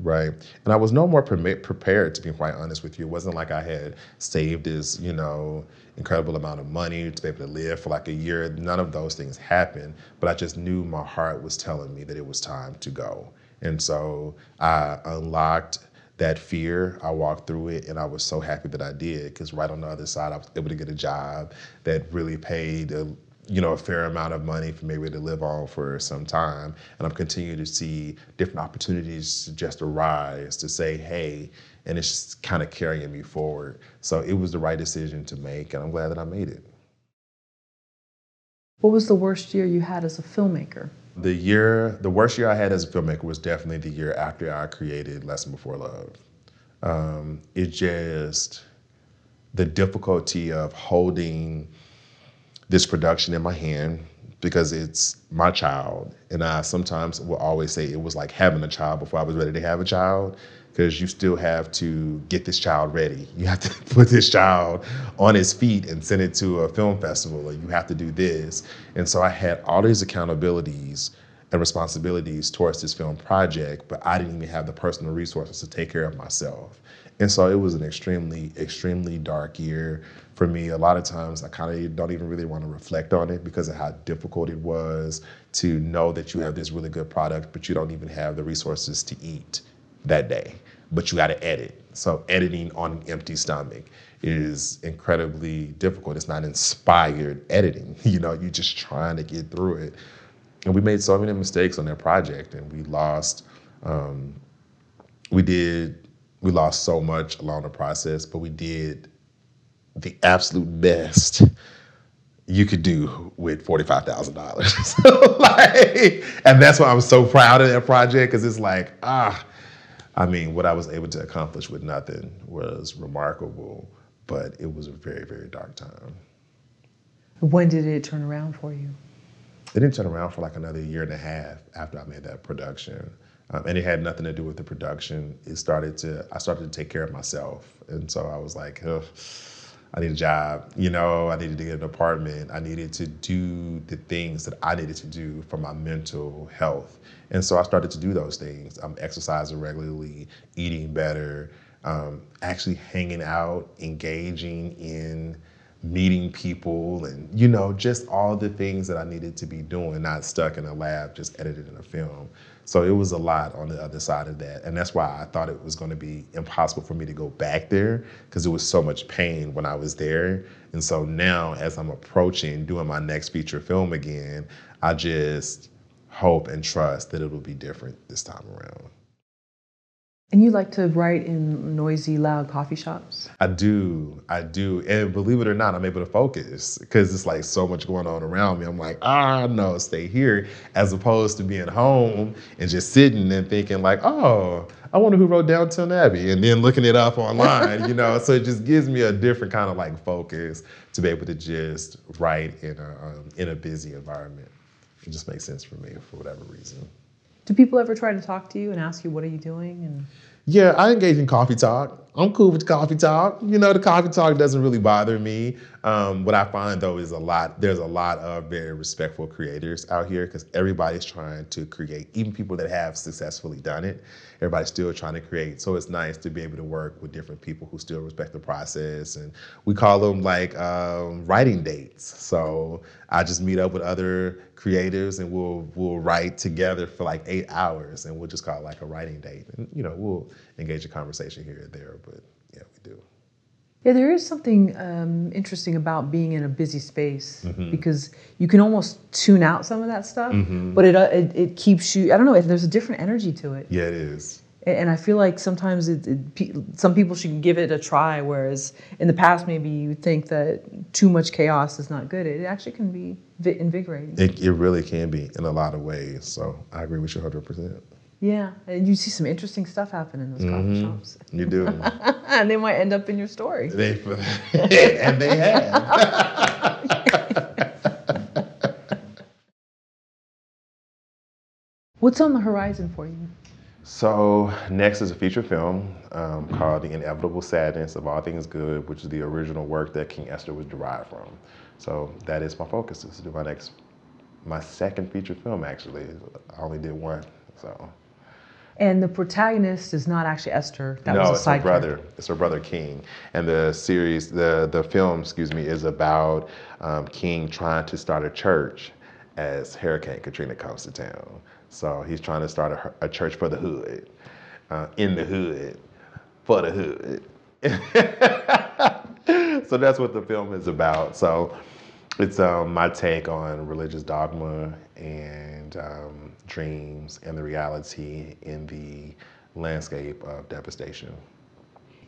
Right. And I was no more pre- prepared, to be quite honest with you. It wasn't like I had saved this, you know, incredible amount of money to be able to live for like a year. None of those things happened. But I just knew my heart was telling me that it was time to go. And so I unlocked that fear. I walked through it and I was so happy that I did because right on the other side, I was able to get a job that really paid a you know, a fair amount of money for maybe to live on for some time. And I'm continuing to see different opportunities just arise to say, hey, and it's just kind of carrying me forward. So it was the right decision to make, and I'm glad that I made it. What was the worst year you had as a filmmaker? The year, the worst year I had as a filmmaker was definitely the year after I created Lesson Before Love. Um, it just, the difficulty of holding this production in my hand because it's my child. And I sometimes will always say it was like having a child before I was ready to have a child because you still have to get this child ready. You have to put this child on his feet and send it to a film festival, or you have to do this. And so I had all these accountabilities and responsibilities towards this film project, but I didn't even have the personal resources to take care of myself. And so it was an extremely, extremely dark year for me. A lot of times I kind of don't even really want to reflect on it because of how difficult it was to know that you have this really good product, but you don't even have the resources to eat that day, but you got to edit. So editing on an empty stomach is incredibly difficult. It's not inspired editing. You know, you're just trying to get through it. And we made so many mistakes on that project, and we lost. Um, we did. We lost so much along the process, but we did the absolute best you could do with forty-five thousand dollars. like, and that's why I'm so proud of that project because it's like ah I mean, what I was able to accomplish with nothing was remarkable, but it was a very, very dark time. When did it turn around for you? It didn't turn around for like another year and a half after I made that production. Um, and it had nothing to do with the production. It started to, I started to take care of myself. And so I was like, Ugh, I need a job, you know, I needed to get an apartment. I needed to do the things that I needed to do for my mental health. And so I started to do those things. I'm exercising regularly, eating better, um, actually hanging out, engaging in meeting people and you know just all the things that i needed to be doing not stuck in a lab just editing a film so it was a lot on the other side of that. And that's why i thought it was going to be impossible for me to go back there because there was so much pain when i was there. And so now as i'm approaching doing my next feature film again i just hope and trust that it'll be different this time around and you like to write in noisy, loud coffee shops? I do. I do. And believe it or not, I'm able to focus because it's like so much going on around me. I'm like, ah, no, stay here, as opposed to being home and just sitting and thinking, like, oh, I wonder who wrote Downton Abbey, and then looking it up online, you know. So it just gives me a different kind of like focus to be able to just write in a um, in a busy environment. It just makes sense for me for whatever reason. Do people ever try to talk to you and ask you what are you doing? And yeah, I engage in coffee talk. I'm cool with coffee talk. You know, the coffee talk doesn't really bother me. Um, what I find though is a lot. There's a lot of very respectful creators out here because everybody's trying to create. Even people that have successfully done it, everybody's still trying to create. So it's nice to be able to work with different people who still respect the process, and we call them like um, writing dates. So I just meet up with other creators and we'll we'll write together for like eight hours, and we'll just call it like a writing date. And you know, we'll engage a conversation here and there, but yeah, we do. Yeah, there is something um, interesting about being in a busy space mm-hmm. because you can almost tune out some of that stuff, mm-hmm. but it, uh, it, it keeps you. I don't know. There's a different energy to it. Yeah, it is. And I feel like sometimes it, it, some people should give it a try, whereas in the past maybe you think that too much chaos is not good. It actually can be invigorating. It, it really can be in a lot of ways. So I agree with you 100%. Yeah, and you see some interesting stuff happen in those mm-hmm. coffee shops. You do. and they might end up in your story. They, and they have. What's on the horizon for you? So next is a feature film um, called The Inevitable Sadness of All Things Good, which is the original work that King Esther was derived from. So that is my focus, is to do my next, my second feature film actually. I only did one, so. And the protagonist is not actually Esther. That no, was a it's her brother. Character. It's her brother King. And the series, the the film, excuse me, is about um, King trying to start a church as Hurricane Katrina comes to town. So he's trying to start a, a church for the hood, uh, in the hood, for the hood. so that's what the film is about. So It's um, my take on religious dogma and um, dreams and the reality in the landscape of devastation.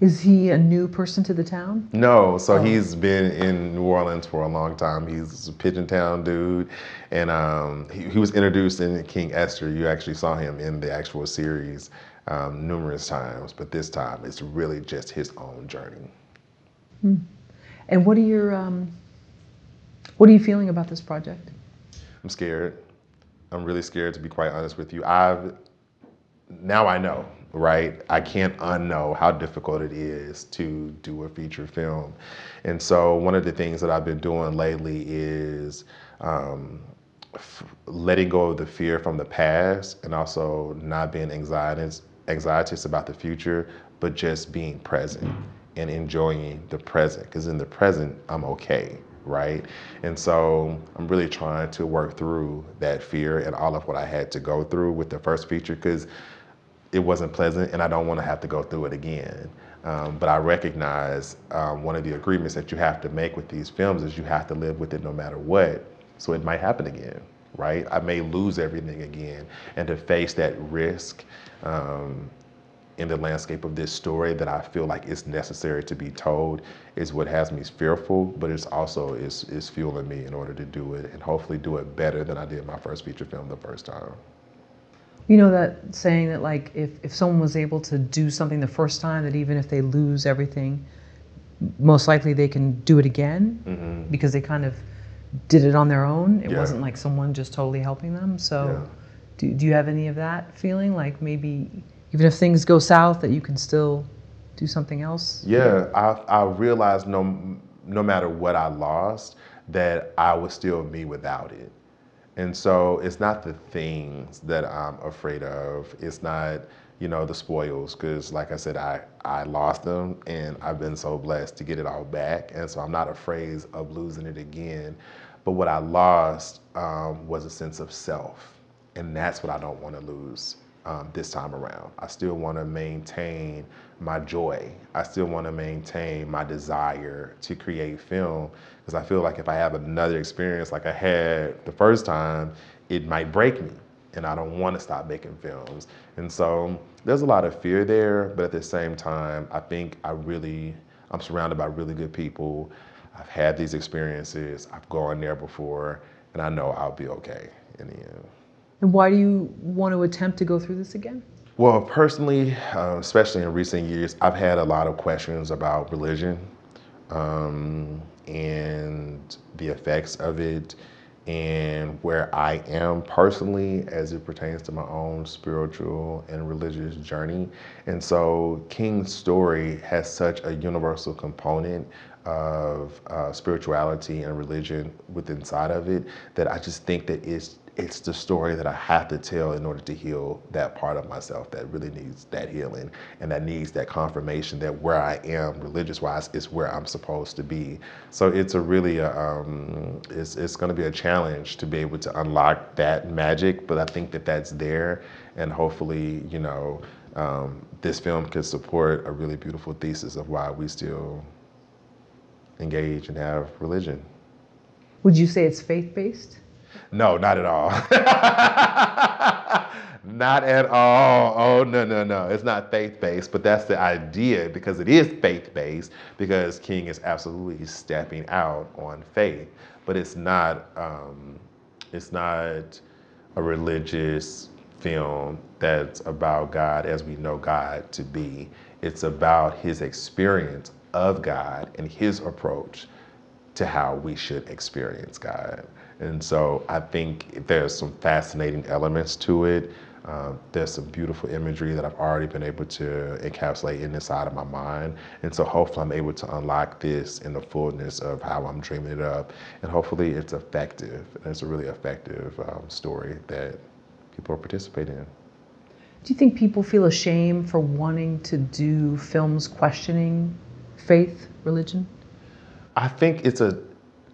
Is he a new person to the town? No, so oh. he's been in New Orleans for a long time. He's a Pigeon Town dude, and um, he, he, was introduced in King Esther. You actually saw him in the actual series um, numerous times, but this time it's really just his own journey. Hmm. And what are your um, what are you feeling about this project? I'm scared. I'm really scared to be quite honest with you. I've now I know, right? I can't unknow how difficult it is to do a feature film. And so one of the things that I've been doing lately is um, letting go of the fear from the past and also not being anxious, anxious about the future, but just being present and enjoying the present. Because in the present, I'm okay right? And so I'm really trying to work through that fear and all of what I had to go through with the first feature because it wasn't pleasant and I don't want to have to go through it again. Um, but I recognize um, one of the agreements that you have to make with these films is you have to live with it no matter what. So it might happen again, right? I may lose everything again. And to face that risk um, in the landscape of this story that I feel like is necessary to be told is what has me fearful, but it's also is, is fueling me in order to do it and hopefully do it better than I did my first feature film the first time. You know that saying that like if, if someone was able to do something the first time, that even if they lose everything, most likely they can do it again mm-hmm. because they kind of did it on their own. It yeah. wasn't like someone just totally helping them. So, yeah. do, do you have any of that feeling? Like maybe even if things go south, that you can still do something else? Yeah, I, I realized no, no matter what I lost, that I was still me without it. And so it's not the things that I'm afraid of. It's not, you know, the spoils, because like I said, I, I lost them and I've been so blessed to get it all back. And so I'm not afraid of losing it again. But what I lost um, was a sense of self. And that's what I don't want to lose um, this time around. I still want to maintain my joy. I still want to maintain my desire to create film because I feel like if I have another experience like I had the first time, it might break me and I don't want to stop making films. And so there's a lot of fear there, but at the same time, I think I really, I'm surrounded by really good people. I've had these experiences, I've gone there before, and I know I'll be okay in the end. And why do you want to attempt to go through this again? Well, personally, uh, especially in recent years, I've had a lot of questions about religion um, and the effects of it and where I am personally as it pertains to my own spiritual and religious journey. And so King's story has such a universal component of uh, spirituality and religion within inside of it that I just think that it's it's the story that I have to tell in order to heal that part of myself that really needs that healing and that needs that confirmation that where I am religious wise is where I'm supposed to be. So it's a really, a, um, it's, it's going to be a challenge to be able to unlock that magic, but I think that that's there and hopefully, you know, um, this film can support a really beautiful thesis of why we still engage and have religion. Would you say it's faith based? No, not at all. not at all. Oh, no, no, no. It's not faith based, but that's the idea because it is faith based because King is absolutely stepping out on faith. But it's not, um, it's not a religious film that's about God as we know God to be. It's about his experience of God and his approach to how we should experience God. And so I think there's some fascinating elements to it. Uh, there's some beautiful imagery that I've already been able to encapsulate in inside of my mind. And so hopefully I'm able to unlock this in the fullness of how I'm dreaming it up. And hopefully it's effective. And it's a really effective um, story that people are participating in. Do you think people feel ashamed for wanting to do films questioning faith, religion? I think it's a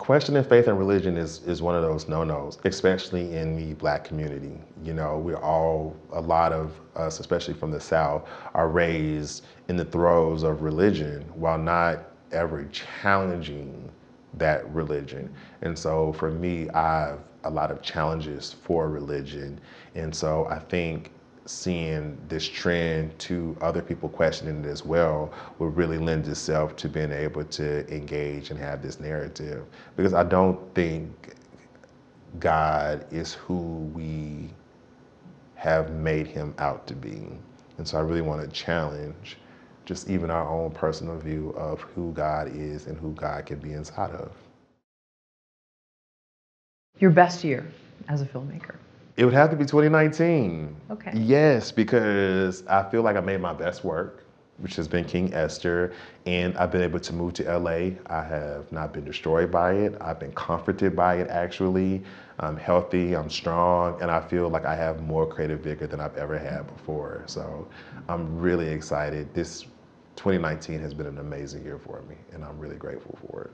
questioning faith and religion is, is one of those no-nos, especially in the black community. You know, we're all, a lot of us, especially from the South, are raised in the throes of religion while not ever challenging that religion. And so for me, I have a lot of challenges for religion. And so I think seeing this trend to other people questioning it as well would really lend itself to being able to engage and have this narrative. Because I don't think God is who we have made him out to be. And so I really want to challenge just even our own personal view of who God is and who God can be inside of. Your best year as a filmmaker? It would have to be 2019. Okay. Yes, because I feel like I made my best work, which has been King Esther, and I've been able to move to LA. I have not been destroyed by it. I've been comforted by it, actually. I'm healthy, I'm strong, and I feel like I have more creative vigor than I've ever had before. So I'm really excited. This 2019 has been an amazing year for me, and I'm really grateful for it.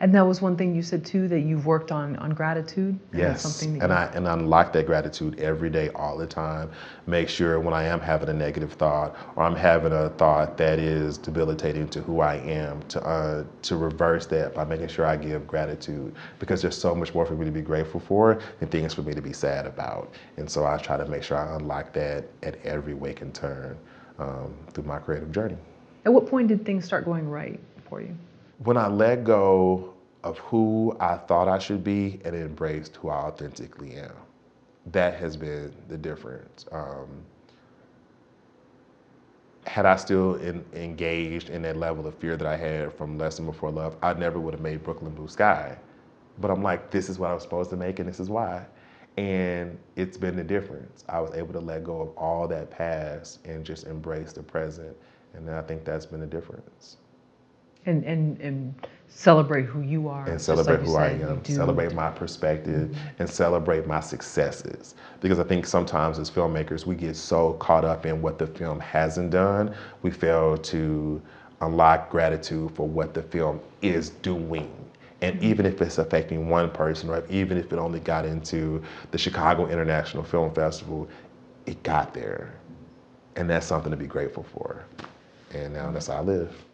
And that was one thing you said too that you've worked on on gratitude. And yes, and I and I unlock that gratitude every day, all the time. Make sure when I am having a negative thought or I'm having a thought that is debilitating to who I am, to uh, to reverse that by making sure I give gratitude because there's so much more for me to be grateful for than things for me to be sad about. And so I try to make sure I unlock that at every wake and turn um, through my creative journey. At what point did things start going right for you? When I let go of who I thought I should be and embraced who I authentically am, that has been the difference. Um, had I still in, engaged in that level of fear that I had from Lesson Before Love, I never would have made Brooklyn Blue Sky. But I'm like, this is what I was supposed to make, and this is why. And it's been the difference. I was able to let go of all that past and just embrace the present. And I think that's been the difference and and and celebrate who you are and celebrate like who I am, celebrate my perspective, mm-hmm. and celebrate my successes. Because I think sometimes as filmmakers, we get so caught up in what the film hasn't done, we fail to unlock gratitude for what the film is doing. And mm-hmm. even if it's affecting one person, or even if it only got into the Chicago International Film Festival, it got there. And that's something to be grateful for. And now that's how I live.